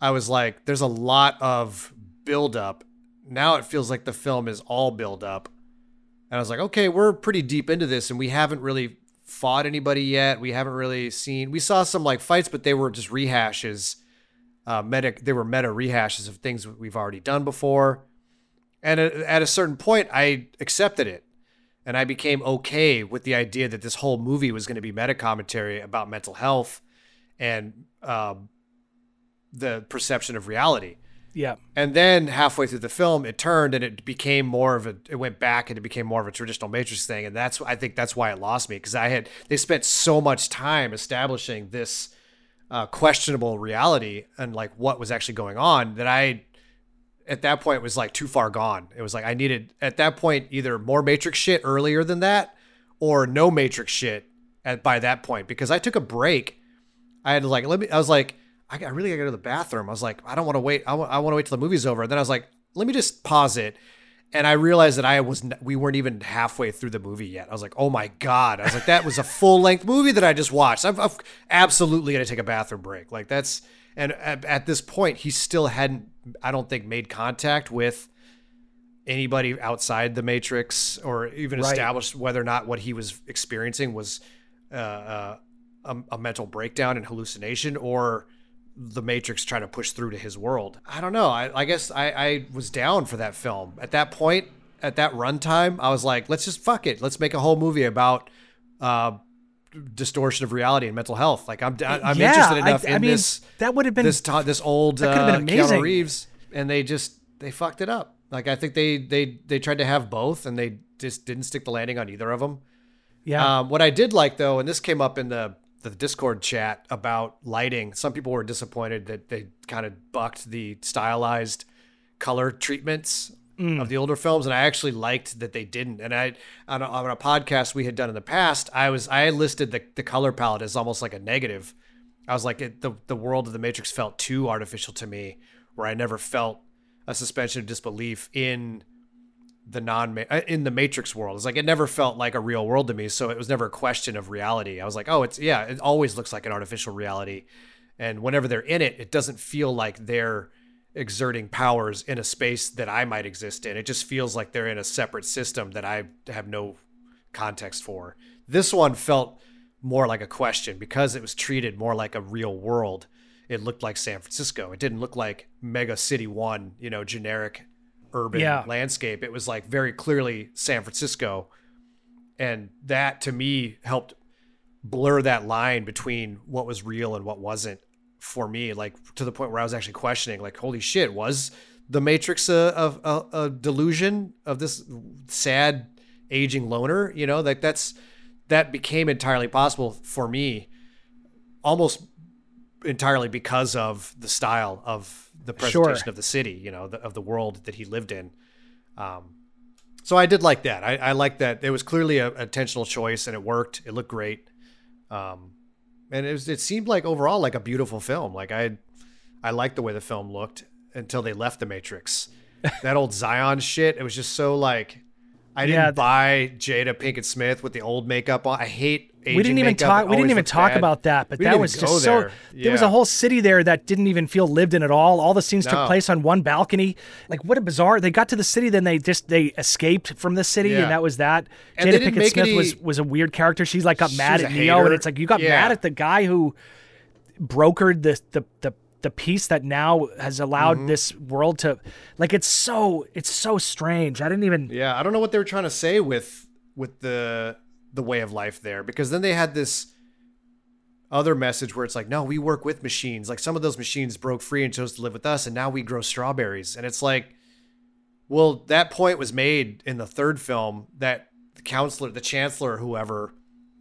Speaker 1: I was like, there's a lot of buildup. Now it feels like the film is all build up. And I was like, okay, we're pretty deep into this and we haven't really fought anybody yet. We haven't really seen, we saw some like fights, but they were just rehashes. Uh, meta, they were meta rehashes of things we've already done before. And at a certain point, I accepted it and I became okay with the idea that this whole movie was going to be meta commentary about mental health and um, the perception of reality.
Speaker 2: Yeah.
Speaker 1: And then halfway through the film, it turned and it became more of a. It went back and it became more of a traditional Matrix thing, and that's I think that's why it lost me because I had they spent so much time establishing this uh, questionable reality and like what was actually going on that I at that point was like too far gone. It was like I needed at that point either more Matrix shit earlier than that or no Matrix shit at by that point because I took a break. I had like let me. I was like I, I really got to go to the bathroom. I was like, I don't want to wait. I want, to wait till the movie's over. And then I was like, let me just pause it. And I realized that I was, we weren't even halfway through the movie yet. I was like, oh my God. I was like, that was a full length movie that I just watched. I'm, I'm absolutely to take a bathroom break. Like that's, and at, at this point, he still hadn't, I don't think, made contact with anybody outside the Matrix or even
Speaker 2: Right.
Speaker 1: established whether or not what he was experiencing was uh, uh, a, a mental breakdown and hallucination or the Matrix trying to push through to his world. I don't know. I, I guess I, I was down for that film. At that point, at that runtime, I was like, let's just fuck it. Let's make a whole movie about uh, distortion of reality and mental health. Like I'm, I'm
Speaker 2: Yeah,
Speaker 1: interested enough
Speaker 2: I
Speaker 1: in
Speaker 2: mean,
Speaker 1: this
Speaker 2: that would have been
Speaker 1: this this old
Speaker 2: that
Speaker 1: uh,
Speaker 2: been amazing.
Speaker 1: Keanu Reeves, and they just they fucked it up. Like I think they they they tried to have both, and they just didn't stick the landing on either of them.
Speaker 2: yeah.
Speaker 1: Um, what I did like though, and this came up in the the Discord chat about lighting. Some people were disappointed that they kind of bucked the stylized color treatments Mm. of the older films, and I actually liked that they didn't. And I on a, on a podcast we had done in the past, I was I listed the the color palette as almost like a negative. I was like it, the the world of the Matrix felt too artificial to me, where I never felt a suspension of disbelief in the non in the matrix world it's like it never felt like a real world to me so it was never a question of reality i was like oh it's yeah it always looks like an artificial reality and whenever they're in it it doesn't feel like they're exerting powers in a space that i might exist in it just feels like they're in a separate system that i have no context for this one felt more like a question because it was treated more like a real world it looked like san francisco it didn't look like mega city one you know generic urban
Speaker 2: Yeah.
Speaker 1: landscape. It was like very clearly San Francisco. And that to me helped blur that line between what was real and what wasn't for me, like to the point where I was actually questioning, like, holy shit, was the Matrix a, a, a, delusion of this sad aging loner? You know, like that's that became entirely possible for me almost entirely because of the style of the
Speaker 2: Sure.
Speaker 1: presentation of the city, you know, the, of the world that he lived in. Um, so I did like that. I, I like that. It was clearly a, a intentional choice, and it worked. It looked great, um, and it was. It seemed like overall like a beautiful film. Like I, I liked the way the film looked until they left the Matrix. that old Zion shit. It was just so like. I didn't
Speaker 2: Yeah, the-
Speaker 1: buy Jada Pinkett Smith with the old makeup on. I hate.
Speaker 2: We didn't even. Talk. We didn't even talk
Speaker 1: bad.
Speaker 2: about that. But
Speaker 1: We
Speaker 2: that was just so.
Speaker 1: there.
Speaker 2: There was a whole city there that didn't even feel lived in at all. All the scenes
Speaker 1: No.
Speaker 2: took place on one balcony. Like what a bizarre. They got to the city, then they just they escaped from the city,
Speaker 1: Yeah.
Speaker 2: and that was that.
Speaker 1: And
Speaker 2: Jada
Speaker 1: they didn't
Speaker 2: Pinkett
Speaker 1: make
Speaker 2: Smith
Speaker 1: any-
Speaker 2: was was a weird character. She's like got
Speaker 1: She
Speaker 2: mad at Neo, and it's like you got
Speaker 1: Yeah.
Speaker 2: mad at the guy who brokered the the the the peace that now has allowed
Speaker 1: Mm-hmm.
Speaker 2: this world to like it's so it's so strange. I didn't even
Speaker 1: Yeah, I don't know what they were trying to say with with the the way of life there because then they had this other message where it's like, no, we work with machines. Like some of those machines broke free and chose to live with us, and now we grow strawberries. And it's like, well, that point was made in the third film that the counselor, the chancellor, whoever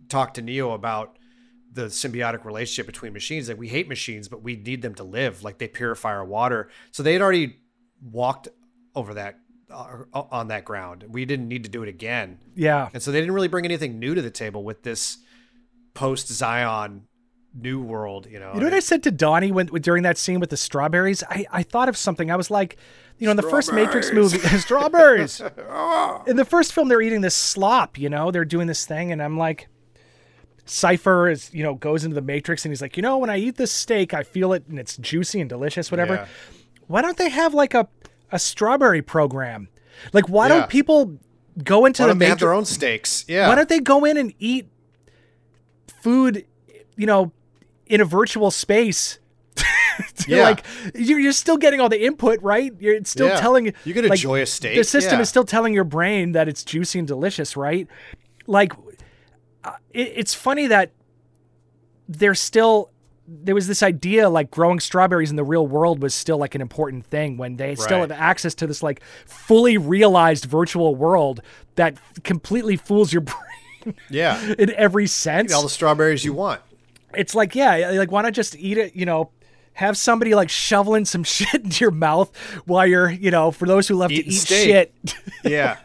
Speaker 1: talked to Neo about the symbiotic relationship between machines. Like we hate machines, but we need them to live. Like they purify our water. So they had already walked over that Uh, uh, on that ground. We didn't need to do it again.
Speaker 2: yeah.
Speaker 1: And so they didn't really bring anything new to the table with this post Zion new world, you know.
Speaker 2: You know what I said to Donnie when during that scene with the strawberries? I, I thought of something. I was like, you know, in the first Matrix movie, strawberries. Ah. in the first film, they're eating this slop. You know, they're doing this thing, and I'm like, Cypher is you know goes into the Matrix, and he's like, you know, when I eat this steak, I feel it, and it's juicy and delicious, whatever.
Speaker 1: Yeah.
Speaker 2: Why don't they have like a a strawberry program? Like, why
Speaker 1: Yeah.
Speaker 2: don't people go into
Speaker 1: Why
Speaker 2: the
Speaker 1: don't they have their own steaks? Yeah.
Speaker 2: Why don't they go in and eat food, you know, in a virtual space?
Speaker 1: Yeah.
Speaker 2: like you're, you're still getting all the input, right? You're still
Speaker 1: Yeah.
Speaker 2: telling
Speaker 1: You can
Speaker 2: like,
Speaker 1: enjoy a steak.
Speaker 2: The system
Speaker 1: yeah.
Speaker 2: is still telling your brain that it's juicy and delicious, right? Like, uh, it, it's funny that there's still there was this idea like growing strawberries in the real world was still like an important thing when they still have access to this like fully realized virtual world that completely fools your brain
Speaker 1: yeah.
Speaker 2: in every sense.
Speaker 1: All the strawberries you want.
Speaker 2: it's like yeah like why not just eat it you know have somebody like shoveling some shit into your mouth while you're you know for those who love to eat
Speaker 1: steak.
Speaker 2: shit
Speaker 1: Yeah.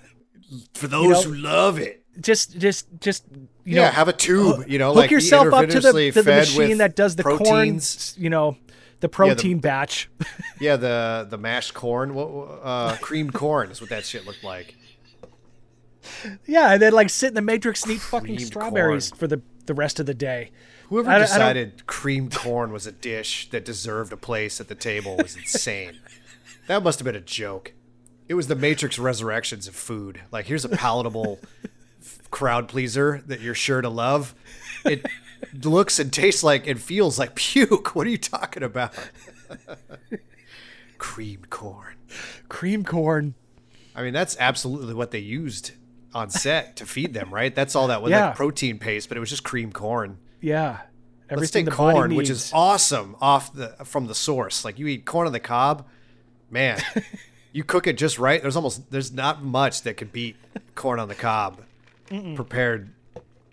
Speaker 1: For those
Speaker 2: know-
Speaker 1: who love it.
Speaker 2: just just just you
Speaker 1: yeah,
Speaker 2: know
Speaker 1: have a tube, you know,
Speaker 2: hook
Speaker 1: like
Speaker 2: yourself up to the, to the machine that does the
Speaker 1: proteins.
Speaker 2: corn you know the protein batch
Speaker 1: Yeah, the the mashed corn, what uh, creamed corn is what that shit looked like.
Speaker 2: yeah and then like sit in the matrix and eat fucking
Speaker 1: Creamed
Speaker 2: strawberries
Speaker 1: corn.
Speaker 2: for the the rest of the day
Speaker 1: Whoever
Speaker 2: I don't- I
Speaker 1: decided creamed corn was a dish that deserved a place at the table was insane. that must have been a joke. It was the Matrix Resurrections of food. Like, here's a palatable crowd pleaser that you're sure to love. It looks and tastes like and feels like puke. What are you talking about? creamed corn.
Speaker 2: cream corn
Speaker 1: I mean, that's absolutely what they used on set to feed them, right? That's all that was
Speaker 2: Yeah.
Speaker 1: like protein paste, but it was just cream corn.
Speaker 2: yeah
Speaker 1: Let's
Speaker 2: everything
Speaker 1: take
Speaker 2: the
Speaker 1: corn, which is awesome off the from the source. Like you eat corn on the cob, man. you cook it just right. There's almost there's not much that could beat corn on the cob prepared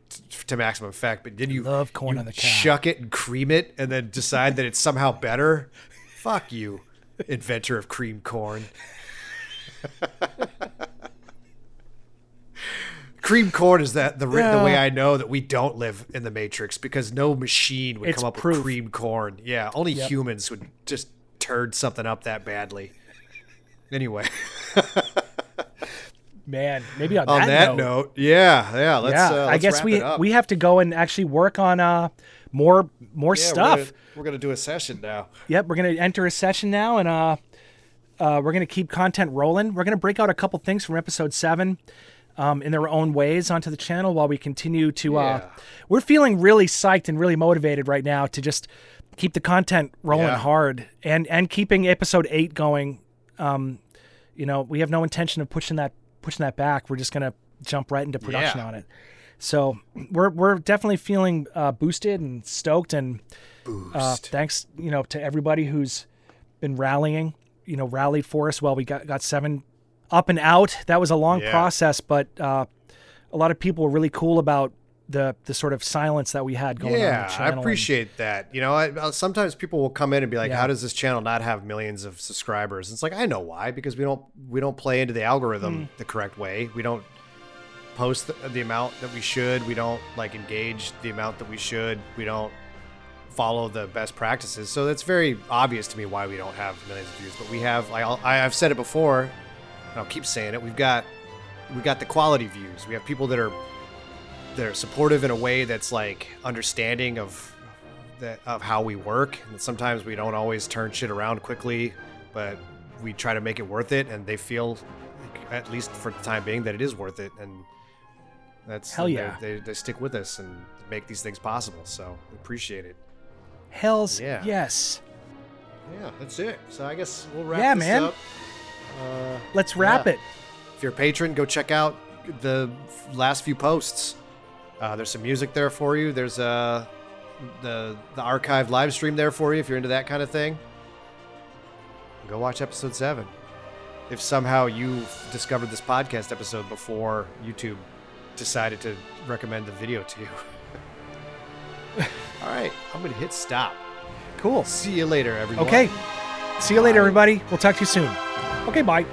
Speaker 1: t- to maximum effect. But then you
Speaker 2: love corn
Speaker 1: you
Speaker 2: on the cob.
Speaker 1: Shuck it and cream it, and then decide that it's somehow better. Fuck you, inventor of cream corn. Cream corn is that the, ri- the way I know that we don't live in the Matrix because no machine would
Speaker 2: It's
Speaker 1: come up
Speaker 2: proof.
Speaker 1: with cream corn. Yeah, only
Speaker 2: Yep.
Speaker 1: humans would just turd something up that badly. Anyway,
Speaker 2: man maybe on,
Speaker 1: on
Speaker 2: that,
Speaker 1: that,
Speaker 2: note,
Speaker 1: note, yeah, yeah, let's.
Speaker 2: yeah
Speaker 1: uh,
Speaker 2: i
Speaker 1: let's
Speaker 2: guess
Speaker 1: wrap
Speaker 2: we we have to go and actually work on uh more more
Speaker 1: Yeah, we're
Speaker 2: stuff
Speaker 1: gonna- We're gonna do a session now.
Speaker 2: Yep, we're gonna enter a session now, and uh, uh, we're gonna keep content rolling. We're gonna break out a couple things from episode seven, um, in their own ways onto the channel while we continue to. Uh,
Speaker 1: Yeah.
Speaker 2: we're feeling really psyched and really motivated right now to just keep the content rolling
Speaker 1: Yeah.
Speaker 2: hard and and keeping episode eight going. Um, you know, we have no intention of pushing that pushing that back. We're just gonna jump right into production
Speaker 1: Yeah.
Speaker 2: on it. So we're we're definitely feeling uh, boosted and stoked and
Speaker 1: Boost.
Speaker 2: uh, thanks, you know, to everybody who's been rallying, you know, rallied for us. Well, we got got seven up and out. That was a long
Speaker 1: Yeah.
Speaker 2: process, but uh, a lot of people were really cool about the the sort of silence that we had going on on
Speaker 1: yeah, I
Speaker 2: channel. and-
Speaker 1: appreciate that. You know, I, sometimes people will come in and be like,
Speaker 2: Yeah.
Speaker 1: "How does this channel not have millions of subscribers?" It's like I know why because we don't we don't play into the algorithm
Speaker 2: Hmm.
Speaker 1: the correct way. We don't post the, the amount that we should. We don't like engage the amount that we should. We don't follow the best practices. So it's very obvious to me why we don't have millions of views. But we have, like I- I've said it before, and I'll keep saying it. We've got we've got the quality views. We have people that are that are supportive in a way that's like understanding of that of how we work. And sometimes we don't always turn shit around quickly, but we try to make it worth it, and they feel, at least for the time being, that it is worth it. And that's
Speaker 2: Hell
Speaker 1: they-
Speaker 2: yeah.
Speaker 1: they, they stick with us and make these things possible. So we appreciate it.
Speaker 2: Hell's
Speaker 1: Yeah.
Speaker 2: yes.
Speaker 1: Yeah, that's it. So I guess we'll wrap
Speaker 2: Yeah,
Speaker 1: this
Speaker 2: man.
Speaker 1: up. Uh,
Speaker 2: Let's wrap
Speaker 1: Yeah.
Speaker 2: it.
Speaker 1: if you're a patron, go check out the last few posts. Uh, there's some music there for you. There's uh, the the archived live stream there for you if you're into that kind of thing. Go watch episode seven. If somehow you discovered this podcast episode before YouTube decided to recommend the video to you. All right, I'm gonna hit stop.
Speaker 2: Cool.
Speaker 1: See you later, everyone.
Speaker 2: Okay. See you later, everybody. We'll talk to you soon. Okay, bye.